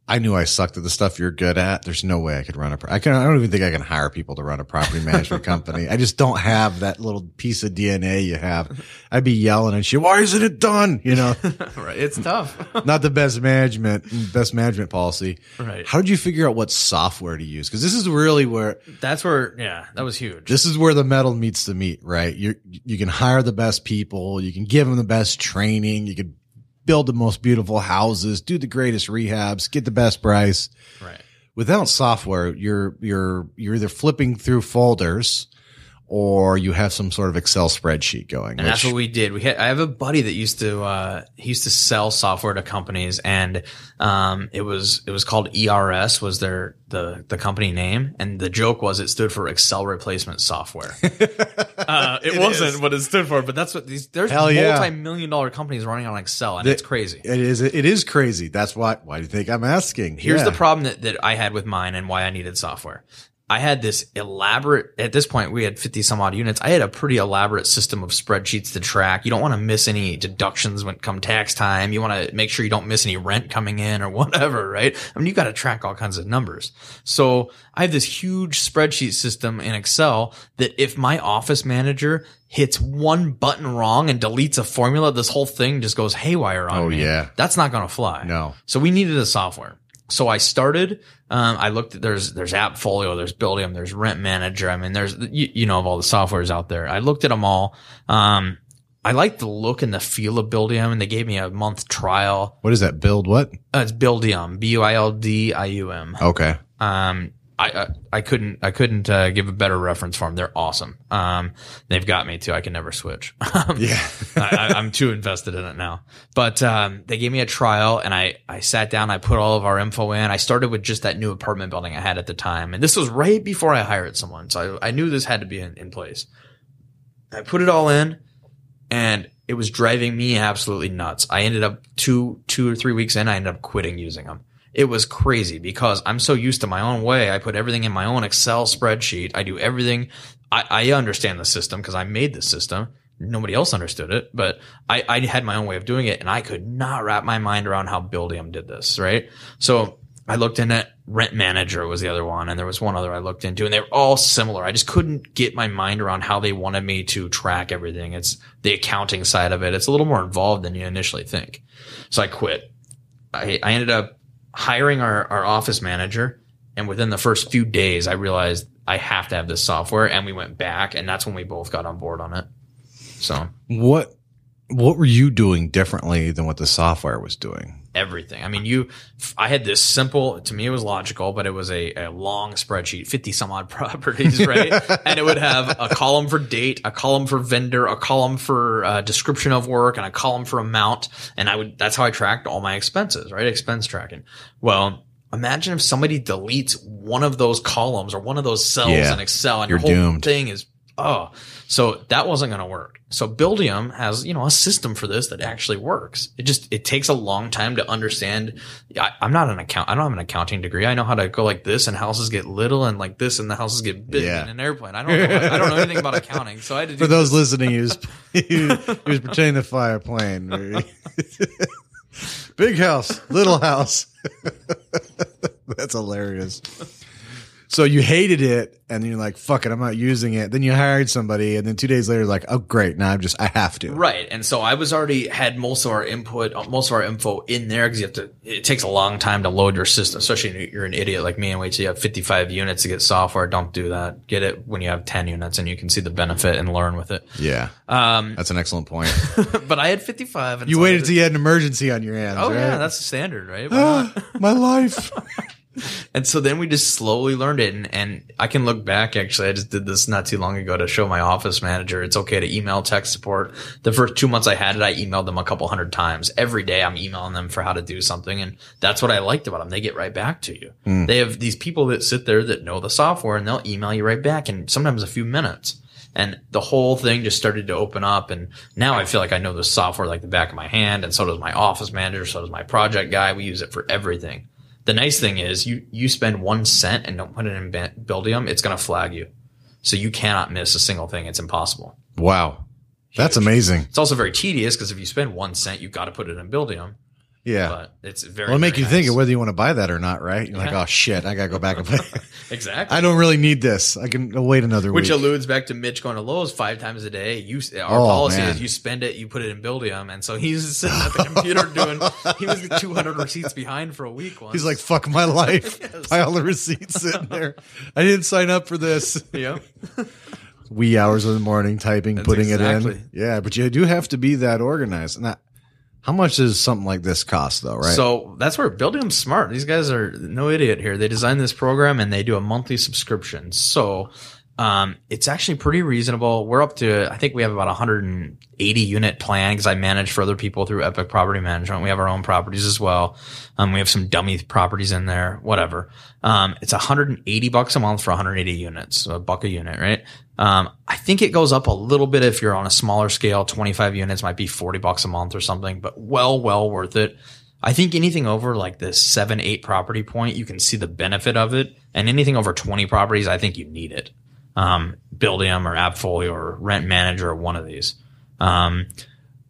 A: I knew I sucked at the stuff you're good at. There's no way I could run a, pro- I can, I don't even think I can hire people to run a property management company. I just don't have that little piece of DNA you have. I'd be yelling and shit. Why isn't it done? You know,
B: right. It's tough.
A: not the best management, best management policy.
B: Right.
A: How did you figure out what software to use? Cause this is really where,
B: That's where, yeah, that was huge.
A: this is where the metal meets the meat, right? You you can hire the best people, you can give them the best training, you can build the most beautiful houses, do the greatest rehabs, get the best price.
B: right.
A: Without software, you're you're you're either flipping through folders or you have some sort of Excel spreadsheet going.
B: And that's what we did. We had, I have a buddy that used to, uh, he used to sell software to companies and, um, it was, it was called ERS was their, the, the company name. And the joke was it stood for Excel replacement software. uh, it, wasn't what it stood for, but that's what these, there's
A: Hell
B: multi-million dollar companies running on Excel and it's crazy.
A: it is it is crazy. That's why why do you think I'm asking?
B: Here's
A: Yeah.
B: the problem that, that I had with mine and why I needed software. I had this elaborate, at this point, we had 50 some odd units. I had a pretty elaborate system of spreadsheets to track. You don't want to miss any deductions when come tax time. You want to make sure you don't miss any rent coming in or whatever, right? I mean, you got to track all kinds of numbers. So I have this huge spreadsheet system in Excel that if my office manager hits one button wrong and deletes a formula, this whole thing just goes haywire on
A: Oh,
B: me.
A: yeah.
B: That's not going to fly.
A: No.
B: So we needed a software. So I started. Um, I looked at there's there's AppFolio, there's Buildium, there's Rent Manager. I mean, there's you, you know of all the softwares out there. I looked at them all. Um, I liked the look and the feel of Buildium, and they gave me a month trial.
A: What is that? Build what?
B: Uh, it's Buildium, B U I L D I U M.
A: Okay.
B: Um, I, I I couldn't I couldn't uh, give a better reference for them. They're awesome. Um, they've got me too. I can never switch.
A: Yeah.
B: I, I, I'm too invested in it now. But um, they gave me a trial, and I I sat down. I put all of our info in. I started with just that new apartment building I had at the time, and this was right before I hired someone, so I, I knew this had to be in, in place. I put it all in, and it was driving me absolutely nuts. I ended up two two or three weeks in. I ended up quitting using them. It was crazy because I'm so used to my own way. I put everything in my own Excel spreadsheet. I do everything. I, I understand the system because I made the system. Nobody else understood it, but I, I had my own way of doing it and I could not wrap my mind around how Buildium did this, right? So I looked in at Rent Manager was the other one, and there was one other I looked into, and they were all similar. I just couldn't get my mind around how they wanted me to track everything. It's the accounting side of it. It's a little more involved than you initially think. So I quit. I, I ended up hiring our, our office manager, and within the first few days, I realized I have to have this software, and we went back, and that's when we both got on board on it. So
A: What what were you doing differently than what the software was doing?
B: everything. I mean, you, I had this simple, to me, it was logical, but it was a, a long spreadsheet, 50 some odd properties, right? and it would have a column for date, a column for vendor, a column for uh, description of work, and a column for amount. And I would, that's how I tracked all my expenses, right? Expense tracking. Well, imagine if somebody deletes one of those columns or one of those cells
A: Yeah.
B: in Excel and
A: You're
B: your whole
A: doomed.
B: thing is, oh, so that wasn't going to work. So Buildium has, you know, a system for this that actually works. It just, it takes a long time to understand. I, I'm not an account. I don't have an accounting degree. I know how to go like this and houses get little and like this and the houses get big
A: Yeah.
B: in an airplane. I don't know. I don't know anything about accounting. So I had to do
A: For those listening, he was he was pretending to fly a plane. Big house, little house. That's hilarious. So you hated it, and you're like, "Fuck it, I'm not using it." Then you hired somebody, and then two days later, like, "Oh, great, now I'm just I have to."
B: Right. And so I was already had most of our input, most of our info in there because you have to, it takes a long time to load your system, especially if you're an idiot like me and wait till you have 55 units to get software. Don't do that. Get it when you have 10 units and you can see the benefit and learn with it.
A: Yeah,
B: Um,
A: that's an excellent point.
B: but I had 55. And
A: you
B: so
A: waited till you had an emergency on your hands.
B: Oh
A: right?
B: yeah, that's the standard, right?
A: Ah, my life.
B: And so then we just slowly learned it. And, and I can look back, actually, I just did this not too long ago to show my office manager it's okay to email tech support. The first two months I had it, I emailed them a couple hundred times. Every day I'm emailing them for how to do something. And that's what I liked about them. They get right back to you. Hmm. They have these people that sit there that know the software and they'll email you right back in sometimes a few minutes. And the whole thing just started to open up. And now I feel like I know the software like the back of my hand. And so does my office manager. So does my project guy. We use it for everything. The nice thing is you, you spend one cent and don't put it in Buildium, it's going to flag you. So you cannot miss a single thing. It's impossible.
A: Wow, that's amazing.
B: It's also very tedious because if you spend one cent, you've got to put it in Buildium.
A: Yeah.
B: But it's very.
A: Well, it'll make
B: very
A: you think of whether you want to buy that or not, right? You're like, oh shit, I gotta go back and pay.
B: exactly.
A: I don't really need this. I can wait another week.
B: Which
A: week.
B: alludes back to Mitch going to Lowe's five times a day. You, our
A: Oh,
B: policy
A: man.
B: is you spend it, you put it in Buildium, and so he's sitting at the computer doing. He was 200 receipts behind for a week once.
A: He's like, fuck my life.
B: Yes.
A: Pile of receipts sitting there. I didn't sign up for this.
B: yeah,
A: Wee hours of the morning typing,
B: That's
A: putting it in. Yeah, but you do have to be that organized. And that, how much does something like this cost though, right?
B: So that's where Buildium smart. These guys are no idiot here. They design this program and they do a monthly subscription. So um, it's actually pretty reasonable. We're up to, I think we have about 180 unit plan because I manage for other people through Epic Property Management. We have our own properties as well. Um, we have some dummy properties in there, whatever. Um, it's 180 bucks a month for 180 units, so a buck a unit, right? Um, I think it goes up a little bit if you're on a smaller scale. 25 units might be 40 bucks a month or something, but well, well worth it. I think anything over like this seven, eight property point, you can see the benefit of it. And anything over 20 properties, I think you need it. Um, Buildium or AppFolio or Rent Manager or one of these. Um,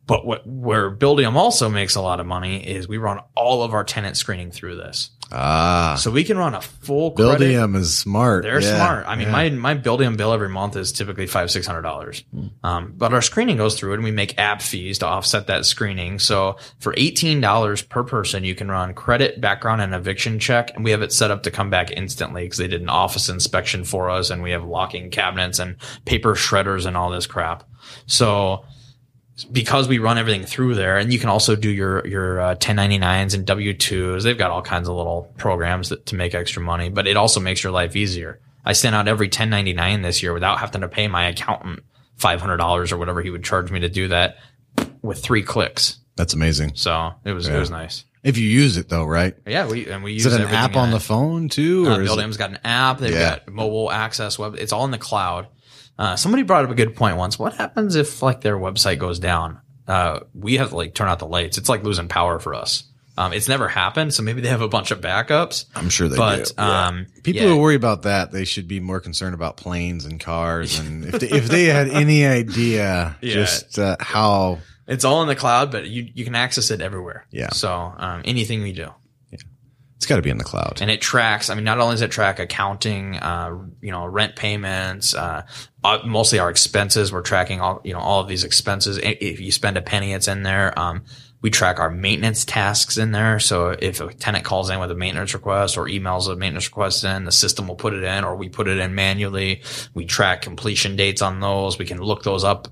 B: but what, where Buildium also makes a lot of money is we run all of our tenant screening through this.
A: ah,
B: So we can run a full credit.
A: Buildium is smart.
B: They're
A: Yeah,
B: smart. I mean,
A: yeah.
B: my my Buildium bill every month is typically five six hundred dollars. Um, but our screening goes through it, and we make app fees to offset that screening. So for eighteen dollars per person, you can run credit, background, and eviction check, and we have it set up to come back instantly because they did an office inspection for us, and we have locking cabinets and paper shredders and all this crap. So because we run everything through there and you can also do your your uh, 1099s and w2s they've got all kinds of little programs that, to make extra money but it also makes your life easier i sent out every 1099 this year without having to pay my accountant $500 or whatever he would charge me to do that with three clicks
A: That's amazing.
B: so it was it was nice
A: If you use it though, right?
B: yeah we and we use
A: Is it an app on the phone too?
B: Uh,
A: Or
B: Buildium's got an app. They've
A: Yeah.
B: got mobile access web. It's all in the cloud. Uh, somebody brought up a good point once. What happens if like their website goes down? Uh, we have to like turn out the lights. It's like losing power for us. Um, it's never happened, so maybe they have a bunch of backups.
A: I'm sure they
B: but
A: do. Yeah.
B: um,
A: People
B: yeah.
A: who worry about that, they should be more concerned about planes and cars. And if they, if they had any idea
B: Yeah.
A: just uh, how,
B: it's all in the cloud, but you you can access it everywhere.
A: Yeah.
B: So um, anything we do.
A: It's got to be in the cloud.
B: and it tracks. I mean, not only does it track accounting, uh, you know, rent payments, uh, mostly our expenses. We're tracking all, you know, all of these expenses. If you spend a penny, it's in there. Um, we track our maintenance tasks in there. So if a tenant calls in with a maintenance request or emails a maintenance request in, the system will put it in or we put it in manually. We track completion dates on those. We can look those up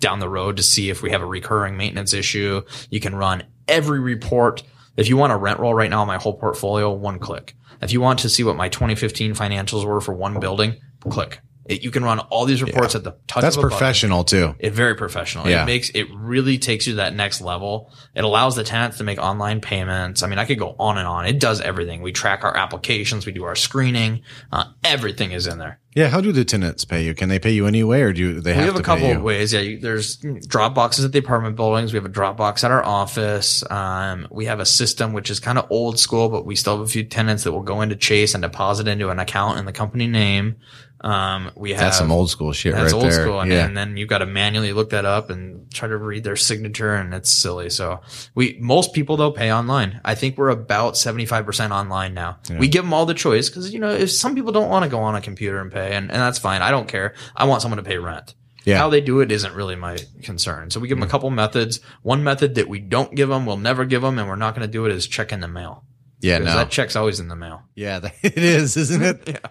B: down the road to see if we have a recurring maintenance issue. You can run every report. If you want a rent roll right now my whole portfolio, one click. If you want to see what my 2015 financials were for one building, click. It, you can run all these reports at the touch
A: That's
B: of a button.
A: professional too.
B: It very professional.
A: Yeah.
B: It makes it really takes you to that next level. It allows the tenants to make online payments. I mean, I could go on and on. It does everything. We track our applications. We do our screening. Uh, everything is in there.
A: Yeah. How do the tenants pay you? Can they pay you anyway, or do they have?
B: We
A: have,
B: a couple of ways. Yeah, you, there's drop boxes at the apartment buildings. We have a drop box at our office. Um, we have a system which is kind of old school, but we still have a few tenants that will go into Chase and deposit into an account in the company name. Um, we have
A: That's some old school shit
B: That's
A: right
B: old
A: there.
B: school, and,
A: yeah.
B: and then you've got to manually look that up and try to read their signature, and it's silly. So we most people though pay online. I think we're about seventy five percent online now. We give them all the choice because you know if some people don't want to go on a computer and pay, and, and that's fine. I don't care. I want someone to pay rent.
A: Yeah.
B: How they do it isn't really my concern. So we give them a couple methods. One method that we don't give them, we'll never give them, and we're not going to do it is check in the mail.
A: Yeah, No.
B: that check's always in the mail.
A: yeah. It is, isn't it?
B: Yeah.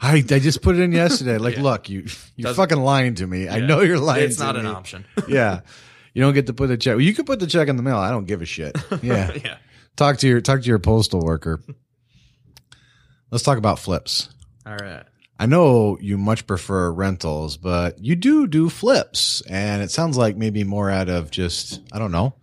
A: I, I just put it in yesterday. Like, look, you you're
B: Doesn't-
A: fucking lying to me. I know you're lying.
B: It's not
A: me.
B: an option.
A: yeah. You don't get to put the check. Well, you could put the check in the mail. I don't give a shit. Yeah.
B: yeah.
A: talk to your talk to your postal worker. Let's talk about flips.
B: All right.
A: I know you much prefer rentals, but you do do flips, and it sounds like maybe more out of just I don't know.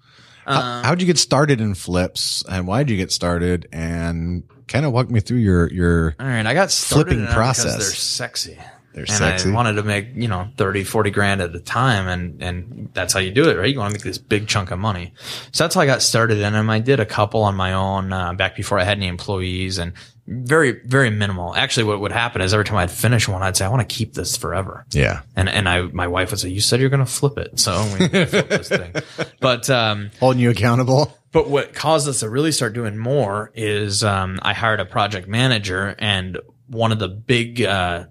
A: How,
B: Um,
A: how'd you get started in flips, and why'd you get started? And kind of walk me through your your
B: All right, I got started
A: Flipping process.
B: they're sexy.
A: they're sexy
B: and
A: sexy.
B: I wanted to make, you know, 30, 40 grand at a time. And, and that's how you do it, right? You want to make this big chunk of money. So that's how I got started in them. I did a couple on my own, uh, back before I had any employees and very, very minimal. Actually, what would happen is every time I'd finish one, I'd say, I want to keep this forever.
A: yeah,
B: And, and I, my wife would say, you said you're going to flip it. So we flip this thing. But, um,
A: holding you accountable.
B: but what caused us to really start doing more is um, I hired a project manager, and one of the big uh,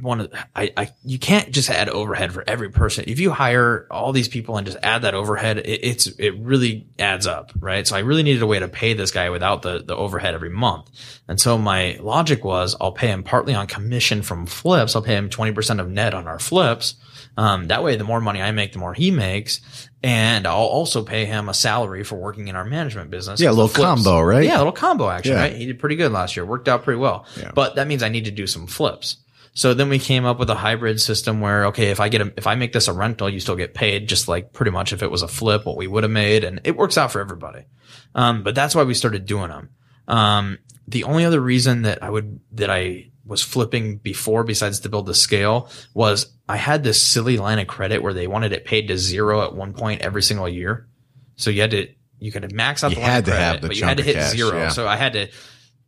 B: one of I, I you can't just add overhead for every person. If you hire all these people and just add that overhead, it, it's it really adds up, right? So I really needed a way to pay this guy without the the overhead every month. And so my logic was I'll pay him partly on commission from flips. I'll pay him twenty percent of net on our flips. Um, that way, the more money I make, the more he makes. And I'll also pay him a salary for working in our management business.
A: Yeah, a little combo, right?
B: Yeah, a little combo actually,
A: Yeah.
B: right? He did pretty good last year. Worked out pretty well.
A: Yeah.
B: But that means I need to do some flips. So then we came up with a hybrid system where, okay, if I get a, if I make this a rental, you still get paid just like pretty much if it was a flip, what we would have made. And it works out for everybody. Um, but that's why we started doing them. Um, the only other reason that I would, that I was flipping before besides to build the scale was I had this silly line of credit where they wanted it paid to zero at one point every single year. So you had to, you could max out
A: You
B: the line
A: had
B: of
A: to
B: credit, but you had to hit
A: cash,
B: zero.
A: yeah.
B: So I had to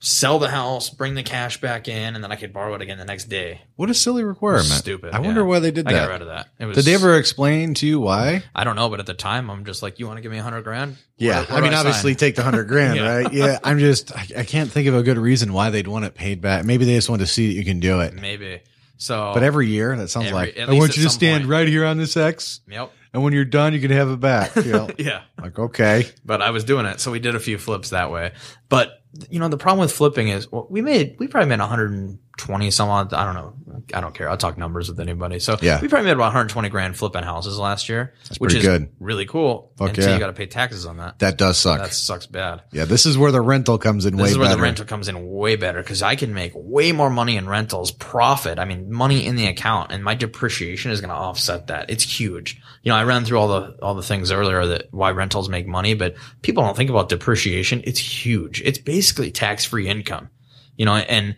B: sell the house, bring the cash back in, and then I could borrow it again the next day.
A: What a silly requirement.
B: Stupid.
A: I wonder
B: yeah.
A: why they did
B: I got
A: that.
B: rid of that. It was,
A: Did they ever explain to you why?
B: I don't know, but at the time, I'm just like, you want to give me a hundred grand?
A: Yeah,
B: Where- where
A: I mean,
B: do
A: obviously, take the hundred grand,
B: Yeah.
A: right? Yeah, I'm just, I, I can't think of a good reason why they'd want it paid back. Maybe they just want to see that you can do it.
B: maybe. So,
A: But every year, that sounds
B: Every-
A: like I want you to stand
B: point.
A: right here on this X,
B: yep,
A: and when you're done, you can have it back. You know?
B: yeah.
A: like okay,
B: But I was doing it, so we did a few flips that way. But you know, the problem with flipping is well, we made we probably made 120 some odd. I don't know. I don't care. I'll talk numbers with anybody. So
A: Yeah.
B: we probably made about 120 grand flipping houses last year, which is
A: good.
B: really cool.
A: Fuck
B: until
A: yeah.
B: you got to pay taxes on that.
A: that does suck.
B: That sucks bad.
A: yeah, this is where the rental comes in way better.
B: This
A: way
B: is where
A: better.
B: the rental comes in way better because I can make way more money in rentals, profit. I mean, money in the account, and my depreciation is going to offset that. It's huge. You know, I ran through all the all the things earlier that why rentals make money, but people don't think about depreciation. It's huge. It's basically tax free income. You know, and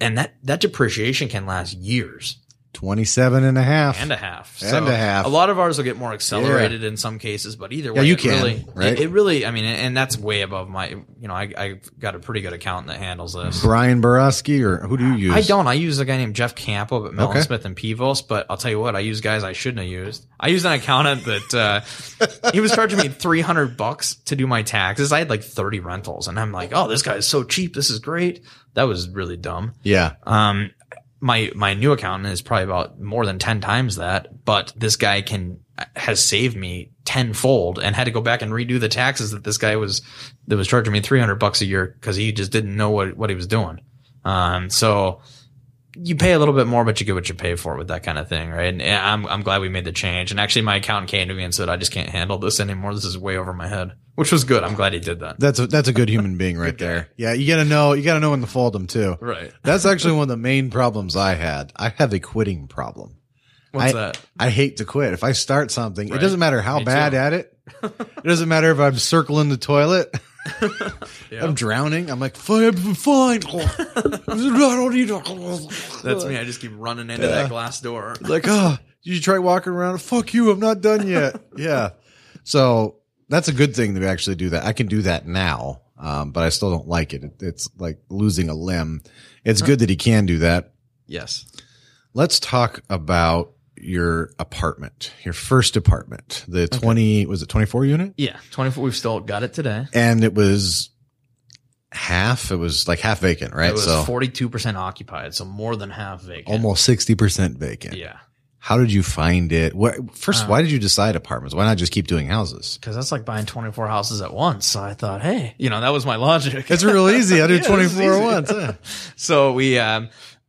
B: and that that depreciation can last years
A: 27 and a half.
B: and a half.
A: And a half.
B: A lot of ours will get more accelerated in in some cases, but either way,
A: Yeah, you
B: it
A: can,
B: really,
A: right?
B: It, it really, I mean, and that's way above my. You know, I I've got a pretty good accountant that handles this.
A: Brian Borowski, or who do you use?
B: I don't. I use a guy named Jeff Campo at Mellen
A: Okay.
B: Smith and Pivoz, but I'll tell you what, I use guys I shouldn't have used. I used an accountant that uh, he was charging me three hundred bucks to do my taxes. I had like thirty rentals, and I'm like, oh, this guy is so cheap. This is great. That was really dumb.
A: Yeah,
B: Um, my my new accountant is probably about more than ten times that, but this guy can has saved me tenfold and had to go back and redo the taxes that this guy was that was charging me three hundred bucks a year because he just didn't know what what he was doing. Um, so you pay a little bit more, but you get what you pay for with that kind of thing, right? And I'm I'm glad we made the change. And actually, my accountant came to me and said, "I just can't handle this anymore. This is way over my head," which was good. I'm glad he did that.
A: that's a, that's a good human being right there. Yeah, you gotta know, you gotta know when to fold them too.
B: Right.
A: That's actually one of the main problems I had. I have a quitting problem.
B: What's
A: I,
B: that?
A: I hate to quit. If I start something, it doesn't matter how
B: Me
A: bad
B: too.
A: at it. it doesn't matter if I'm circling the toilet. I'm drowning. I'm like, fine, I'm fine. I don't need.
B: That's me. I just keep running into that glass door.
A: like, oh, did you try walking around? Fuck you. I'm not done yet. yeah. So that's a good thing to actually do that. I can do that now. Um, but I still don't like it. it. It's like losing a limb. It's good that he can do that.
B: Yes.
A: Let's talk about your apartment, your first apartment, the 20, was it 24 unit?
B: Yeah. 24. We've still got it today.
A: And it was half, it was like half vacant, right?
B: It was
A: so
B: 42% occupied. So more than half vacant.
A: almost 60% vacant.
B: Yeah.
A: How did you find it? What, first, why did you decide apartments? Why not just keep doing houses?
B: Cause that's like buying 24 houses at once. So I thought, Hey, you know, that was my logic.
A: It's real easy. I do
B: Yeah,
A: 24 at once. yeah.
B: So we, um,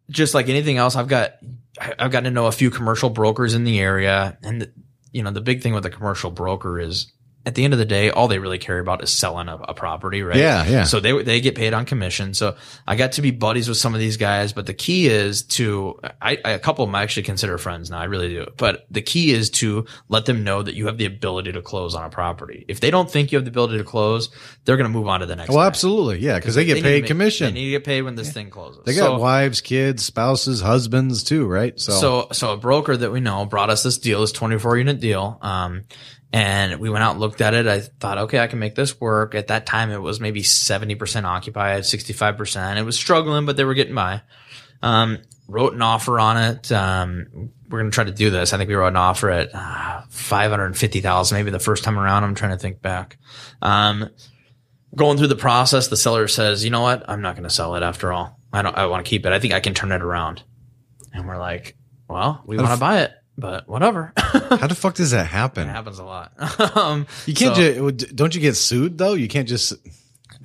B: just like anything else, I've got, I've gotten to know a few commercial brokers in the area. And, you know, the big thing with a commercial broker is at the end of the day, all they really care about is selling a, a property, right?
A: Yeah, yeah.
B: So they, they get paid on commission. So I got to be buddies with some of these guys, but the key is to, I, I a couple of them I actually consider friends now. I really do. But the key is to let them know that you have the ability to close on a property. If they don't think you have the ability to close, they're going to move on to the next.
A: Well,
B: guy.
A: absolutely. Yeah. Cause they get
B: need
A: paid
B: make-
A: commission.
B: They need to get paid when this thing closes.
A: They got
B: So-
A: wives, kids, spouses, husbands too, right? So,
B: so, so a broker that we know brought us this deal, this 24 unit deal. Um, and we went out and looked at it. I thought, okay, I can make this work. At that time, it was maybe 70% occupied, 65%. It was struggling, but they were getting by. Um, wrote an offer on it. Um, we're going to try to do this. I think we wrote an offer at uh, 550,000, maybe the first time around. I'm trying to think back. Um, going through the process, the seller says, you know what? I'm not going to sell it after all. I don't, I want to keep it. I think I can turn it around. And we're like, well, we want to buy it, but whatever.
A: how the fuck does that happen?
B: It happens a lot. um,
A: You can't
B: so-
A: just, don't you get sued though? You can't just,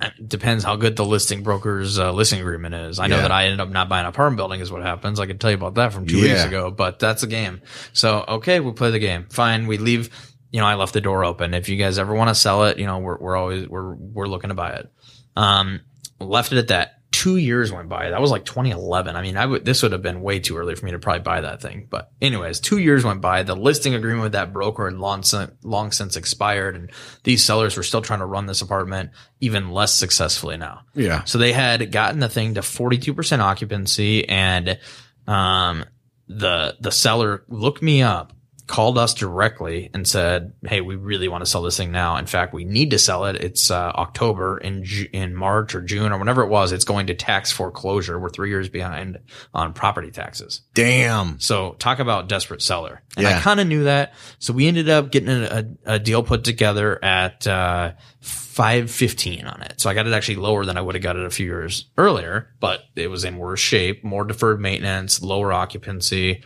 B: it depends how good the listing broker's uh, listing agreement is. I know
A: Yeah.
B: that I ended up not buying a apartment building is what happens. I can tell you about that from two weeks ago, but that's a game. So, okay, we play the game. Fine. We leave, you know, I left the door open. If you guys ever want to sell it, you know, we're, we're always, we're, we're looking to buy it. Um, left it at that. Two years went by. That was like 2011. I mean, I would, this would have been way too early for me to probably buy that thing. But anyways, two years went by. The listing agreement with that broker had long, long since expired. And these sellers were still trying to run this apartment even less successfully now.
A: yeah.
B: So they had gotten the thing to 42% occupancy and, um, the, the seller looked me up, called us directly and said, Hey, we really want to sell this thing now. In fact, we need to sell it. It's, uh, October in, Ju- in March or June or whenever it was, it's going to tax foreclosure. We're three years behind on property taxes.
A: Damn.
B: So talk about desperate seller. And
A: Yeah.
B: I kind of knew that. So we ended up getting a, a, a deal put together at, uh, 515 on it. So I got it actually lower than I would have got it a few years earlier, but it was in worse shape, more deferred maintenance, lower occupancy.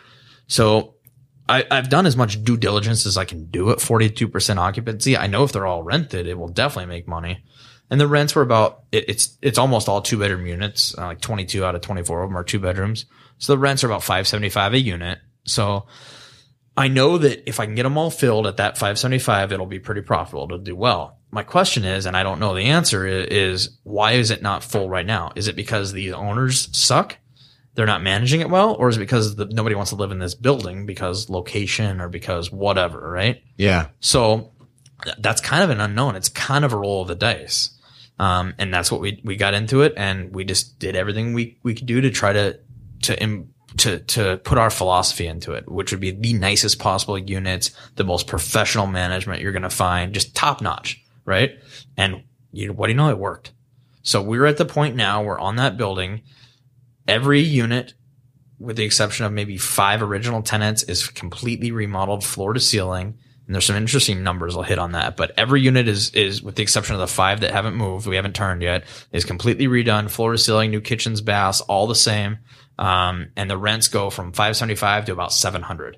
B: So I, I've done as much due diligence as I can do at 42% occupancy. I know if they're all rented, it will definitely make money. And the rents were about, it, it's, it's almost all two bedroom units, uh, like 22 out of 24 of them are two bedrooms. So the rents are about 575 a unit. So I know that if I can get them all filled at that 575, it'll be pretty profitable to do well. My question is, and I don't know the answer is, is why is it not full right now? Is it because the owners suck? They're not managing it well, or is it because the, nobody wants to live in this building because location or because whatever, right?
A: Yeah.
B: So th- that's kind of an unknown. It's kind of a roll of the dice. Um, and that's what we, we got into it and we just did everything we, we could do to try to, to, im- to, to put our philosophy into it, which would be the nicest possible units, the most professional management you're going to find, just top notch, right? And you, what do you know? It worked. So we're at the point now, we're on that building. Every unit, with the exception of maybe five original tenants, is completely remodeled floor to ceiling. And there's some interesting numbers I'll hit on that. But every unit is, is with the exception of the five that haven't moved, we haven't turned yet, is completely redone, floor to ceiling, new kitchens, baths, all the same. Um, and the rents go from 575 to about 700.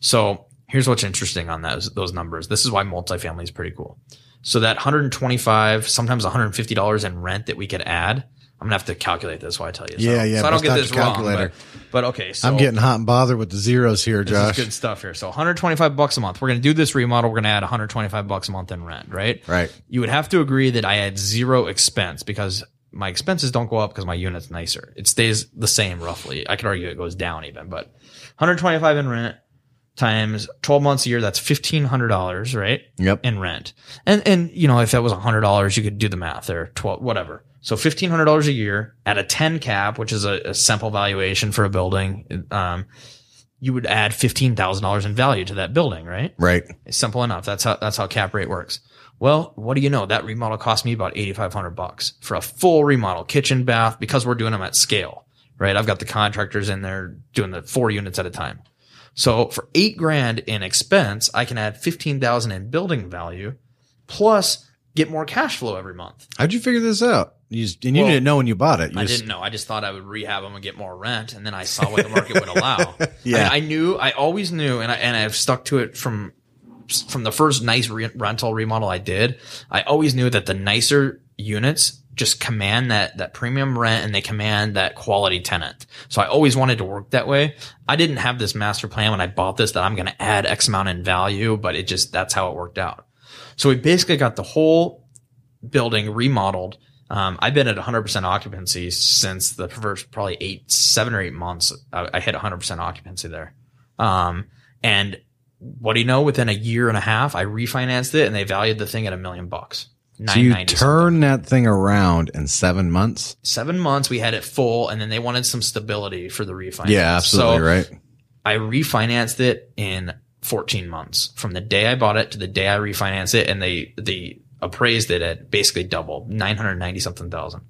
B: So here's what's interesting on those, those numbers. This is why multifamily is pretty cool. So that 125, sometimes $150 in rent that we could add. I'm gonna have to calculate this while I tell you. So,
A: Yeah, yeah,
B: So I don't get this
A: your
B: wrong.
A: calculator.
B: But, but okay, so
A: I'm getting hot and bothered with the zeros here,
B: this
A: Josh.
B: is good stuff here. So 125 bucks a month. We're to do this remodel. We're to add 125 bucks a month in rent, right?
A: Right.
B: You would have to agree that I had zero expense because my expenses don't go up because my unit's nicer. It stays the same roughly. I could argue it goes down even, but 125 in rent. times 12 months a year, that's $1,500, right?
A: Yep.
B: In rent. And, and, you know, if that was $100, you could do the math there, 12, whatever. So $1,500 a year at a 10 cap, which is a, a simple valuation for a building. Um, you would add $15,000 in value to that building, right?
A: Right.
B: It's simple enough. That's how, that's how cap rate works. Well, what do you know? That remodel cost me about 8,500 bucks for a full remodel, kitchen, bath, because we're doing them at scale, right? I've got the contractors in there doing the four units at a time. So for eight grand in expense, I can add 15,000 in building value plus get more cash flow every month.
A: How'd you figure this out? You just, and you
B: Well,
A: didn't know when you bought it. You
B: I
A: just-
B: didn't know. I just thought I would rehab them and get more rent, and then I saw what the market would allow.
A: Yeah.
B: I, I knew. I always knew, and I and I've stuck to it from from the first nice re- rental remodel I did. I always knew that the nicer units just command that that premium rent and they command that quality tenant. So I always wanted to work that way. I didn't have this master plan when I bought this that I'm going to add X amount in value, but it just that's how it worked out. So we basically got the whole building remodeled. Um, I've been at 100% occupancy since the first probably eight, seven or eight months. I, I hit 100% occupancy there. Um, and what do you know? Within a year and a half, I refinanced it and they valued the thing at a million bucks.
A: so you
B: 990
A: turn that thing around in seven months.
B: seven months. We had it full, and then they wanted some stability for the refinance.
A: Yeah, absolutely
B: So
A: right.
B: I refinanced it in 14 months from the day I bought it to the day I refinanced it, and they they appraised it at basically double 990 something thousand.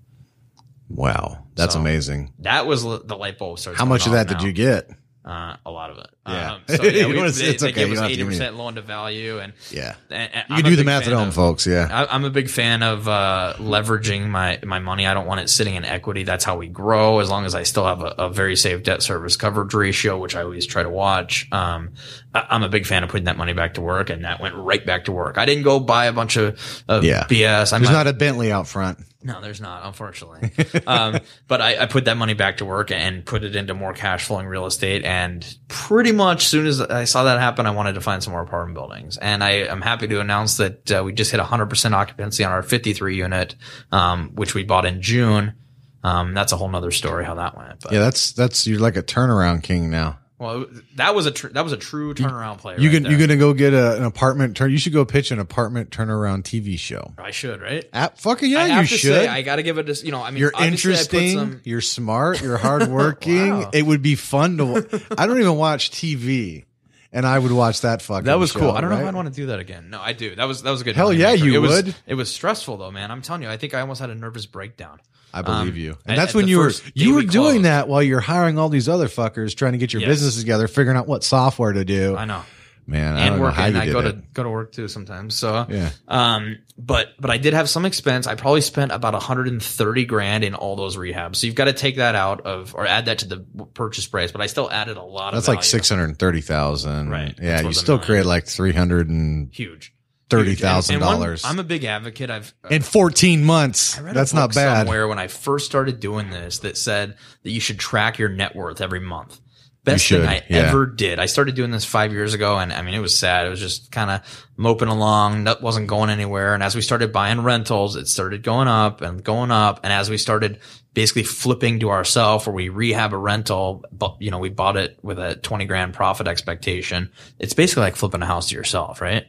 A: Wow, that's
B: So-
A: amazing.
B: That was the light bulb starts.
A: How much of that did you get?
B: Uh, a lot of it.
A: Yeah.
B: Um, so yeah, we,
A: You
B: they,
A: it's
B: they
A: okay,
B: us
A: don't have to give me-
B: 80 percent loan to value, and,
A: Yeah,
B: and, and
A: you
B: I'm
A: can do the math at home,
B: of-
A: folks. Yeah,
B: I, I'm a big fan of uh, leveraging my my money. I don't want it sitting in equity. That's how we grow. As long as I still have a, a very safe debt service coverage ratio, which I always try to watch. Um, I, I'm a big fan of putting that money back to work, and that went right back to work. I didn't go buy a bunch of, of
A: Yeah.
B: BS. I'm
A: there's not a Bentley out front.
B: No, there's not, unfortunately. um, but I, I put that money back to work and put it into more cash flowing real estate. And pretty much soon as I saw that happen, I wanted to find some more apartment buildings. And I am happy to announce that uh, we just hit 100% occupancy on our 53 unit, um, which we bought in June. Um, that's a whole nother story how that went. But,
A: Yeah, that's that's you're like a turnaround king now.
B: Well, that was a tr- that was a true turnaround play.
A: You
B: right
A: can
B: there.
A: you're gonna go get a, an apartment turn. You should go pitch an apartment turnaround TV show.
B: I should, right?
A: At fucking yeah,
B: I have
A: you
B: to
A: should.
B: say, I got to give it. You know, I mean,
A: you're
B: obviously I put
A: interesting.
B: some-
A: You're smart. You're hardworking.
B: Wow.
A: It would be fun to. wa- I don't even watch TV, and I would watch that fucking.
B: That was
A: show,
B: cool. I don't know if
A: right?
B: I'd want to do that again. No, I do. That was that was a good.
A: Hell yeah, you
B: it was,
A: would.
B: It was stressful though, man. I'm telling you. I think I almost had a nervous breakdown.
A: I believe
B: Um,
A: you.
B: at-
A: And that's
B: at
A: when
B: the
A: you were you were
B: we
A: doing
B: closed.
A: that while you're hiring all these other fuckers trying to get your
B: Yes.
A: business together, figuring out what software to do.
B: I know.
A: Man, I
B: And
A: don't know how
B: working. I go
A: it.
B: to go to work too sometimes. So
A: Yeah.
B: Um, but but I did have some expense. I probably spent about 130 grand in all those rehabs. So you've got to take that out of or add that to the purchase price. But I still added a lot
A: That's
B: of
A: like six hundred thirty thousand.
B: Right.
A: Yeah, you still create like three hundred and
B: huge.
A: Thirty thousand
B: And- and one-
A: dollars
B: I'm a big advocate. I've uh,
A: in fourteen months. That's not bad.
B: Somewhere when I first started doing this, that said that you should track your net worth every month. Best
A: should,
B: thing I
A: yeah.
B: ever did. I started doing this five years ago, and I mean, it was sad. It was just kind of moping along. That wasn't going anywhere. And as we started buying rentals, it started going up and going up. And as we started basically flipping to ourselves, where we rehab a rental, but you know, we bought it with a twenty grand profit expectation. It's basically like flipping a house to yourself, right?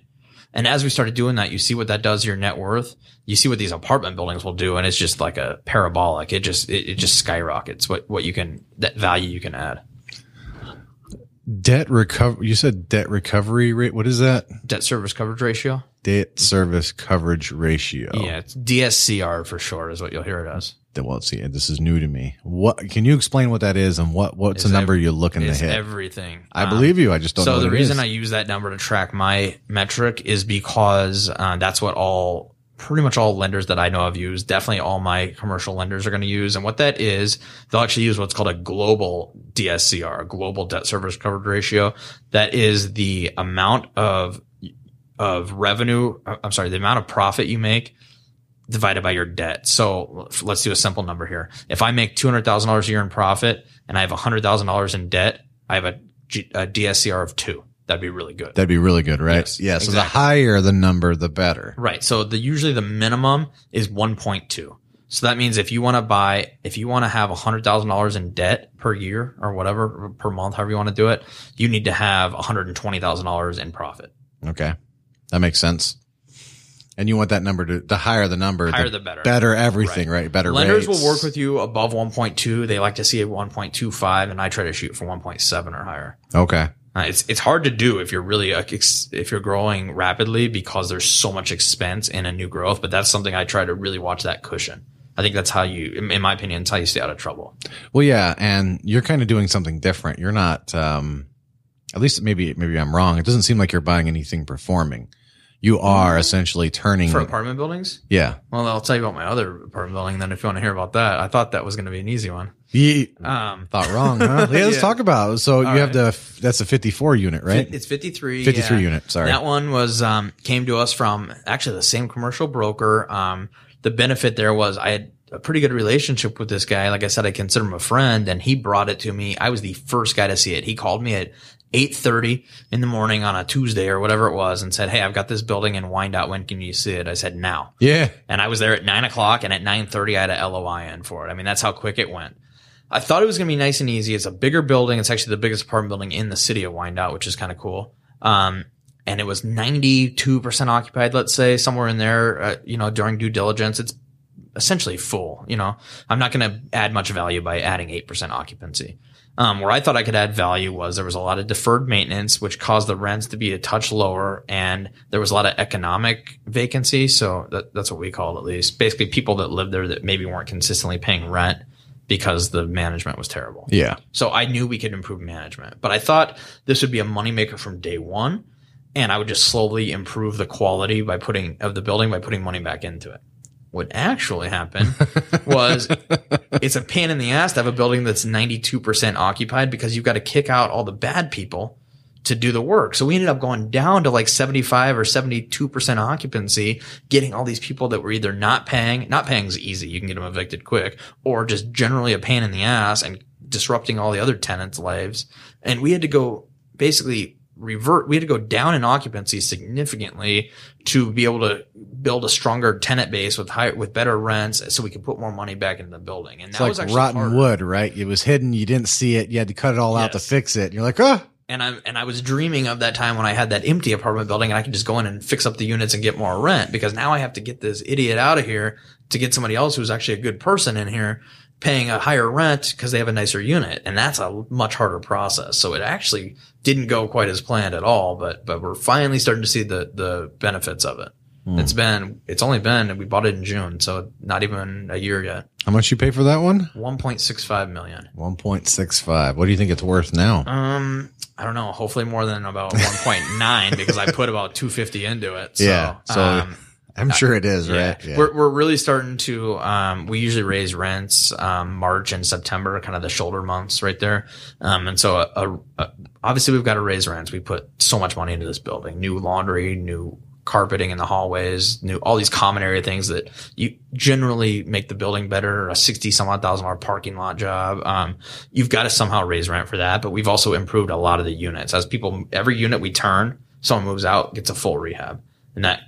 B: And as we started doing that, you see what that does to your net worth. You see what these apartment buildings will do, and it's just like a parabolic. It just it, it just skyrockets what what you can that value you can add.
A: Debt recovery. You said debt recovery rate. What is that?
B: Debt service coverage ratio.
A: Debt service coverage ratio.
B: Yeah, it's DSCR for short is what you'll hear it as.
A: Well, let's see. This is new to me. What can you explain what that is and what what's the number you're looking to hit?
B: everything.
A: I
B: Um,
A: believe you. I just don't know.
B: so the reason. I use that number to track my metric is because uh, that's what all pretty much all lenders that I know of use. Definitely all my commercial lenders are going to use. And what that is, they'll actually use what's called a global DSCR, a global debt service coverage ratio. That is the amount of of revenue. uh, I'm sorry, the amount of profit you make divided by your debt. So let's do a simple number here. If I make two hundred thousand dollars a year in profit and I have hundred thousand dollars in debt, I have a, G, a DSCR of two. That'd be really good.
A: That'd be really good, right?
B: Yes,
A: yeah. So the higher the number, the better.
B: right. So the usually the minimum is one point two. So that means if you want to buy, if you want to have $100,000 in debt per year or whatever, per month, however you want to do it, you need to have $120,000 in profit.
A: Okay. That makes sense. And you want that number to, the higher the number,
B: Higher the better.
A: Better everything, right? Better
B: Lenders
A: rates.
B: will work with you above 1.2. They like to see a 1.25 and I try to shoot for 1.7 or higher.
A: Okay.
B: Uh, it's it's hard to do if you're really uh, if you're growing rapidly because there's so much expense in a new growth. But that's something I try to really watch that cushion. I think that's how you, in in my opinion, it's how you stay out of trouble.
A: Well, yeah. And you're kind of doing something different. You're not, um, at least maybe, maybe I'm wrong. It doesn't seem like you're buying anything performing. You are essentially turning.
B: For apartment buildings,
A: yeah.
B: well, I'll tell you about my other apartment building. Then, if you want to hear about that, I thought that was going to be an easy one.
A: You
B: Um,
A: thought wrong, huh? Yeah, let's
B: Yeah.
A: talk about it. So you
B: All
A: have the, that's a 54 unit, right?
B: It's 53.
A: 53
B: yeah.
A: unit. Sorry.
B: That one was um, came to us from actually the same commercial broker. Um, the benefit there was I had a pretty good relationship with this guy. Like I said, I consider him a friend, and he brought it to me. I was the first guy to see it. He called me at 8:30 in the morning on a Tuesday or whatever it was, and said, "Hey, I've got this building in Wyandotte. When can you see it?" I said, "Now."
A: yeah.
B: And I was there at nine o'clock, and at nine thirty, I had a LOI in for it. I mean, that's how quick it went. I thought it was going to be nice and easy. It's a bigger building. It's actually the biggest apartment building in the city of Wyandotte, which is kind of cool. Um, and it was ninety two percent occupied. Let's say somewhere in there. Uh, you know, during due diligence, it's essentially full. You know, I'm not going to add much value by adding eight percent occupancy. Um, where I thought I could add value was there was a lot of deferred maintenance, which caused the rents to be a touch lower, and there was a lot of economic vacancy. So that, that's what we call it, at least. Basically, people that lived there that maybe weren't consistently paying rent because the management was terrible.
A: Yeah.
B: So I knew we could improve management, but I thought this would be a moneymaker from day one, and I would just slowly improve the quality by putting of the building by putting money back into it. What actually happened was it's a pain in the ass to have a building that's 92% occupied because you've got to kick out all the bad people to do the work. So we ended up going down to like 75 or 72% occupancy, getting all these people that were either not paying, not paying is easy. You can get them evicted quick or just generally a pain in the ass and disrupting all the other tenants' lives. And we had to go basically revert. We had to go down in occupancy significantly to be able to build a stronger tenant base with high, with better rents so we could put more money back into the building. And
A: It's
B: that was
A: like
B: actually
A: rotten
B: harder.
A: wood, right? It was hidden. You didn't see it. You had to cut it all out to fix it. And you're like, oh,
B: and I and I was dreaming of that time when I had that empty apartment building and I could just go in and fix up the units and get more rent because now I have to get this idiot out of here to get somebody else who's actually a good person in here paying a higher rent because they have a nicer unit and that's a much harder process. So it actually didn't go quite as planned at all, but but we're finally starting to see the the benefits of it. It's been it's only been we bought it in June, so not even a year yet.
A: how much you pay for that one?
B: 1.65 million.
A: 1.65. What do you think it's worth now?
B: Um, I don't know. Hopefully more than about 1.9 because I put about 250 into it. So,
A: Yeah, so
B: um,
A: I'm sure it is,
B: yeah,
A: right? Yeah.
B: we're we're really starting to. Um, we usually raise rents um, March and September, kind of the shoulder months, right there. Um, and so, a, a, obviously, we've got to raise rents. We put so much money into this building: new laundry, new carpeting in the hallways, new all these common area things that you generally make the building better. A sixty some odd thousand dollar parking lot job. Um, you've got to somehow raise rent for that. But we've also improved a lot of the units as people. Every unit we turn, someone moves out, gets a full rehab, and that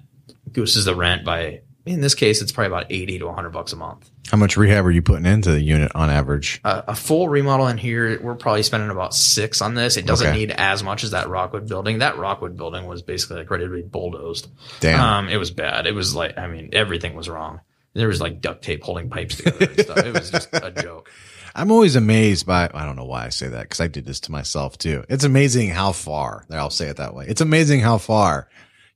B: gooses the rent by in this case it's probably about 80 to 100 bucks a month
A: How much rehab are you putting into the unit on average?
B: uh, a full remodel in here we're probably spending about six on this it doesn't
A: Okay.
B: need as much as that rockwood building that rockwood building was basically like ready to be bulldozed
A: Damn.
B: um it was bad it was like i mean everything was wrong there was like duct tape holding pipes together and stuff it was just a joke
A: I'm always amazed by, I don't know why I say that because I did this to myself too. It's amazing how far, I'll say it that way. It's amazing how far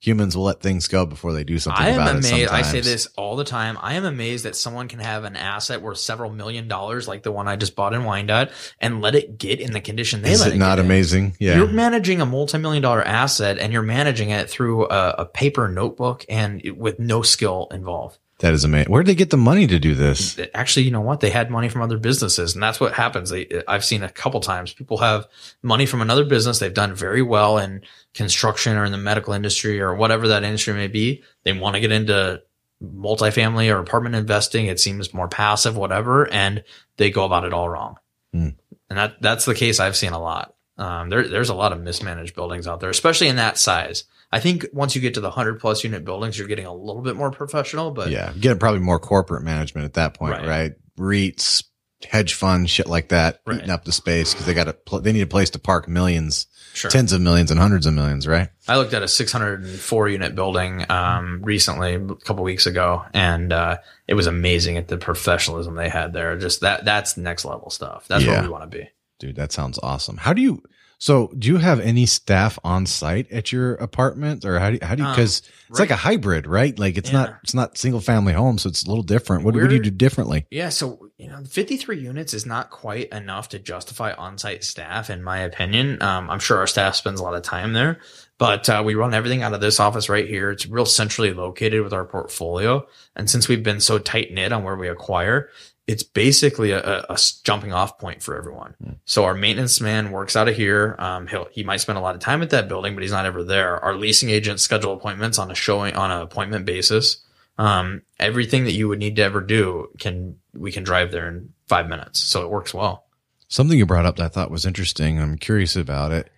A: humans will let things go before they do something
B: I am
A: about it
B: amazed. I say this all the time. I am amazed that someone can have an asset worth several million dollars, like the one I just bought in Wyandotte, and let it get in the condition they
A: Is
B: let
A: it not
B: get in.
A: amazing? Yeah.
B: You're managing a multi-million dollar asset, and you're managing it through a, a paper notebook and with no skill involved.
A: That is amazing. Where did they get the money to do this?
B: Actually, you know what? They had money from other businesses, and that's what happens. They, I've seen a couple times people have money from another business. They've done very well in construction or in the medical industry or whatever that industry may be. They want to get into multifamily or apartment investing. It seems more passive, whatever, and they go about it all wrong.
A: Hmm.
B: And that that's the case I've seen a lot. Um, there, there's a lot of mismanaged buildings out there, especially in that size. I think once you get to the hundred plus unit buildings, you're getting a little bit more professional. But
A: yeah, getting probably more corporate management at that point,
B: Right.
A: right? REITs, hedge funds, shit like that,
B: Right.
A: eating up the space because they got a pl- they need a place to park millions,
B: sure.
A: tens of millions, and hundreds of millions, right?
B: I looked at a 604 unit building um, recently, a couple weeks ago, and uh, it was amazing at the professionalism they had there. Just that that's next level stuff. That's
A: Yeah.
B: where we want to be.
A: Dude, that sounds awesome. How do you? So, do you have any staff on site at your apartment, or how do you, how do you?
B: Um,
A: Because it's like a hybrid, right? Like it's not it's not single family home, so it's a little different. What, what do you do differently?
B: Yeah, so you know, 53 units is not quite enough to justify on-site staff, in my opinion. Um, I'm sure our staff spends a lot of time there, but uh, we run everything out of this office right here. It's real centrally located with our portfolio, and since we've been so tight knit on where we acquire, it's basically a jumping off point for everyone. So our maintenance man works out of here. Um, he'll he might spend a lot of time at that building, but he's not ever there. Our leasing agents schedule appointments on a showing on an appointment basis. Um, everything that you would need to ever do can we can drive there in five minutes, so it works well.
A: Something you brought up that I thought was interesting. I'm curious about it.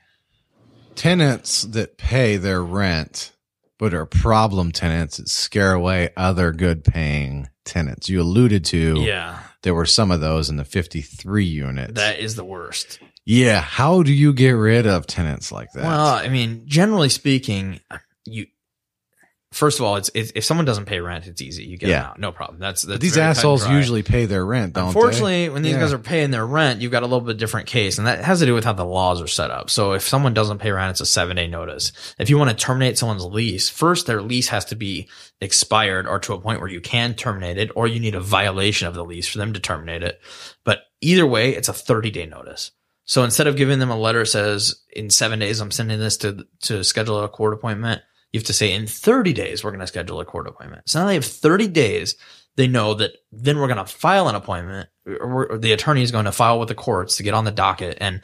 A: Tenants that pay their rent, but are problem tenants that scare away other good paying tenants. You alluded to
B: Yeah,
A: there were some of those in the 53 units.
B: that is the worst.
A: yeah. How do you get rid of tenants like that?
B: Well, I mean, generally speaking, you first of all, it's, it's if someone doesn't pay rent, it's easy. You get
A: Yeah.
B: them out, no problem. That's, that's
A: these
B: very cut and
A: assholes usually pay their rent, don't
B: Unfortunately, when these
A: Yeah.
B: guys are paying their rent, you've got a little bit different case, and that has to do with how the laws are set up. So if someone doesn't pay rent, it's a seven day notice. If you want to terminate someone's lease, first their lease has to be expired or to a point where you can terminate it, or you need a violation of the lease for them to terminate it. But either way, it's a 30 day notice. So instead of giving them a letter that says in seven days I'm sending this to to schedule a court appointment, you have to say in 30 days we're going to schedule a court appointment. So now they have 30 days. They know that then we're going to file an appointment, or, the attorney is going to file with the courts to get on the docket, and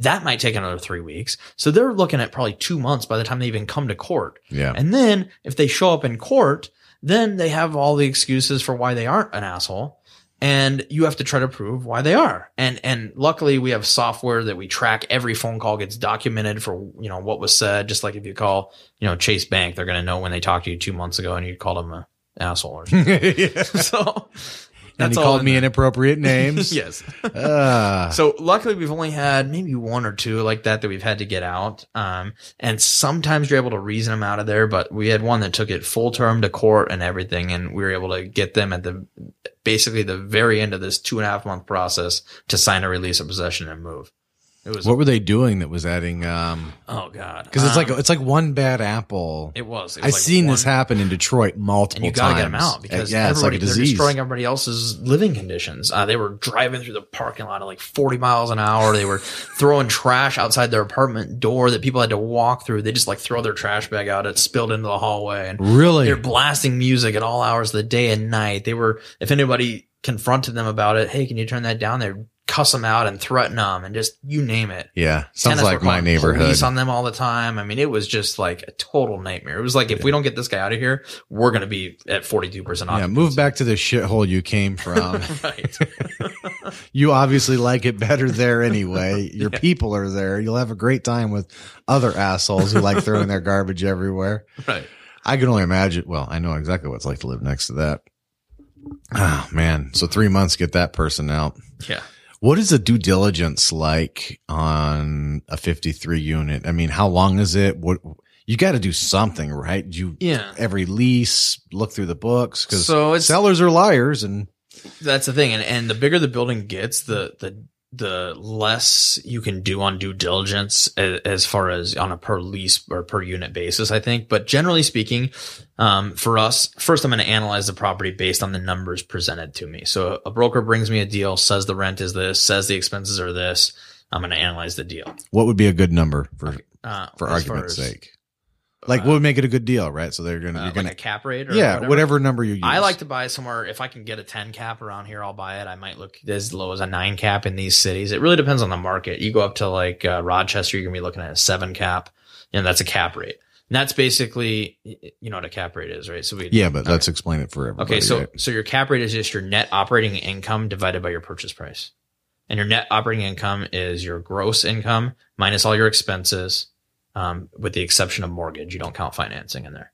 B: that might take another three weeks. So they're looking at probably two months by the time they even come to court.
A: Yeah.
B: And then if they show up in court, then they have all the excuses for why they aren't an asshole. And you have to try to prove why they are. And, and luckily we have software that we track every phone call gets documented for, you know, what was said. Just like if you call, you know, Chase Bank, they're going to know when they talked to you two months ago and you called them a asshole or something.
A: yeah.
B: so
A: And he called me
B: there.
A: inappropriate names.
B: yes.
A: Ah.
B: So luckily we've only had maybe one or two like that that we've had to get out. Um, and sometimes you're able to reason them out of there, but we had one that took it full term to court and everything. And we were able to get them at the, basically the very end of this two and a half month process to sign a release of possession and move. It was,
A: what were they doing that was adding? Um,
B: oh God.
A: because it's like
B: Um,
A: it's like one bad apple.
B: it was, it was
A: I've
B: like
A: seen this happen in Detroit multiple
B: and you gotta
A: times.
B: get them out because
A: yeah, it's like a
B: they're destroying everybody else's living conditions. Uh, they were driving through the parking lot at like 40 miles an hour. They were throwing trash outside their apartment door that people had to walk through. They just like throw their trash bag out. It spilled into the hallway and
A: really?
B: they're blasting music at all hours of the day and night. They were, if anybody confronted them about it, hey, can you turn that down? They'd cuss them out and threaten them and just you name it.
A: yeah, sounds like my neighborhood.
B: Police on them all the time. I mean, it was just like a total nightmare. It was like if we don't get this guy out of here, we're going to be at forty two percent off.
A: Yeah, move back to the shithole you came from.
B: right.
A: you obviously like it better there anyway. Your people are there. You'll have a great time with other assholes who like throwing their garbage everywhere.
B: right.
A: I can only imagine. Well, I know exactly what it's like to live next to that. Oh man. So three months, get that person out.
B: Yeah.
A: What is the due diligence like on a 53 unit? I mean, how long is it? What you got to do something, right? You
B: Yeah.
A: every lease, look through the books because
B: So
A: sellers are liars and
B: that's the thing, and and the bigger the building gets, the the the less you can do on due diligence as, as far as on a per lease or per unit basis, I think. But generally speaking, um, for us, first I'm going to analyze the property based on the numbers presented to me. So a broker brings me a deal, says the rent is this, says the expenses are this. I'm going to analyze the deal.
A: what would be a good number for
B: Uh,
A: for argument's sake? Like, what would make it a good deal, right? So they're gonna,
B: uh,
A: you're gonna,
B: a cap rate or
A: yeah, whatever. number you use.
B: I like to buy somewhere. If I can get a 10 cap around here, I'll buy it. I might look as low as a nine cap in these cities. It really depends on the market. You go up to like uh, Rochester, you're to be looking at a seven cap. And that's a cap rate. And that's basically, you know what a cap rate is, right? So we,
A: Yeah, but let's explain it for everybody.
B: okay. So,
A: right?
B: so your cap rate is just your net operating income divided by your purchase price. and your net operating income is your gross income minus all your expenses, um, with the exception of mortgage. You don't count financing in there.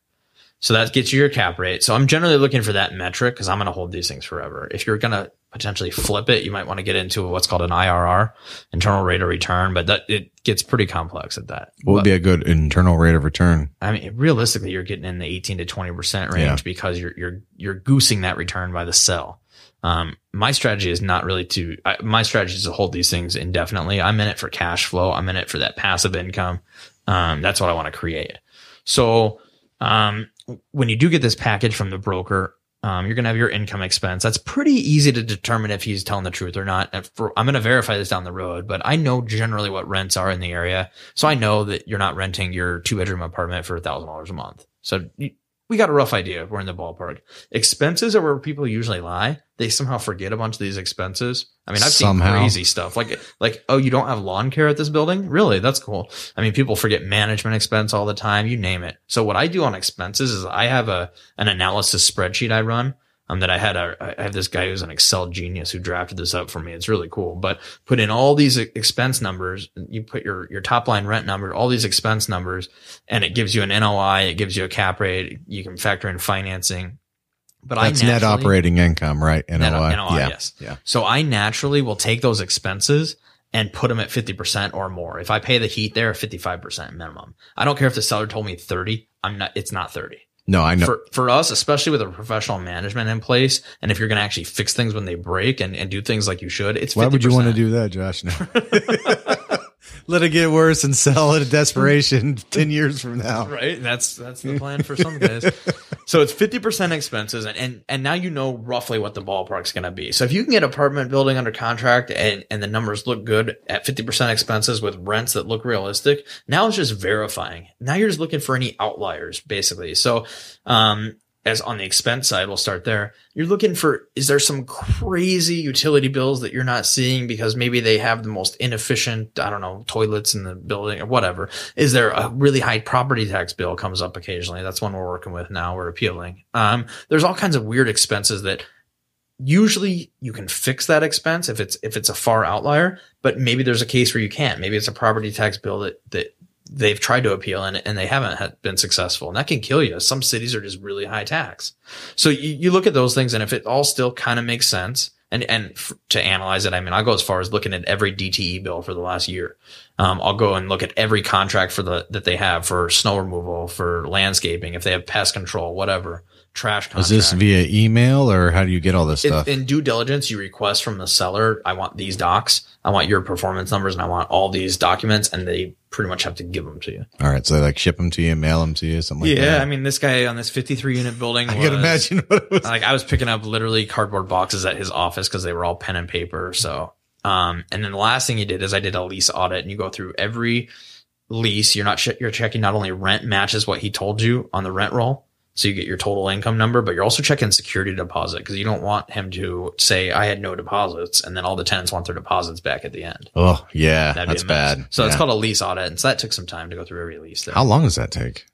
B: So that gets you your cap rate. So I'm generally looking for that metric because I'm going to hold these things forever. If you're going to potentially flip it, you might want to get into what's called an IRR, internal rate of return, but that it gets pretty complex at that.
A: What would
B: But,
A: be a good internal rate of return?
B: I mean, realistically, you're getting in the 18 to 20% range
A: Yeah.
B: because you're, you're, you're goosing that return by the sell. Um, my strategy is not really to, I, my strategy is to hold these things indefinitely. I'm in it for cash flow. I'm in it for that passive income. Um, that's what I want to create. So, um, when you do get this package from the broker, um, you're going to have your income expense. That's pretty easy to determine if he's telling the truth or not. For, I'm going to verify this down the road, but I know generally what rents are in the area. So I know that you're not renting your two bedroom apartment for a thousand dollars a month. So we got a rough idea. We're in the ballpark. Expenses are where people usually lie. They somehow forget a bunch of these expenses. I mean, I've
A: Somehow.
B: seen crazy stuff like, like, oh, you don't have lawn care at this building? Really? That's cool. I mean, people forget management expense all the time. You name it. So what I do on expenses is I have a, an analysis spreadsheet I run. Um, that I had a, I have this guy who's an Excel genius who drafted this up for me. It's really cool, but put in all these expense numbers. You put your, your top line rent number, all these expense numbers, and it gives you an NOI. It gives you a cap rate. You can factor in financing. But
A: That's
B: I
A: net operating income, right? NOI.
B: Net- NOI,
A: yeah.
B: yes.
A: Yeah.
B: So I naturally will take those expenses and put them at 50% or more. If I pay the heat there, 55% minimum. I don't care if the seller told me 30. I'm not, it's not 30.
A: No, I know.
B: For, for us, especially with a professional management in place, and if you're going to actually fix things when they break and, and do things like you should, it's 50%.
A: Why would you want to do that, Josh? No. Let it get worse and sell it at desperation 10 years from now.
B: right? That's that's the plan for some guys. so it's fifty percent expenses, and, and and now you know roughly what the ballpark's going to be. So if you can get apartment building under contract and and the numbers look good at fifty percent expenses with rents that look realistic, now it's just verifying. Now you're just looking for any outliers, basically. So um. As on the expense side, we'll start there. You're looking for, is there some crazy utility bills that you're not seeing because maybe they have the most inefficient, I don't know, toilets in the building or whatever? Is there a really high property tax bill comes up occasionally? That's one we're working with now. We're appealing. Um, there's all kinds of weird expenses that usually you can fix that expense if it's, if it's a far outlier, but maybe there's a case where you can't. Maybe it's a property tax bill that, that they've tried to appeal and, and they haven't been successful. And that can kill you. Some cities are just really high tax. So you, you look at those things and if it all still kind of makes sense and, and f- to analyze it, I mean, I'll go as far as looking at every DTE bill for the last year. Um, I'll go and look at every contract for the, that they have for snow removal, for landscaping, if they have pest control, whatever, trash
A: Is this via email or how do you get all this
B: If-
A: stuff?
B: in due diligence, you request from the seller, I want these docs, I want your performance numbers, and I want all these documents, and they pretty much have to give them to you.
A: all right. So they like ship them to you, mail them to you, something like that. yeah.
B: I mean, this guy on this 53 unit building,
A: I
B: was,
A: can imagine what it was.
B: Like, I was picking up literally cardboard boxes at his office because they were all pen and paper. So, um, and then the last thing he did is I did a lease audit, and you go through every lease. You're not ch- you're checking not only rent matches what he told you on the rent roll, so you get your total income number, but you're also checking security deposit because you don't want him to say I had no deposits, and then all the tenants want their deposits back at the end.
A: Oh, yeah.
B: That'd
A: That's bad.
B: So it's called a lease audit, and so that took some time to go through every lease. There.
A: How long does that take?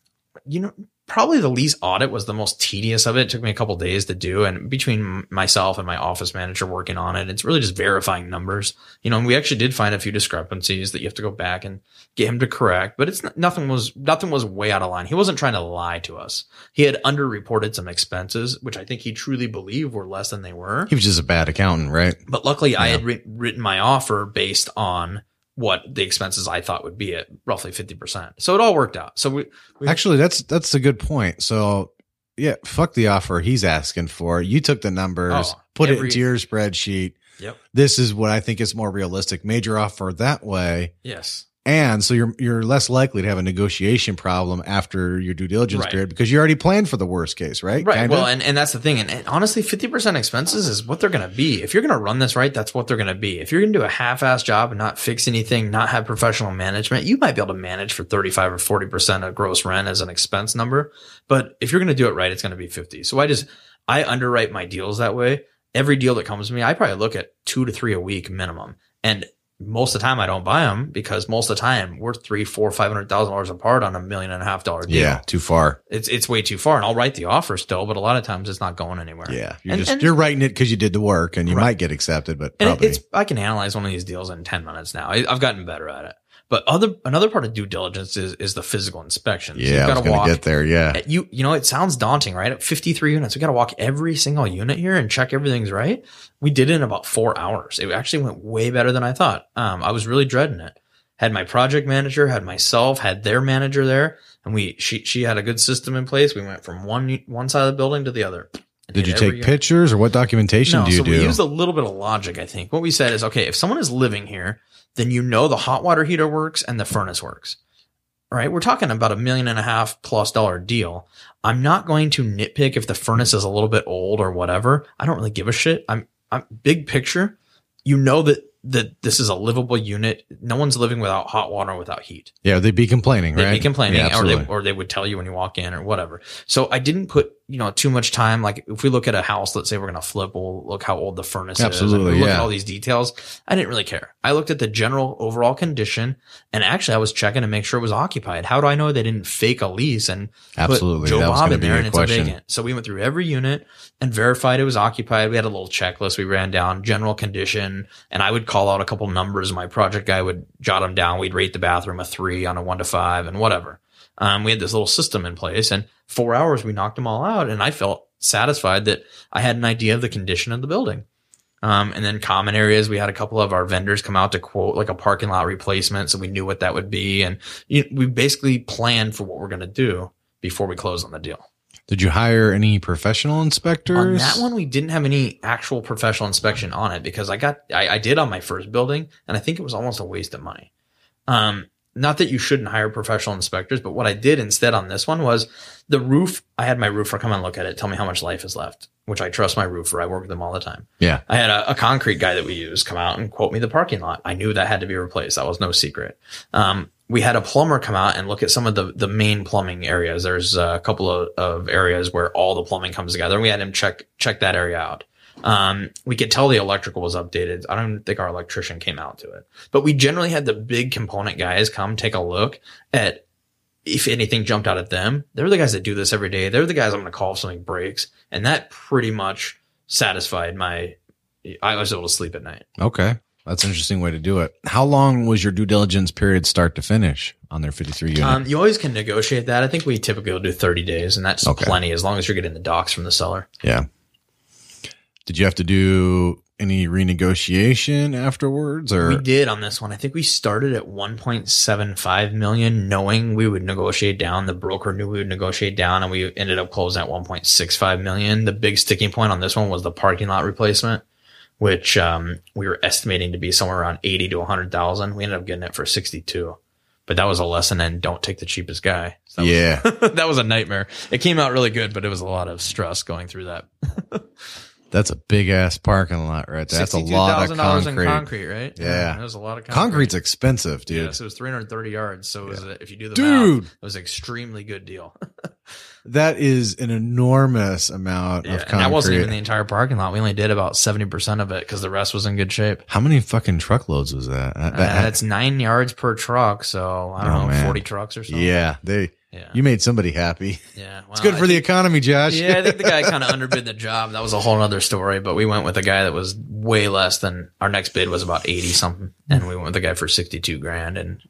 B: you know, probably the lease audit was the most tedious of it. It took me a couple days to do. And between myself and my office manager working on it, it's really just verifying numbers. You know, and we actually did find a few discrepancies that you have to go back and get him to correct, but it's nothing was, nothing was way out of line. He wasn't trying to lie to us. He had underreported some expenses, which I think he truly believed were less than they were.
A: He was just a bad accountant, right?
B: But luckily, I had writ- written my offer based on what the expenses I thought would be at roughly 50%. So it all worked out. So we, we
A: Actually, that's that's a good point. So, yeah, fuck the offer he's asking for. You took the numbers,
B: Oh,
A: put it
B: every-
A: into your spreadsheet.
B: Yep.
A: This is what I think is more realistic. Major offer that way.
B: yes.
A: And so you're you're less likely to have a negotiation problem after your due diligence
B: Right.
A: period because you already planned for the worst case, right?
B: Right.
A: Kinda?
B: Well, and, and that's the thing. And, and honestly, 50% expenses is what they're going to be. If you're going to run this right, that's what they're going to be. If you're going to do a half ass job and not fix anything, not have professional management, you might be able to manage for 35 or 40% of gross rent as an expense number. But if you're going to do it right, it's going to be 50. So I just, I underwrite my deals that way. Every deal that comes to me, I probably look at two to three a week minimum. And most of the time I don't buy them because most of the time we're three, four, five hundred thousand dollars apart on a million and a half dollar deal.
A: Yeah, too far.
B: It's it's way too far, and I'll write the offer still, but a lot of times it's not going anywhere.
A: Yeah, you're
B: And-
A: just
B: and-
A: you're writing it because you did the work, and you
B: Right.
A: might get accepted, but
B: And
A: probably
B: it's I can analyze one of these deals in ten minutes now. I, I've gotten better at it. But other another part of due diligence is is the physical inspection. So
A: yeah. I
B: you've got to walk.
A: get there. Yeah,
B: You you know it sounds daunting, right? At 53 units, we got to walk every single unit here and check everything's right. We did it in about four hours. It actually went way better than I thought. Um, I was really dreading it. Had my project manager, had myself, had their manager there, and we she she had a good system in place. We went from one one side of the building to the other.
A: Did you take
B: unit.
A: pictures or what documentation
B: No,
A: do you
B: so
A: do?
B: we used a little bit of logic. I think what we said is okay. If someone is living here, then you know the hot water heater works and the furnace works. All right, we're talking about a million and a half plus dollar deal. I'm not going to nitpick if the furnace is a little bit old or whatever. I don't really give a shit. I'm, I'm big picture. You know that that this is a livable unit. No one's living without hot water or without heat.
A: yeah, they'd be complaining,
B: They'd
A: right?
B: be complaining,
A: Yeah,
B: or they or they would tell you when you walk in, or whatever. So I didn't put you know too much time. Like if we look at a house, let's say we're gonna flip, we'll look how old the furnace
A: Absolutely,
B: is. and we look at all these details. I didn't really care. I looked at the general overall condition, and actually I was checking to make sure it was occupied. How do I know they didn't fake a lease and
A: Absolutely.
B: put Joe Bob in there and it's
A: question.
B: a vacant? So we went through every unit and verified it was occupied. We had a little checklist we ran down, general condition, and I would call out a couple numbers. My project guy would jot them down. We'd rate the bathroom a three on a one to five and whatever. Um, we had this little system in place and four hours we knocked them all out and I felt satisfied that I had an idea of the condition of the building. Um, and then common areas, we had a couple of our vendors come out to quote like a parking lot replacement. So we knew what that would be. And you we basically planned for what we're going to do before we close on the deal.
A: Did you hire any professional inspectors?
B: On that one, we didn't have any actual professional inspection on it because I got, I, I did on my first building and I think it was almost a waste of money. Um, not that you shouldn't hire professional inspectors, but what I did instead on this one was the roof. I had my roofer come and look at it, tell me how much life is left, which I trust my roofer. I work with them all the time.
A: Yeah.
B: I had a, a concrete guy that we use come out and quote me the parking lot. I knew that had to be replaced. That was no secret. Um, we had a plumber come out and look at some of the, the main plumbing areas. There's a couple of, of areas where all the plumbing comes together and we had him check, check that area out. Um, we could tell the electrical was updated. I don't think our electrician came out to it, but we generally had the big component guys come take a look at if anything jumped out at them. They're the guys that do this every day. They're the guys I'm going to call if something breaks. And that pretty much satisfied my, I was able to sleep at night.
A: Okay. That's an interesting way to do it. How long was your due diligence period start to finish on their 53 unit?
B: Um, you always can negotiate that. I think we typically will do 30 days and that's
A: Okay.
B: plenty as long as you're getting the docs from the seller.
A: yeah. Did you have to do any renegotiation afterwards or?
B: We did on this one. I think we started at 1.75 million, knowing we would negotiate down. The broker knew we would negotiate down, and we ended up closing at 1.65 million. The big sticking point on this one was the parking lot replacement, which um, we were estimating to be somewhere around 80 to 100,000. We ended up getting it for 62. But that was a lesson in don't take the cheapest guy. So that
A: yeah.
B: was, that was a nightmare. It came out really good, but it was a lot of stress going through that.
A: That's a big ass parking lot right there. That's a lot of
B: $62,000 in
A: concrete.
B: concrete, right?
A: Yeah.
B: It was a lot of concrete.
A: Concrete's expensive, dude.
B: Yes, it was 330 yards. So it was, a- if you do the
A: Dude.
B: math, it was an extremely good deal.
A: That is an enormous amount
B: yeah,
A: of concrete.
B: that wasn't even the entire parking lot. We only did about 70% of it because the rest was in good shape.
A: How many fucking truckloads was that? That-
B: Uh, that's nine yards per truck. So I don't
A: Oh,
B: know,
A: man.
B: 40 trucks or something.
A: yeah, they.
B: Yeah.
A: You made somebody happy.
B: yeah.
A: It's good
B: Well,
A: for the economy, Josh.
B: yeah, I think the guy kind of underbid the job. That was a whole other story, but we went with a guy that was way less than our next bid was about 80 something. And we went with the guy for 62 grand and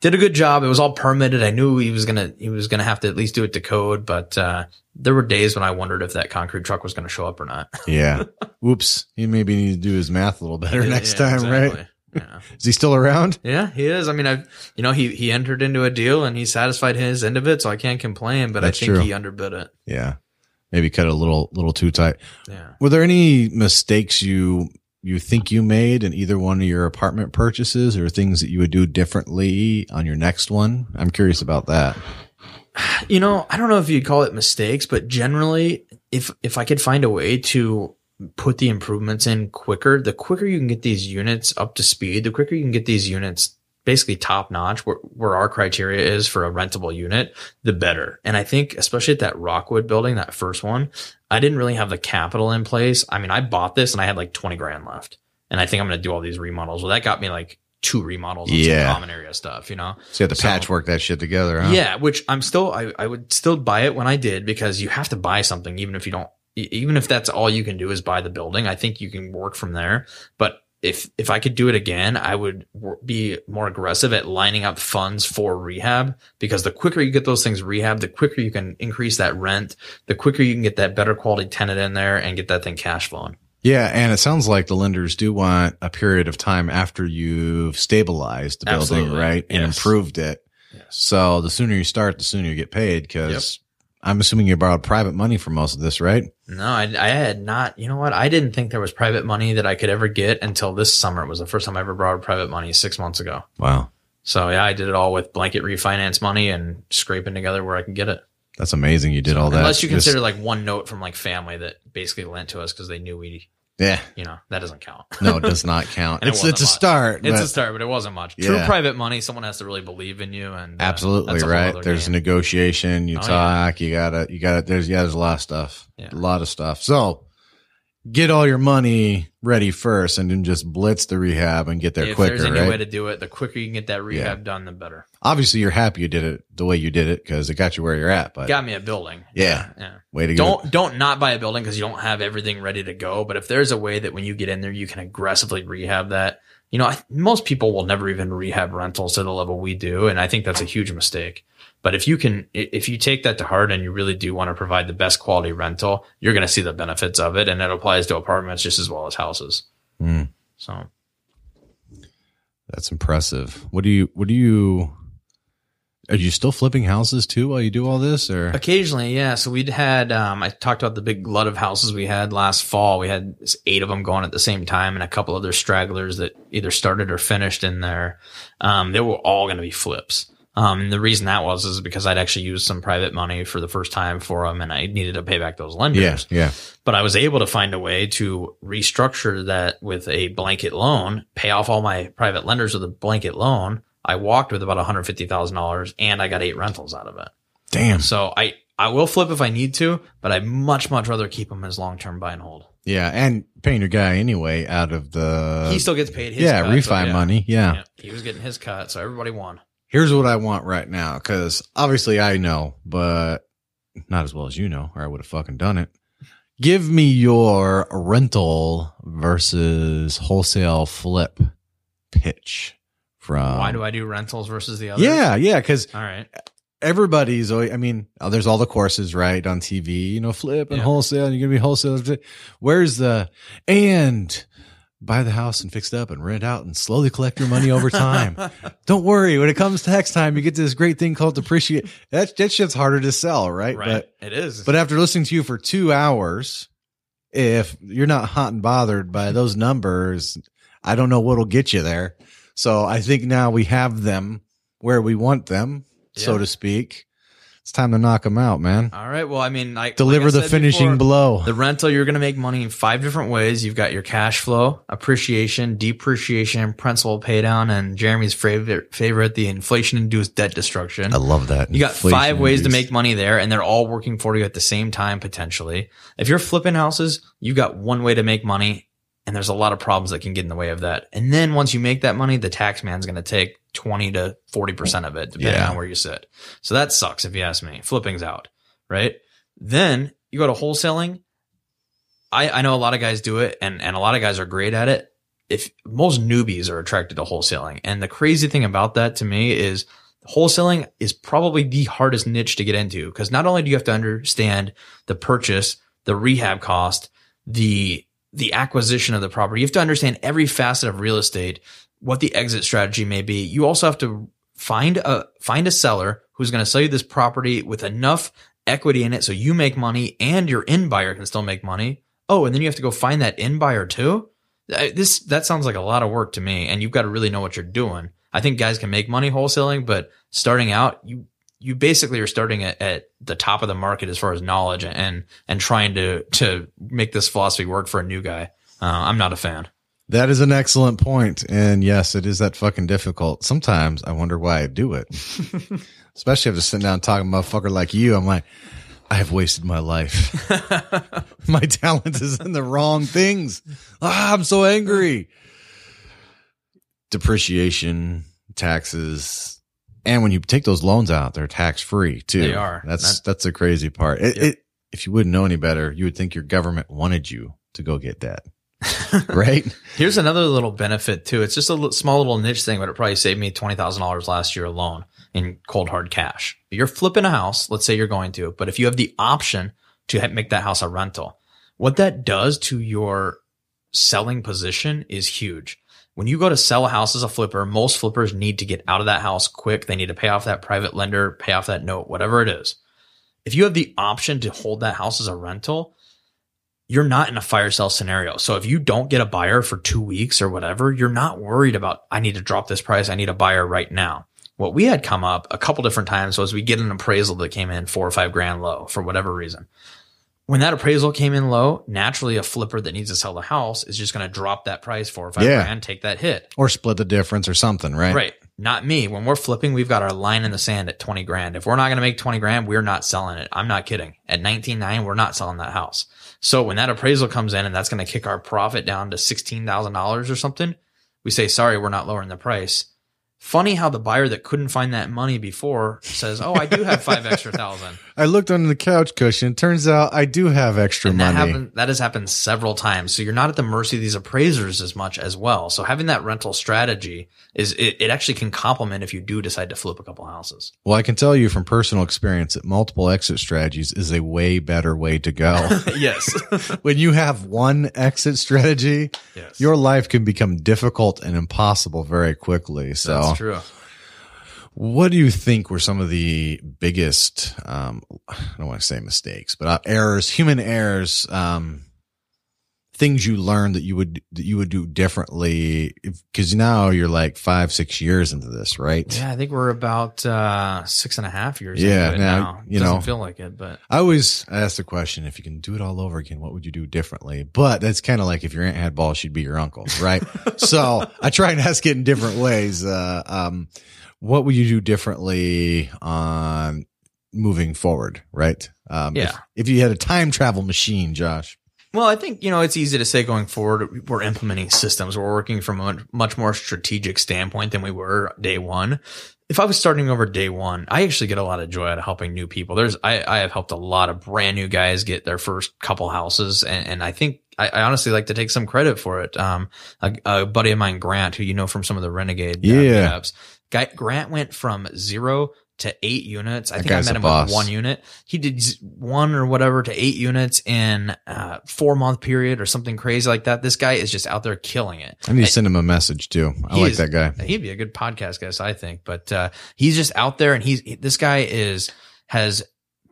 B: did a good job. It was all permitted. I knew he was going to, he was going to have to at least do it to code, but, uh, there were days when I wondered if that concrete truck was going to show up or not.
A: yeah. Whoops. He maybe needs to do his math a little better next
B: Yeah,
A: time, right?
B: Yeah.
A: Is he still around?
B: Yeah, he is. I mean, I, you know, he, he entered into a deal and he satisfied his end of it. So I can't complain, but
A: That's
B: I think
A: true.
B: he underbid it.
A: Yeah. Maybe cut it a little, little too tight.
B: Yeah.
A: Were there any mistakes you you think you made in either one of your apartment purchases, or things that you would do differently on your next one? I'm curious about that.
B: You know, I don't know if you'd call it mistakes, but generally, if if I could find a way to put the improvements in quicker, the quicker you can get these units up to speed, the quicker you can get these units basically top notch where, where our criteria is for a rentable unit, the better. And I think especially at that Rockwood building, that first one, I didn't really have the capital in place. I mean, I bought this and I had like 20 grand left. and I think I'm going to do all these remodels. Well, that got me like two remodels and
A: Yeah.
B: some common area stuff, you know?
A: So you have to
B: So-
A: patchwork that shit together, huh?
B: Yeah, which I'm still, I, I would still buy it when I did because you have to buy something, even if you don't, even if that's all you can do is buy the building. I think you can work from there. But if, if I could do it again, I would be more aggressive at lining up funds for rehab because the quicker you get those things rehab, the quicker you can increase that rent, the quicker you can get that better quality tenant in there and get that thing cash flowing.
A: Yeah, and it sounds like the lenders do want a period of time after you've stabilized the building,
B: Absolutely.
A: right, and
B: Yes.
A: improved it.
B: Yes.
A: So the sooner you start, the sooner you get paid. Because I'm assuming you borrowed private money for most of this, right?
B: No, I, I had not. You know what? I didn't think there was private money that I could ever get until this summer. It was the first time I ever borrowed private money six months ago.
A: Wow,
B: So yeah, I did it all with blanket refinance money and scraping together where I can get it.
A: that's amazing. You did all that.
B: Unless you
A: Just-
B: consider like one note from like family that basically lent to us because they knew we,
A: yeah,
B: you know, that doesn't count.
A: no, it does not count.
B: And it
A: it's a start.
B: It's a start, but it wasn't much. True private money, someone has to really believe in you, and uh,
A: absolutely right. There's
B: game.
A: negotiation. You
B: Oh, yeah.
A: talk. You gotta. You gotta. There's yeah. There's a lot of stuff.
B: Yeah.
A: A lot of stuff. So get all your money ready first, and then just blitz the rehab and get there
B: if
A: quicker.
B: If there's any
A: right?
B: way to do it, the quicker you can get that rehab done, the better.
A: obviously you're happy you did it the way you did it because it got you where you're at. But
B: Got me a building.
A: Yeah.
B: yeah.
A: way to go.
B: Don't don't not buy a building because you don't have everything ready to go. But if there's a way that when you get in there, you can aggressively rehab that. You know, I, most people will never even rehab rentals to the level we do, and I think that's a huge mistake. But if you can, if you take that to heart and you really do want to provide the best quality rental, you're going to see the benefits of it, and it applies to apartments just as well as houses.
A: Mm,
B: So
A: that's impressive. What do you? What do you? Are you still flipping houses too while you do all this, or
B: Occasionally, yeah. So we'd had, um, I talked about the big glut of houses we had last fall. We had eight of them going at the same time and a couple other stragglers that either started or finished in there. Um, they were all going to be flips. Um, and the reason that was is because I'd actually used some private money for the first time for them and I needed to pay back those lenders.
A: yeah, yeah,
B: But I was able to find a way to restructure that with a blanket loan, pay off all my private lenders with a blanket loan. I walked with about $150,000 and I got eight rentals out of it.
A: damn,
B: So I I will flip if I need to, but I'd much much rather keep them as long term buy and hold.
A: yeah, and paying your guy anyway out of the
B: he still gets paid his
A: yeah
B: cut,
A: refi
B: so yeah.
A: money. Yeah.
B: Yeah, he was getting his cut, so everybody won.
A: Here's what I want right now because obviously I know, but not as well as you know, or I would have fucking done it. Give me your rental versus wholesale flip pitch from.
B: Why do I do rentals versus the other?
A: Yeah, yeah, because
B: All right.
A: everybody's always, I mean, oh, there's all the courses, right, on TV, you know, flip and
B: Yeah.
A: wholesale, and you're going to be wholesale. Where's the, and buy the house and fix it up and rent out and slowly collect your money over time. Don't worry. When it comes tax time, you get this great thing called depreciate. That, that shit's harder to sell, right?
B: right. it is.
A: But, but after listening to you for two hours, if you're not hot and bothered by those numbers, I don't know what'll get you there. So I think now we have them where we want them, so to speak. It's time to knock them out, man.
B: all right. Well, I mean, like
A: Deliver
B: like
A: the finishing
B: before,
A: blow.
B: The rental, you're going to make money in five different ways. You've got your cash flow, appreciation, depreciation, principal pay down, and Jeremy's favorite favorite, the inflation induced debt destruction.
A: I love that.
B: You got five ways to make money there, and they're all working for you at the same time, potentially. If you're flipping houses, you've got one way to make money, and there's a lot of problems that can get in the way of that. And then once you make that money, the tax man's going to take 20 to 40% of it, depending
A: Yeah.
B: on where you sit. So that sucks if you ask me. Flipping's out, right? Then you go to wholesaling. I, I know a lot of guys do it, and, and a lot of guys are great at it. If most newbies are attracted to wholesaling, and the crazy thing about that to me is wholesaling is probably the hardest niche to get into because not only do you have to understand the purchase, the rehab cost, the the acquisition of the property, you have to understand every facet of real estate, what the exit strategy may be. You also have to find a find a seller who's going to sell you this property with enough equity in it so you make money and your in buyer can still make money. Oh, and then you have to go find that in buyer too. This that sounds like a lot of work to me, and you've got to really know what you're doing. I think guys can make money wholesaling, but starting out, you you basically are starting at, at the top of the market as far as knowledge and and trying to to make this philosophy work for a new guy. Uh, I'm not a fan.
A: That is an excellent point. And yes, it is that fucking difficult. Sometimes I wonder why I do it. Especially after sitting down talking to a motherfucker like you. I'm like, I have wasted my life. my talent is in the wrong things. Ah, I'm so angry. Depreciation, taxes, and when you take those loans out, they're tax free too.
B: They are.
A: That's that's the crazy part. It,
B: Yep.
A: it, if you wouldn't know any better, you would think your government wanted you to go get debt, right?
B: Here's another little benefit too. It's just a small little niche thing, but it probably saved me twenty thousand dollars last year alone in cold hard cash. You're flipping a house. Let's say you're going to, but if you have the option to make that house a rental, what that does to your selling position is huge. When you go to sell a house as a flipper, most flippers need to get out of that house quick. They need to pay off that private lender, pay off that note, whatever it is. If you have the option to hold that house as a rental, you're not in a fire sale scenario. So if you don't get a buyer for two weeks or whatever, you're not worried about, I need to drop this price. I need a buyer right now. What we had come up a couple different times was we get an appraisal that came in four or five grand low for whatever reason. When that appraisal came in low, naturally a flipper that needs to sell the house is just going to drop that price four or five
A: Yeah.
B: grand, take that hit.
A: Or split the difference or something, right?
B: Right. Not me. When we're flipping, we've got our line in the sand at 20 grand. If we're not going to make 20 grand, we're not selling it. I'm not kidding. At 19.9, we're not selling that house. So when that appraisal comes in and that's going to kick our profit down to $16,000 or something, we say, sorry, we're not lowering the price. Funny how the buyer that couldn't find that money before says, oh, I do have five extra thousand.
A: I looked under the couch cushion. Turns out I do have extra
B: And that
A: money.
B: happened, that has happened several times. So you're not at the mercy of these appraisers as much as well. So having that rental strategy is, it, it actually can complement if you do decide to flip a couple houses.
A: Well, I can tell you from personal experience that multiple exit strategies is a way better way to go.
B: yes.
A: when you have one exit strategy,
B: yes.
A: your life can become difficult and impossible very quickly. So,
B: That's true.
A: What do you think were some of the biggest, um, I don't want to say mistakes, but uh, errors, human errors, um, things you learned that you would, that you would do differently? Cause now you're like five, six years into this, right?
B: Yeah, I think we're about uh, six and a half years.
A: Yeah,
B: into it
A: now,
B: now.
A: you
B: Doesn't
A: know.
B: feel like it, but
A: I always ask the question, if you can do it all over again, what would you do differently? But that's kind of like if your aunt had balls, she'd be your uncle, right? so I try and ask it in different ways. Uh, um, what would you do differently on moving forward, right? Um,
B: Yeah.
A: If, if you had a time travel machine, Josh.
B: well, I think you know it's easy to say going forward we're implementing systems. We're working from a much more strategic standpoint than we were day one. If I was starting over day one, I actually get a lot of joy out of helping new people. There's I, I have helped a lot of brand new guys get their first couple houses, and, and I think I, I honestly like to take some credit for it. Um, a, a buddy of mine, Grant, who you know from some of the Renegade uh,
A: Yeah.
B: meetups, guy Grant went from zero to eight units. I
A: That
B: think I met him
A: boss.
B: with one unit. He did one or whatever to eight units in uh four month period or something crazy like that. This guy is just out there killing it.
A: I need to send him a message too. I like
B: is-
A: that guy.
B: He'd be a good podcast guest, I think. But uh, he's just out there, and he's this guy is has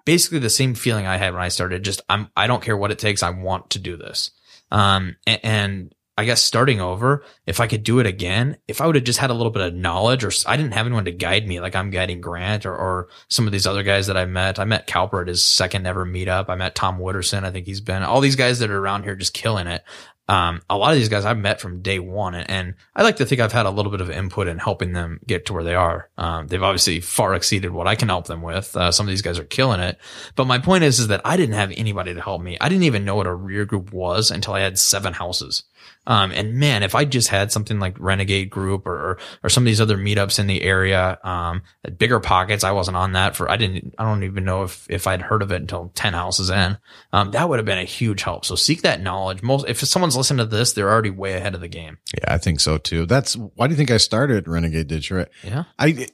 B: basically the same feeling I had when I started. Just I'm I don't care what it takes. I want to do this. Um, a- and, I guess starting over, if I could do it again, if I would have just had a little bit of knowledge, or I didn't have anyone to guide me, like I'm guiding Grant or, or some of these other guys that I met. I met Cowper at his second ever meetup. I met Tom Wooderson. I think he's been all these guys that are around here just killing it um, a lot of these guys I've met from day one, and, and I like to think I've had a little bit of input in helping them get to where they are. Um, they've obviously far exceeded what I can help them with. Uh, some of these guys are killing it, but my point is, is that I didn't have anybody to help me. I didn't even know what a REIA group was until I had seven houses. Um, and man, if I just had something like Renegade Group or, or, or some of these other meetups in the area, um, at BiggerPockets, I wasn't on that for, I didn't, I don't even know if, if I'd heard of it until 10 houses in. Um, that would have been a huge help. So seek that knowledge. Most, if someone's listening to this, they're already way ahead of the game.
A: Yeah, I think so too. That's why do you think I started Renegade Detroit?
B: Yeah.
A: I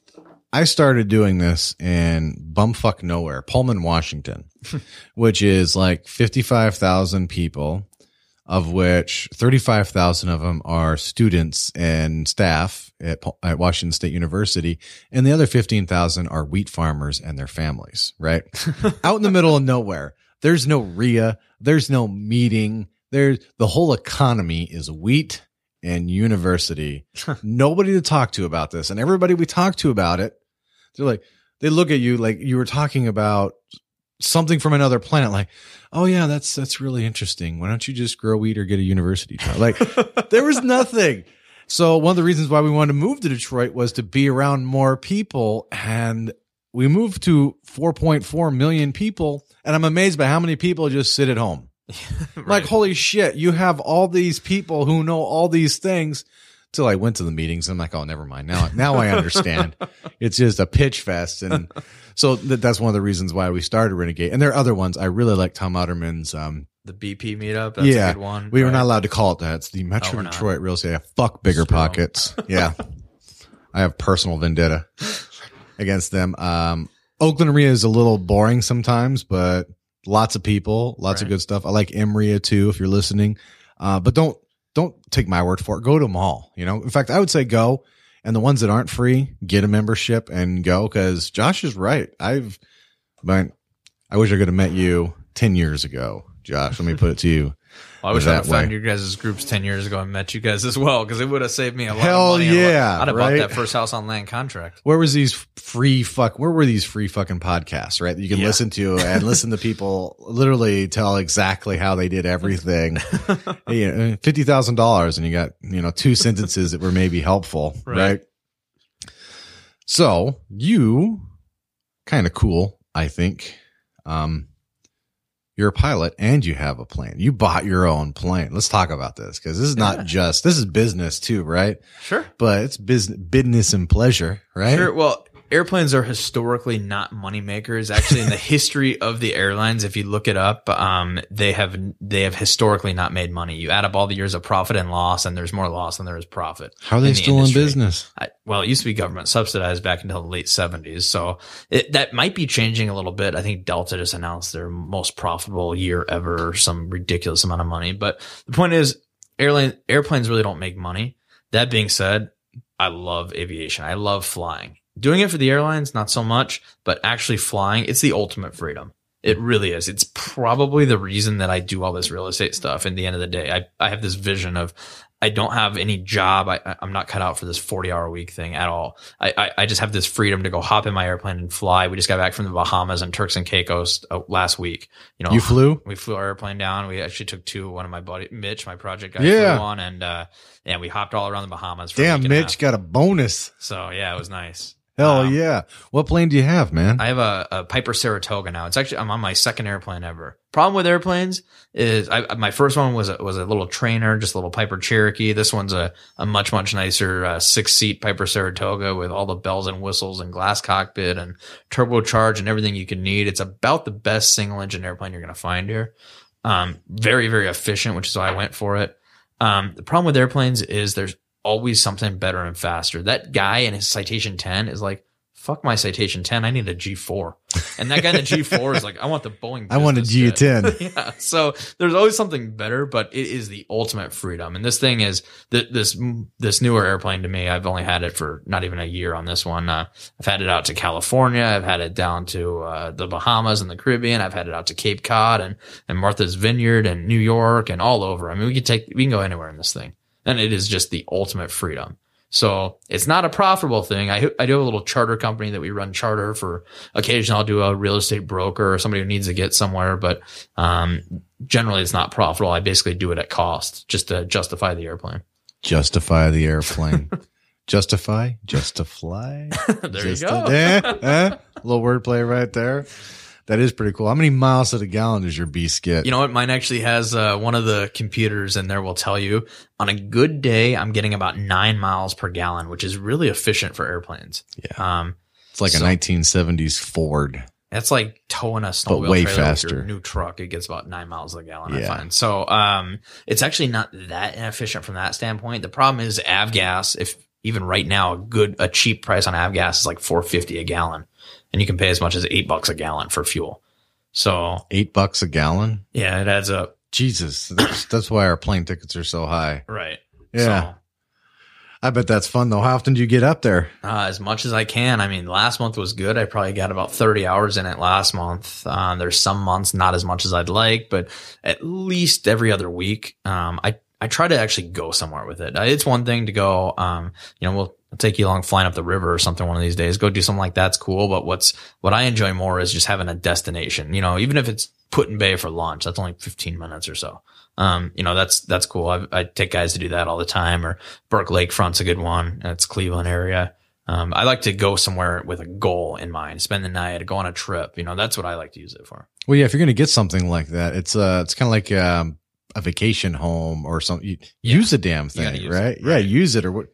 A: I started doing this in bumfuck nowhere, Pullman, Washington, which is like fifty five thousand people, of which thirty five thousand of them are students and staff at, at Washington State University, and the other fifteen thousand are wheat farmers and their families. Right out in the middle of nowhere. There's no REIA. There's no meeting. There's the whole economy is wheat and university. Nobody to talk to about this. And everybody we talk to about it, they're like, they look at you like you were talking about something from another planet. Like, oh yeah, that's, that's really interesting. Why don't you just grow wheat or get a university job? Like there was nothing. So one of the reasons why we wanted to move to Detroit was to be around more people. And we moved to 4.4 million people, and I'm amazed by how many people just sit at home. Like, holy shit, you have all these people who know all these things. Till I went to the meetings, I'm like, oh, never mind. Now, now I understand. it's just a pitch fest, and so th- that's one of the reasons why we started Renegade. And there are other ones. I really like Tom Otterman's. Um,
B: the BP meetup. That's
A: yeah,
B: a good one.
A: we were not allowed to call it that. It's the Metro
B: Oh, not.
A: Detroit Real Estate. Fuck bigger
B: 'em.
A: pockets. Yeah, I have personal vendetta against them. Um, Oakland Area is a little boring sometimes, but lots of people, lots of good stuff. I like Emria too, if you're listening. Uh, but don't don't take my word for it. Go to them all. You know, in fact, I would say go. And the ones that aren't free, get a membership and go. Because Josh is right. I've, but I wish I could have met you ten years ago, Josh. Let me put it to you.
B: I wish I'd
A: that
B: found your guys' groups 10 years ago and met you guys as well because it would have saved me a lot
A: Hell
B: of money. and a lot-
A: yeah,
B: I'd have
A: right?
B: bought that first house on land contract.
A: where was these free fuck where were these free fucking podcasts right you can
B: Yeah.
A: listen to and listen to people literally tell exactly how they did everything you know, $50000 and you got you know two sentences that were maybe helpful right,
B: Right.
A: so you kind of cool i think um you're a pilot and you have a plane you bought your own plane let's talk about this because this is
B: Yeah.
A: not just this is business too right
B: Sure.
A: but it's business business and pleasure right
B: Sure. Well, airplanes are historically not money makers. Actually, in the history of the airlines, if you look it up, um, they have they have historically not made money. You add up all the years of profit and loss, and there's more loss than there is profit.
A: How are they
B: in the
A: still
B: industry.
A: in business?
B: I, well, it used to be government subsidized back until the late 70s. So it, that might be changing a little bit. I think Delta just announced their most profitable year ever, some ridiculous amount of money. But the point is, airline airplanes really don't make money. That being said, I love aviation. I love flying. Doing it for the airlines, not so much, but actually flying, it's the ultimate freedom. It really is. It's probably the reason that I do all this real estate stuff. In the end of the day, I, I have this vision of I don't have any job. I, I'm not cut out for this 40 hour week thing at all. I, I, I just have this freedom to go hop in my airplane and fly. We just got back from the Bahamas and Turks and Caicos uh, last week. You know,
A: You flew?
B: we flew our airplane down. We actually took two. One of my buddy, Mitch, my project guy,
A: Yeah.
B: flew on, and uh, yeah, we hopped all around the Bahamas. For
A: Damn,
B: and
A: Mitch got a bonus.
B: So yeah, it was nice.
A: Hell
B: Um,
A: yeah. What plane do you have, man?
B: I have a, a Piper Saratoga now. It's actually I'm on my second airplane ever. Problem with airplanes is I, my first one was a, was a little trainer, just a little Piper Cherokee. This one's a, a much much nicer uh, six seat Piper Saratoga with all the bells and whistles and glass cockpit and turbocharge and everything you can need. It's about the best single engine airplane you're going to find here. Um, very very efficient, which is why I went for it. Um, the problem with airplanes is there's always something better and faster. That guy in his Citation 10 is like, fuck my Citation 10. I need a G4. And that guy in the G4 is like, I want the Boeing.
A: I want a
B: business jet.
A: G10.
B: yeah. So there's always something better, but it is the ultimate freedom. And this thing is th- this, this newer airplane to me. I've only had it for not even a year on this one. Uh, I've had it out to California. I've had it down to, uh, the Bahamas and the Caribbean. I've had it out to Cape Cod and, and Martha's Vineyard and New York and all over. I mean, we can take, we can go anywhere in this thing. And it is just the ultimate freedom. So it's not a profitable thing. I, I do have a little charter company that we run charter for occasionally I'll do a real estate broker or somebody who needs to get somewhere, but, um, generally it's not profitable. I basically do it at cost just to justify the airplane.
A: Justify the airplane. Justify, just to fly.
B: there
A: Just
B: you go.
A: to- eh, eh? little wordplay right there. That is pretty cool. How many miles to the gallon does your beast get?
B: You know what? Mine actually has uh, one of the computers in there will tell you on a good day, I'm getting about nine miles per gallon, which is really efficient for airplanes.
A: Yeah.
B: Um,
A: it's like
B: so-
A: a 1970s Ford.
B: That's like towing a snowmobile
A: way
B: trailer with your
A: faster.
B: new truck. It gets about nine miles a gallon. I find so. Um, it's actually not that inefficient from that standpoint. The problem is avgas. If even right now, a good, a cheap price on avgas is like four fifty a gallon, and you can pay as much as eight bucks a gallon for fuel. So
A: Eight bucks a gallon?
B: yeah, it adds up.
A: Jesus. That's, that's why our plane tickets are so high.
B: Right.
A: Yeah. I bet that's fun though. How often do you get up there?
B: Uh, as much as I can. I mean, last month was good. I probably got about 30 hours in it last month. Uh, there's some months not as much as I'd like, but at least every other week. Um, I, I try to actually go somewhere with it. It's one thing to go, um, you know, we'll, take you along flying up the river or something one of these days. Go do something like that's cool. But what's, what I enjoy more is just having a destination, you know, even if it's Put-in-Bay for lunch, that's only 15 minutes or so. Um, you know, that's, that's cool. I, I take guys to do that all the time or Burke Lakefront's a good one. It's Cleveland area. Um, I like to go somewhere with a goal in mind, spend the night, go on a trip. You know, that's what I like to use it for.
A: Well, yeah, if you're going to get something like that, it's uh, it's kind of like um, a vacation home or something.
B: Yeah.
A: Use a damn thing,
B: gotta
A: right? Yeah, use it or what?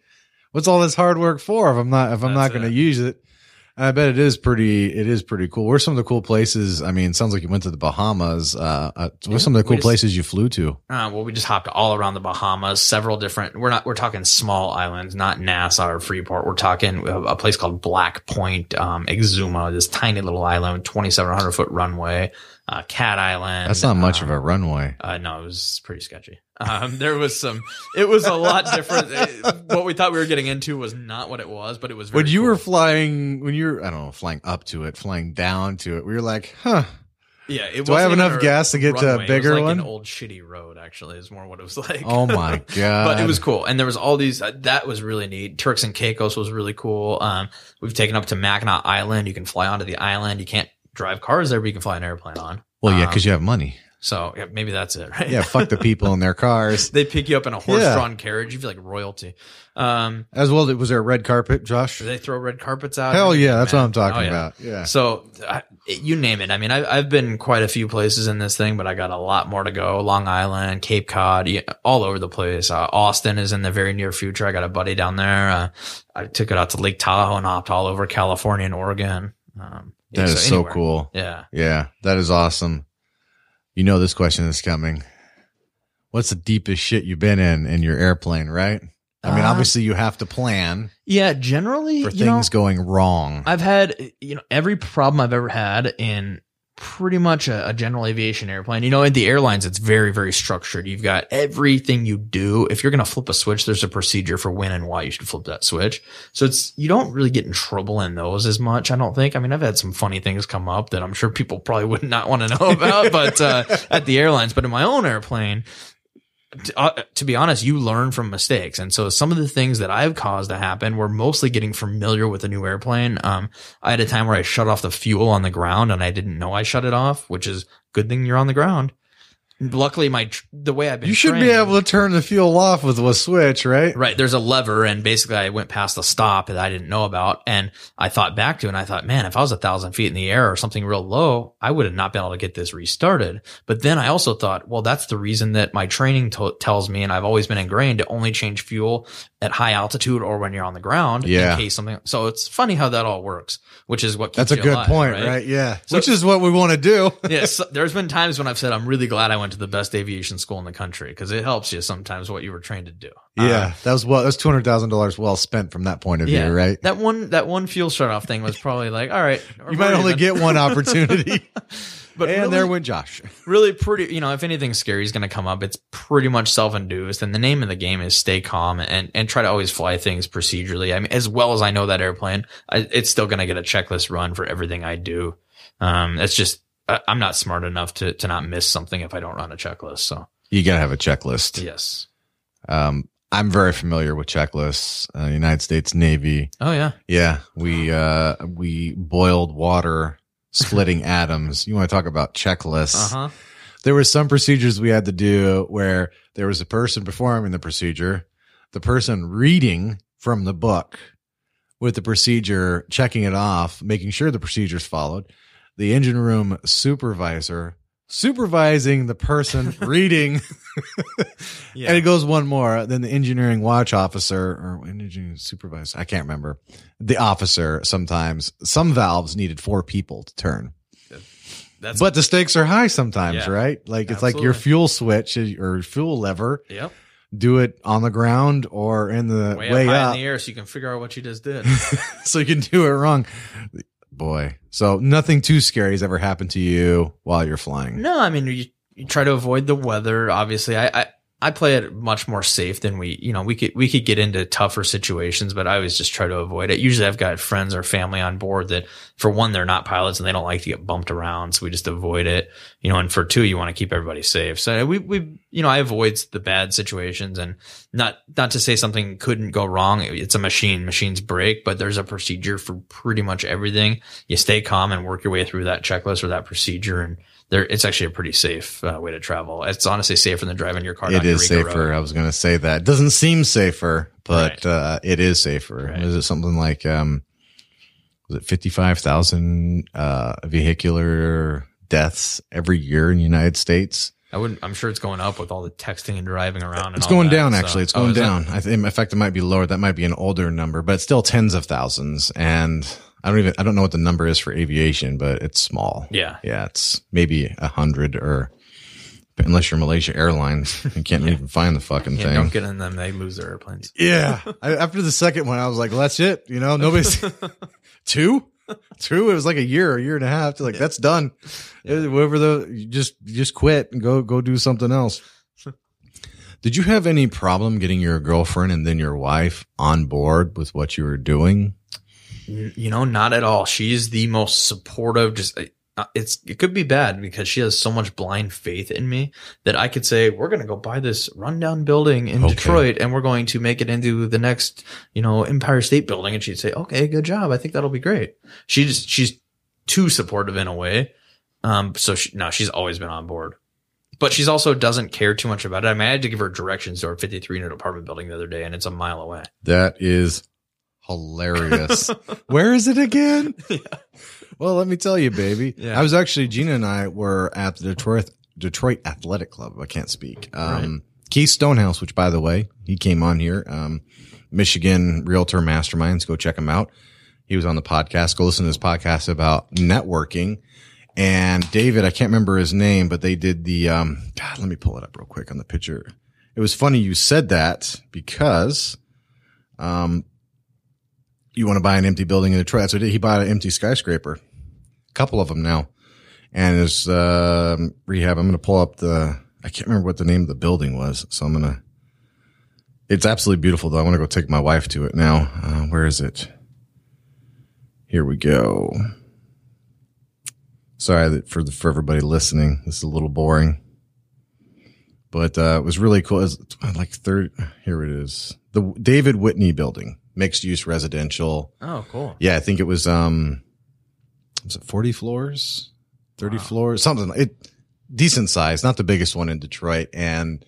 A: What's all this hard work for if I'm not if I'm not going to use it? I bet it is pretty. It is pretty cool. Where's some of the cool places? I mean, sounds like you went to the Bahamas. Uh, uh what's some of the cool
B: just-
A: places you flew to?
B: Uh, well, we just hopped all around the Bahamas, several different. We're not. We're talking small islands, not Nassau or Freeport. We're talking a, a place called Black Point, um, Exuma, this tiny little island, twenty seven hundred foot runway. Uh, Cat Island.
A: That's not much
B: um,
A: of a runway.
B: Uh, no, it was pretty sketchy. Um, there was some. It was a lot different. It- what we thought we were getting into was not what it was, but it was. Very
A: When you
B: cool.
A: were flying, when you were, I don't know, flying up to it, flying down to it, we were like, huh,
B: yeah, it
A: do I have enough gas to get to a
B: runway. It was
A: bigger
B: like
A: one?
B: An old shitty road, actually, is more what it was like.
A: oh my God.
B: but it was cool. And there was all these, uh, that was really neat. Turks and Caicos was really cool. Um, we've taken up to Mackinac Island. You can fly onto the island. You can't drive cars there, but you can fly an airplane on.
A: Well, yeah,
B: Um,
A: because you have money.
B: so yeah, maybe that's it, right?
A: Yeah, fuck the people in their cars.
B: they pick you up in a horse-drawn carriage. You feel like royalty. Um,
A: As well, was there a red carpet, Josh?
B: they throw red carpets out?
A: Hell yeah, that's what? I'm talking
B: Oh, yeah.
A: about. Yeah.
B: So I, you name it. I mean, I, I've been quite a few places in this thing, but I got a lot more to go. Long Island, Cape Cod, all over the place. Uh, Austin is in the very near future. I got a buddy down there. Uh, I took it out to Lake Tahoe and hopped all over California and Oregon. Um,
A: That is so cool.
B: Yeah.
A: Yeah, that is awesome. You know this question is coming. What's the deepest shit you've been in in your airplane, right? I mean,
B: Uh,
A: obviously you have to plan
B: Yeah. Generally,
A: for
B: you know,
A: things going wrong.
B: I've had, you know, every problem I've ever had in pretty much a, a general aviation airplane. You know, in the airlines, it's very, very structured. You've got everything you do. If you're going to flip a switch, there's a procedure for when and why you should flip that switch. So it's, you don't really get in trouble in those as much. I don't think. I mean, I've had some funny things come up that I'm sure people probably would not want to know about, but, uh, at the airlines, but in my own airplane, to, uh, to be honest, you learn from mistakes. And so some of the things that I've caused to happen were mostly getting familiar with a new airplane. Um, I had a time where I shut off the fuel on the ground and I didn't know I shut it off, which is good thing you're on the ground. Luckily, my, tr- the way I've been,
A: you should be able to turn the fuel off with a switch, right?
B: Right. There's a lever and basically I went past the stop that I didn't know about. And I thought back to it and I thought, man, if I was a thousand feet in the air or something real low, I would have not been able to get this restarted. But then I also thought, well, that's the reason that my training to- tells me, and I've always been ingrained to only change fuel at high altitude or when you're on the ground
A: Yeah.
B: in case something. So it's funny how that all works, which is what keeps
A: That's a good
B: alive,
A: point, right? Yeah.
B: So-
A: Which is what we want to do.
B: yes, there's been times when I've said I'm really glad I went to the best aviation school in the country because it helps you sometimes what you were trained to do.
A: yeah.
B: Um,
A: that was well, that was $200,000 well spent from that point of view, right?
B: That one, that one fuel shut off thing was probably like, all right,
A: You might only
B: even.
A: get one opportunity.
B: but
A: and
B: really,
A: there went Josh.
B: really pretty. You know, if anything scary is going to come up, it's pretty much self-induced. And the name of the game is stay calm and and try to always fly things procedurally. I mean, as well as I know that airplane, I, it's still going to get a checklist run for everything I do. Um, it's just I, I'm not smart enough to to not miss something if I don't run a checklist. So
A: You got to have a checklist.
B: yes.
A: Um, I'm very familiar with checklists. Uh, United States Navy.
B: Oh yeah.
A: Yeah, we uh we boiled water, splitting atoms. You want to talk about checklists?
B: Uh huh.
A: There were some procedures we had to do where there was a person performing the procedure, the person reading from the book with the procedure, checking it off, making sure the procedure's followed, the engine room supervisor supervising the person reading
B: Yeah.
A: and it goes one more. Then the engineering watch officer or engineering supervisor, I can't remember. The officer sometimes, some valves needed four people to turn,
B: That's
A: but the stakes are high sometimes,
B: Yeah.
A: right? Like it's like your fuel switch or fuel lever.
B: yep.
A: Do it on the ground or in the
B: Way,
A: way,
B: up high
A: up,
B: in the air, so you can figure out what you just did.
A: so you can do it wrong. Boy, so nothing too scary has ever happened to you while you're flying.
B: No, I mean you, you try to avoid the weather. Obviously, I, I I play it much more safe than we. You know, we could we could get into tougher situations, but I always just try to avoid it. Usually, I've got friends or family on board that, for one, they're not pilots and they don't like to get bumped around, so we just avoid it. You know, and for two, you want to keep everybody safe. So we we you know I avoid the bad situations and not not to say something couldn't go wrong. It's a machine. Machines break, but there's a procedure for pretty much everything. You stay calm and work your way through that checklist or that procedure and there it's actually a pretty safe uh, way to travel. It's honestly safer than driving your car.
A: It is
B: Eureka
A: safer.
B: Road.
A: I was going to say that. It doesn't seem safer, but
B: Right.
A: uh, it is safer.
B: Right.
A: Is it something like um, was it fifty five thousand uh, vehicular deaths every year in the United States?
B: I wouldn't. I'm sure it's going up with all the texting and driving around. And
A: It's going
B: that,
A: down.
B: so-
A: Actually, it's
B: Oh,
A: going
B: it?
A: down. I think, in fact, it might be lower. That might be an older number, but it's still tens of thousands. And I don't even. I don't know what the number is for aviation, but it's small.
B: Yeah.
A: Yeah, it's maybe a hundred or unless you're Malaysia Airlines, you can't even find the fucking
B: Yeah,
A: thing.
B: don't get in them. They lose their airplanes.
A: Yeah. I, after the second one, I was like, well, that's it. You know, nobody's two, two. It was like a year, a year and a half. Like that's done. Whatever the, you just, you just quit and go, go do something else. Did you have any problem getting your girlfriend and then your wife on board with what you were doing?
B: You know, not at all. She's the most supportive. Just uh, it's it could be bad because she has so much blind faith in me that I could say we're going to go buy this rundown building in
A: Okay.
B: Detroit and we're going to make it into the next you know Empire State Building, and she'd say, "Okay, good job. I think that'll be great." She just she's too supportive in a way. Um, so she, no, she's always been on board. But she's also doesn't care too much about it. I mean, I had to give her directions to our 53 unit apartment building the other day, and it's a mile away.
A: That is hilarious. Where is it again? Well, let me tell you, baby.
B: Yeah.
A: I was actually Gina and I were at the Detroit Detroit Athletic Club. I can't speak. Um, Keith Stonehouse, which by the way, he came on here. Um, Michigan Realtor Masterminds. Go check him out. He was on the podcast. Go listen to his podcast about networking. And David, I can't remember his name, but they did the, um, God, let me pull it up real quick on the picture. It was funny you said that because, um, you want to buy an empty building in Detroit. So he bought an empty skyscraper, a couple of them now, and his um rehab. I'm going to pull up the. I can't remember what the name of the building was, so I'm gonna. It's absolutely beautiful, though. I want to go take my wife to it now. Uh, where is it? Here we go. Sorry for the for everybody listening. This is a little boring, but uh, it was really cool. It's like third. Here it is. The David Whitney Building, mixed use residential.
B: Oh, cool.
A: Yeah, I think it was um was it 40 floors? 30 floors? Something it decent size, not the biggest one in Detroit. And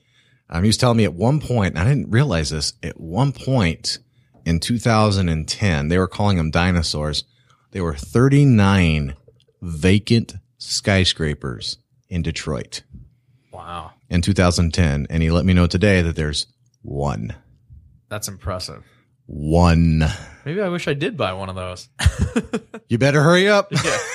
A: um, he was telling me at one point, I didn't realize this, at one point in 2010, they were calling them dinosaurs. There were 39 vacant skyscrapers in Detroit
B: Wow.
A: in 2010. And he let me know today that there's one.
B: That's impressive.
A: One.
B: Maybe I wish I did buy one of those.
A: You better hurry up.
B: Yeah.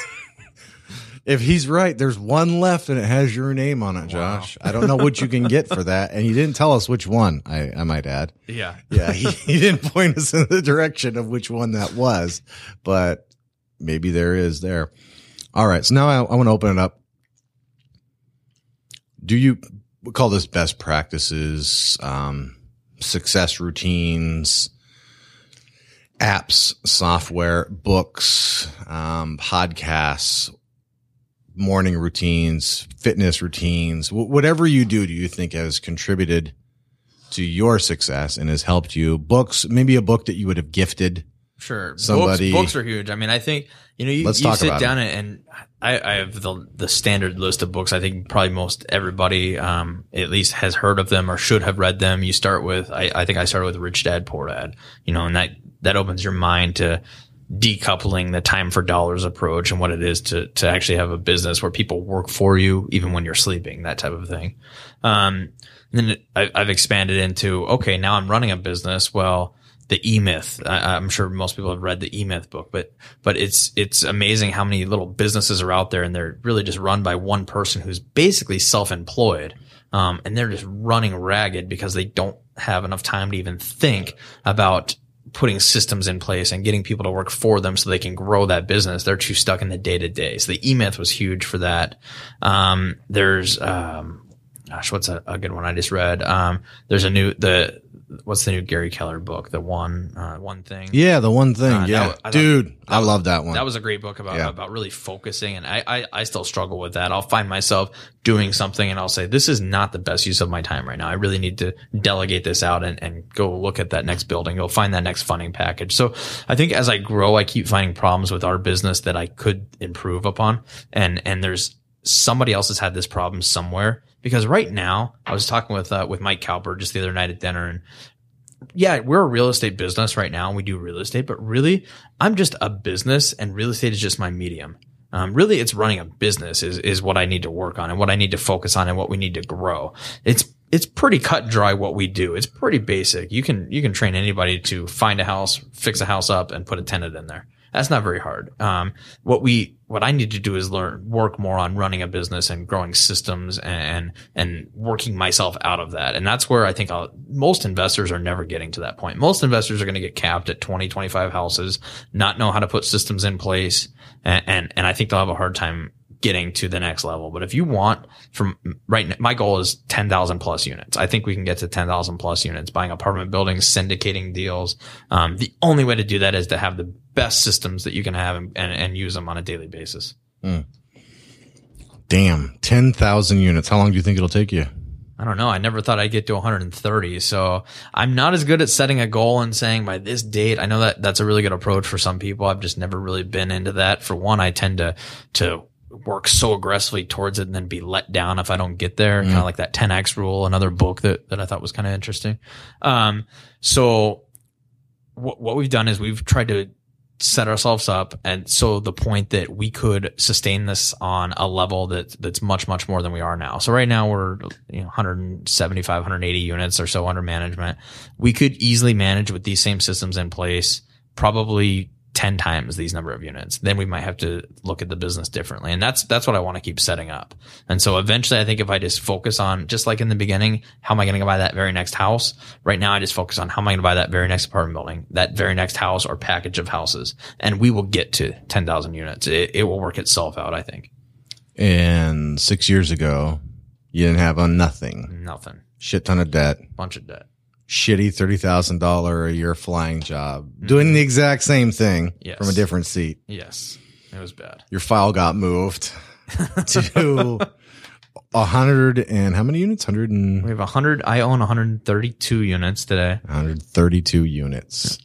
A: If he's right, there's one left and it has your name on it, Josh. I don't know what you can get for that. And he didn't tell us which one, I, I might add.
B: yeah.
A: Yeah, he, he didn't point us in the direction of which one that was, but maybe there is there. All right. So now I, I want to open it up. Do you call this best practices, um, success routines, apps, software, books, um, podcasts, morning routines, fitness routines, wh- whatever you do, do you think has contributed to your success and has helped you? Books, maybe a book that you would have gifted.
B: Sure.
A: Somebody-
B: books, books are huge. I mean, I think, you know, you,
A: Let's
B: you sit down and I, I have the, the standard list of books. I think probably most everybody, um, at least has heard of them or should have read them. You start with, I, I think I started with Rich Dad, Poor Dad, you know, and that, that opens your mind to decoupling the time for dollars approach and what it is to, to actually have a business where people work for you, even when you're sleeping, that type of thing. Um, then I, I've expanded into, okay, now I'm running a business. Well, the E Myth. I, I'm sure most people have read the E Myth book, but but it's it's amazing how many little businesses are out there, and they're really just run by one person who's basically self-employed, um, and they're just running ragged because they don't have enough time to even think about putting systems in place and getting people to work for them so they can grow that business. They're too stuck in the day to day. So the E Myth was huge for that. Um, there's um, gosh, what's a, a good one I just read? Um, there's a new the what's the new Gary Keller book? The one uh, one thing.
A: Yeah, the one thing.
B: Uh,
A: yeah,
B: thought-
A: dude, I love that one.
B: That was a great book about
A: Yeah.
B: about really focusing, and I, I I still struggle with that. I'll find myself doing something, and I'll say, "This is not the best use of my time right now. I really need to delegate this out and and go look at that next building, go find that next funding package." So I think as I grow, I keep finding problems with our business that I could improve upon, and and there's somebody else has had this problem somewhere because right now I was talking with uh, with Mike Cowper just the other night at dinner, and yeah, we're a real estate business right now and we do real estate, but really I'm just a business and real estate is just my medium. Um, really it's running a business is, is what I need to work on and what I need to focus on and what we need to grow. It's, it's pretty cut and dry what we do. It's pretty basic. You can, you can train anybody to find a house, fix a house up and put a tenant in there. That's not very hard. Um, what we, what I need to do is learn, work more on running a business and growing systems and, and working myself out of that. And that's where I think I'll, most investors are never getting to that point. Most investors are going to get capped at 20, 25 houses, not know how to put systems in place. And, and, and I think they'll have a hard time getting to the next level. But if you want from right now, my goal is 10,000 plus units. I think we can get to 10,000 plus units buying apartment buildings, syndicating deals. Um, the only way to do that is to have the best systems that you can have and, and, and use them on a daily basis.
A: Mm. Damn. 10,000 units. How long do you think it'll take you?
B: I don't know. I never thought I'd get to 130. So I'm not as good at setting a goal and saying by this date. I know that that's a really good approach for some people. I've just never really been into that. For one, I tend to, to work so aggressively towards it and then be let down if I don't get there. Mm. Kind of like that 10x rule, another book that, that I thought was kind of interesting. Um, so what, what we've done is we've tried to set ourselves up. And so the point that we could sustain this on a level that that's much, much more than we are now. So right now we're, you know, 175, 180 units or so under management. We could easily manage with these same systems in place, probably 10 times these number of units, then we might have to look at the business differently. And that's, that's what I want to keep setting up. And so eventually I think if I just focus on, just like in the beginning, how am I going to buy that very next house? Right now I just focus on how am I going to buy that very next apartment building, that very next house or package of houses. And we will get to 10,000 units. It, it will work itself out, I think.
A: And six years ago, you didn't have a nothing.
B: Nothing.
A: Shit ton of debt.
B: Bunch of debt
A: shitty $30,000 a year flying job, mm-hmm. doing the exact same thing yes. from a different seat.
B: Yes. It was bad.
A: Your file got moved to a hundred and how many units? Hundred and
B: we have a hundred. I own 132 units today.
A: 132 units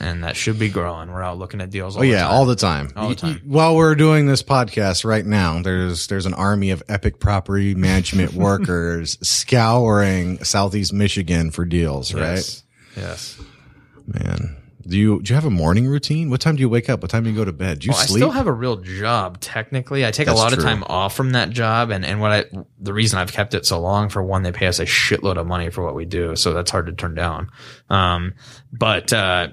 B: and that should be growing. We're out looking at deals.
A: oh yeah, all the time.
B: All the time.
A: While we're doing this podcast right now, there's there's an army of epic property management workers scouring Southeast Michigan for deals. Right?
B: Yes. yes.
A: Man, do you do you have a morning routine? What time do you wake up? What time do you go to bed? Do you well, sleep?
B: I still have a real job. Technically, I take That's a lot true. of time off from that job, and and what I the reason I've kept it so long for one, they pay us a shitload of money for what we do, so that's hard to turn down. Um, but uh,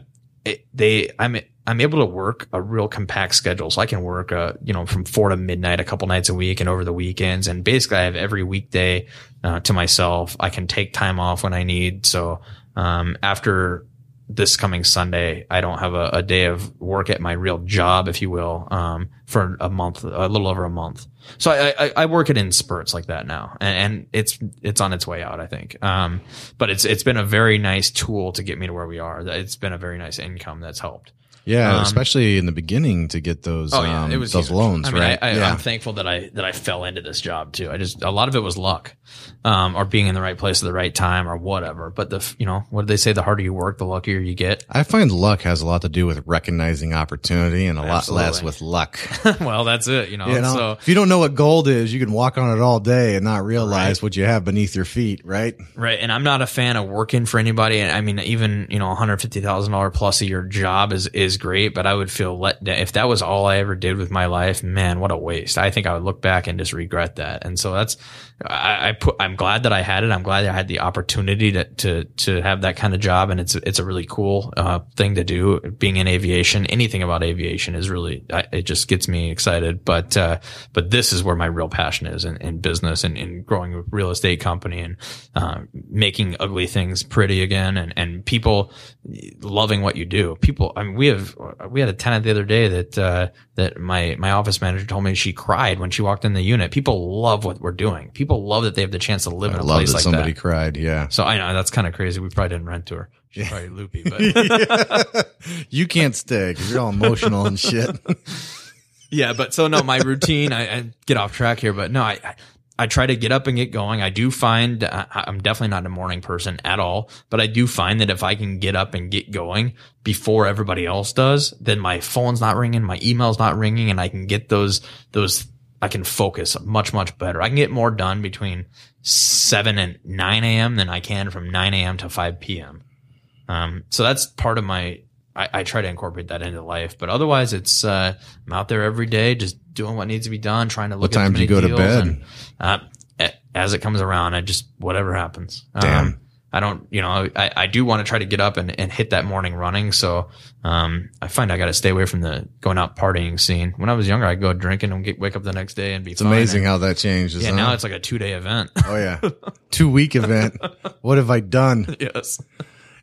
B: it, they I'm I'm able to work a real compact schedule. So I can work, uh, you know, from four to midnight a couple nights a week and over the weekends. And basically I have every weekday, uh, to myself. I can take time off when I need. So, um, after this coming Sunday, I don't have a, a, day of work at my real job, if you will, um, for a month, a little over a month. So I, I, I work it in spurts like that now, and, and, it's it's on its way out, I think. Um, but it's it's been a very nice tool to get me to where we are. It's been a very nice income that's helped.
A: Yeah, um, especially in the beginning to get those oh, yeah, um, it was those huge. loans,
B: I mean,
A: right?
B: I,
A: yeah.
B: I'm thankful that I that I fell into this job too. I just a lot of it was luck, um, or being in the right place at the right time, or whatever. But the you know what did they say? The harder you work, the luckier you get.
A: I find luck has a lot to do with recognizing opportunity and a Absolutely. lot less with luck.
B: well, that's it. You know, you know, so
A: if you don't know what gold is, you can walk on it all day and not realize right. what you have beneath your feet, right?
B: Right. And I'm not a fan of working for anybody. I mean, even you know, 150 thousand dollar plus a year job is is great, but I would feel let down. If that was all I ever did with my life, man, what a waste. I think I would look back and just regret that. And so that's, I, I put, I'm glad that I had it. I'm glad I had the opportunity to, to, to have that kind of job. And it's, it's a really cool, uh, thing to do. Being in aviation, anything about aviation is really, it just gets me excited. But, uh, but this is where my real passion is in, in business and in growing a real estate company and, uh, making ugly things pretty again and, and people loving what you do. People, I mean, we have, we had a tenant the other day that uh, that my my office manager told me she cried when she walked in the unit. People love what we're doing. People love that they have the chance to live I in a place like that.
A: somebody
B: that.
A: cried. Yeah.
B: So I know that's kind of crazy. We probably didn't rent to her. She's yeah. probably loopy, but
A: you can't stay because you're all emotional and shit.
B: yeah, but so no, my routine. I, I, get off track here, but no, I, I I try to get up and get going. I do find uh, I'm definitely not a morning person at all, but I do find that if I can get up and get going before everybody else does, then my phone's not ringing, my email's not ringing, and I can get those, those, I can focus much, much better. I can get more done between 7 and 9 a.m. than I can from 9 a.m. to 5 p.m. Um, so that's part of my. I, I try to incorporate that into life, but otherwise, it's uh, I'm out there every day, just doing what needs to be done, trying to look.
A: What time do you go to bed?
B: And, uh, as it comes around, I just whatever happens.
A: Damn.
B: Um, I don't, you know, I, I do want to try to get up and, and hit that morning running. So, um, I find I got to stay away from the going out partying scene. When I was younger, I'd go drinking and get, wake up the next day and be
A: It's amazing how that changes.
B: yeah,
A: huh?
B: now it's like a two day event.
A: oh yeah, two week event. What have I done?
B: yes.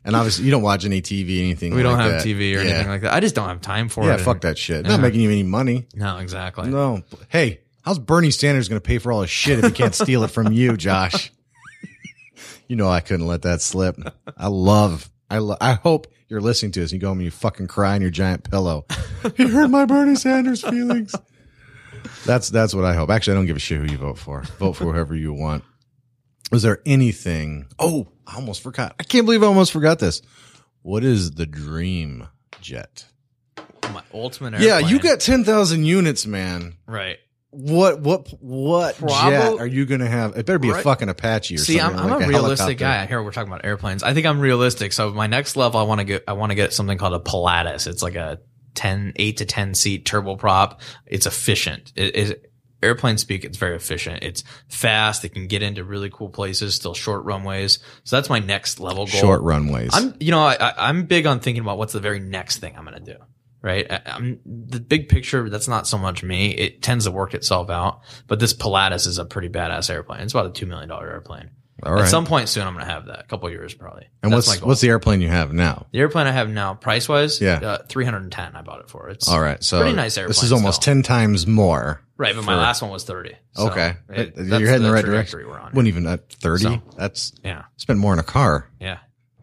A: And obviously, you don't watch any TV, anything.
B: We don't
A: like
B: have
A: that.
B: TV or
A: yeah.
B: anything like that. I just don't have time for
A: Yeah,
B: it.
A: Yeah, fuck that shit.
B: Yeah.
A: Not making you any money.
B: No, exactly.
A: No. Hey, how's Bernie Sanders going to pay for all his shit if he can't steal it from you, Josh? you know I couldn't let that slip. I love. I lo- I hope you're listening to this. and You go home and you fucking cry in your giant pillow. he hurt my Bernie Sanders feelings. That's that's what I hope. Actually, I don't give a shit who you vote for. Vote for whoever you want. Was there anything? Oh, I almost forgot. I can't believe I almost forgot this. What is the dream jet?
B: My ultimate
A: Yeah, you got 10,000 units, man.
B: right.
A: What, what, what jet are you going to have? It better be a
B: Right.
A: fucking Apache or
B: See, I'm,
A: something.
B: I'm
A: like
B: a realistic
A: helicopter.
B: guy. Here we're talking about airplanes. I think I'm realistic. So my next level, I want to get, I want to get something called a Pilatus. It's like a 10, 8 to 10 seat turboprop. It's efficient. It is airplane speak. It's very efficient. It's fast. It can get into really cool places, still short runways. So that's my next level goal.
A: Short runways.
B: I'm, you know, I, I, I'm big on thinking about what's the very next thing I'm going to do. Right. I, I'm the big picture. That's not so much me. It tends to work itself out. But this Pilatus is a pretty badass airplane. It's about a two million dollar airplane.
A: All right.
B: At some point soon, I'm going to have that. A couple years probably.
A: and
B: That's
A: what's, what's the airplane you have now?
B: the airplane I have now, price wise?
A: Yeah.
B: uh, 310. I bought it for. It's
A: All right. So
B: pretty nice airplane.
A: this is almost
B: still.
A: 10 times more.
B: right. But my
A: for-
B: last one was 30. So
A: okay.
B: it-
A: You're heading the right
B: trajectory
A: direction.
B: We're on.
A: Wouldn't even at 30.
B: So-
A: That's
B: yeah.
A: spent more in a car.
B: Yeah.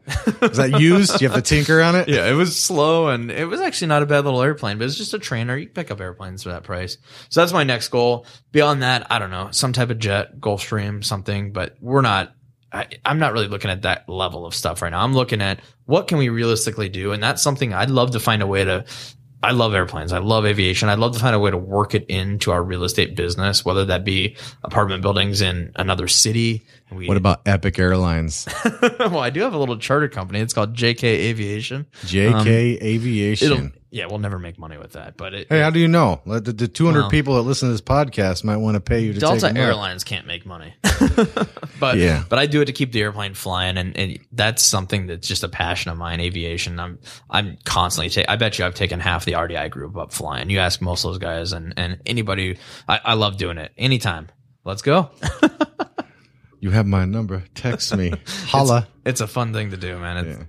A: Is that used? You have to tinker on it?
B: Yeah, it was slow and it was actually not a bad little airplane, but it's just a trainer. You pick up airplanes for that price. So that's my next goal. Beyond that, I don't know, some type of jet, Gulfstream, something, but we're not, I, I'm not really looking at that level of stuff right now. I'm looking at what can we realistically do? And that's something I'd love to find a way to, I love airplanes. I love aviation. I'd love to find a way to work it into our real estate business, whether that be apartment buildings in another city. We,
A: What about Epic Airlines?
B: well, I do have a little charter company. It's called JK Aviation.
A: JK um,
B: It'll,
A: Aviation.
B: Yeah, we'll never make money with that, but it,
A: Hey, how do you know? The, the 200
B: Well-
A: people that listen to this podcast might want to pay you to
B: Delta
A: up.
B: Airlines can't make money. but
A: Yeah.
B: but I do it to keep the airplane flying, and, and that's something that's just a passion of mine. Aviation. I'm I'm constantly. Ta- I bet you I've taken half the RDI group up flying. You ask most of those guys, and and anybody. I, I love doing it. Anytime. Let's go.
A: You have my number. Text me. Holla.
B: It's a fun thing to do, man. It's,
A: Yeah.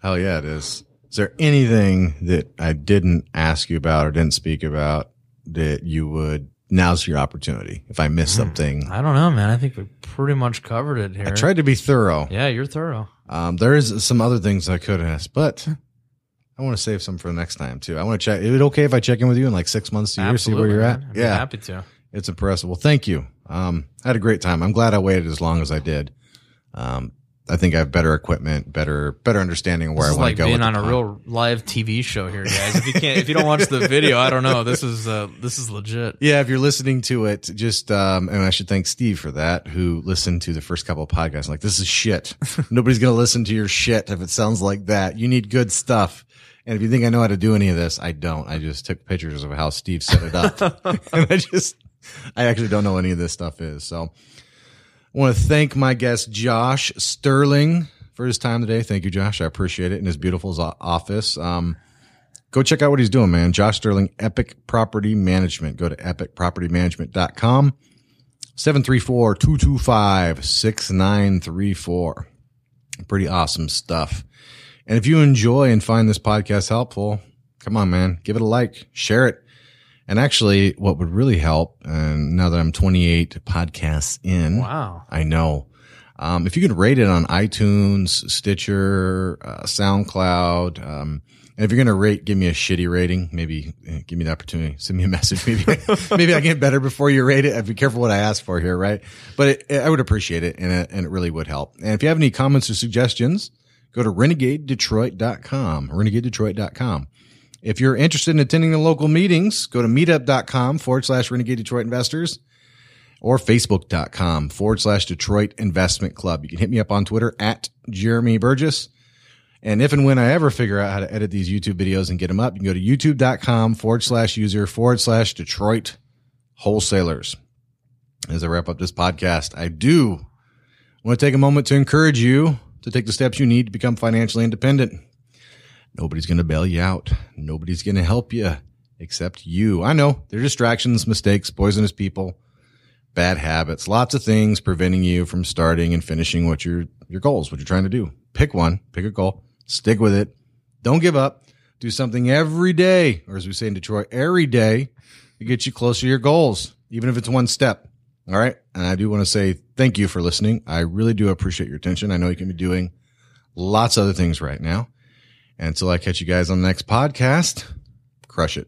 A: Hell yeah, it is. Is there anything that I didn't ask you about or didn't speak about that you would? Now's your opportunity. If I missed something,
B: I don't know, man. I think we pretty much covered it here.
A: I tried to be thorough.
B: Yeah, you're thorough.
A: Um, there is some other things I could ask, but I want to save some for the next time too. I want to check. Is it okay if I check in with you in like six months to a year, see where
B: Absolutely,
A: you're at?
B: man. I'd be
A: Yeah,
B: happy to.
A: it's impressive. Well, thank you. Um, I had a great time. I'm glad I waited as long as I did. Um, I think I have better equipment, better better understanding of where
B: This
A: I want
B: like
A: to go.
B: being on a real live TV show here, guys. If you can't, if you don't watch the video, I don't know. This is uh, this is legit.
A: Yeah, if you're listening to it, just um, and I should thank Steve for that, who listened to the first couple of podcasts. Like, this is shit. Nobody's gonna listen to your shit if it sounds like that. You need good stuff. And if you think I know how to do any of this, I don't. I just took pictures of how Steve set it up, and I just, I actually don't know any of this stuff is. So, I want to thank my guest Josh Sterling for his time today. Thank you, Josh. I appreciate it in his beautiful office. Um, go check out what he's doing, man. Josh Sterling, Epic Property Management. Go to epicpropertymanagement.com. 734-225-6934. Pretty awesome stuff. And if you enjoy and find this podcast helpful, come on, man, give it a like, share it. And actually, what would really help, and now that I'm 28 podcasts in,
B: Wow.
A: I know. Um, if you could rate it on iTunes, Stitcher, uh, SoundCloud, um, and if you're going to rate, give me a shitty rating. Maybe eh, give me the opportunity. Send me a message. Maybe, maybe I get better before you rate it. I'd be careful what I ask for here, right? But it, I would appreciate it and, it and it really would help. And if you have any comments or suggestions, go to renegadedetroit.com, renegadedetroit.com. If you're interested in attending the local meetings, go to meetup.com forward slash renegade Detroit investors or facebook.com forward slash Detroit Investment Club. You can hit me up on Twitter at Jeremy Burgess. And if and when I ever figure out how to edit these YouTube videos and get them up, you can go to youtube.com forward slash user forward slash Detroit wholesalers. As I wrap up this podcast, I do want to take a moment to encourage you to take the steps you need to become financially independent. Nobody's going to bail you out. Nobody's going to help you except you. I know there are distractions, mistakes, poisonous people, bad habits, lots of things preventing you from starting and finishing what your, your goals, what you're trying to do. Pick one, pick a goal, stick with it. Don't give up. Do something every day, or as we say in Detroit, every day to get you closer to your goals, even if it's one step. All right. And I do want to say thank you for listening. I really do appreciate your attention. I know you can be doing lots of other things right now. And until I catch you guys on the next podcast, crush it.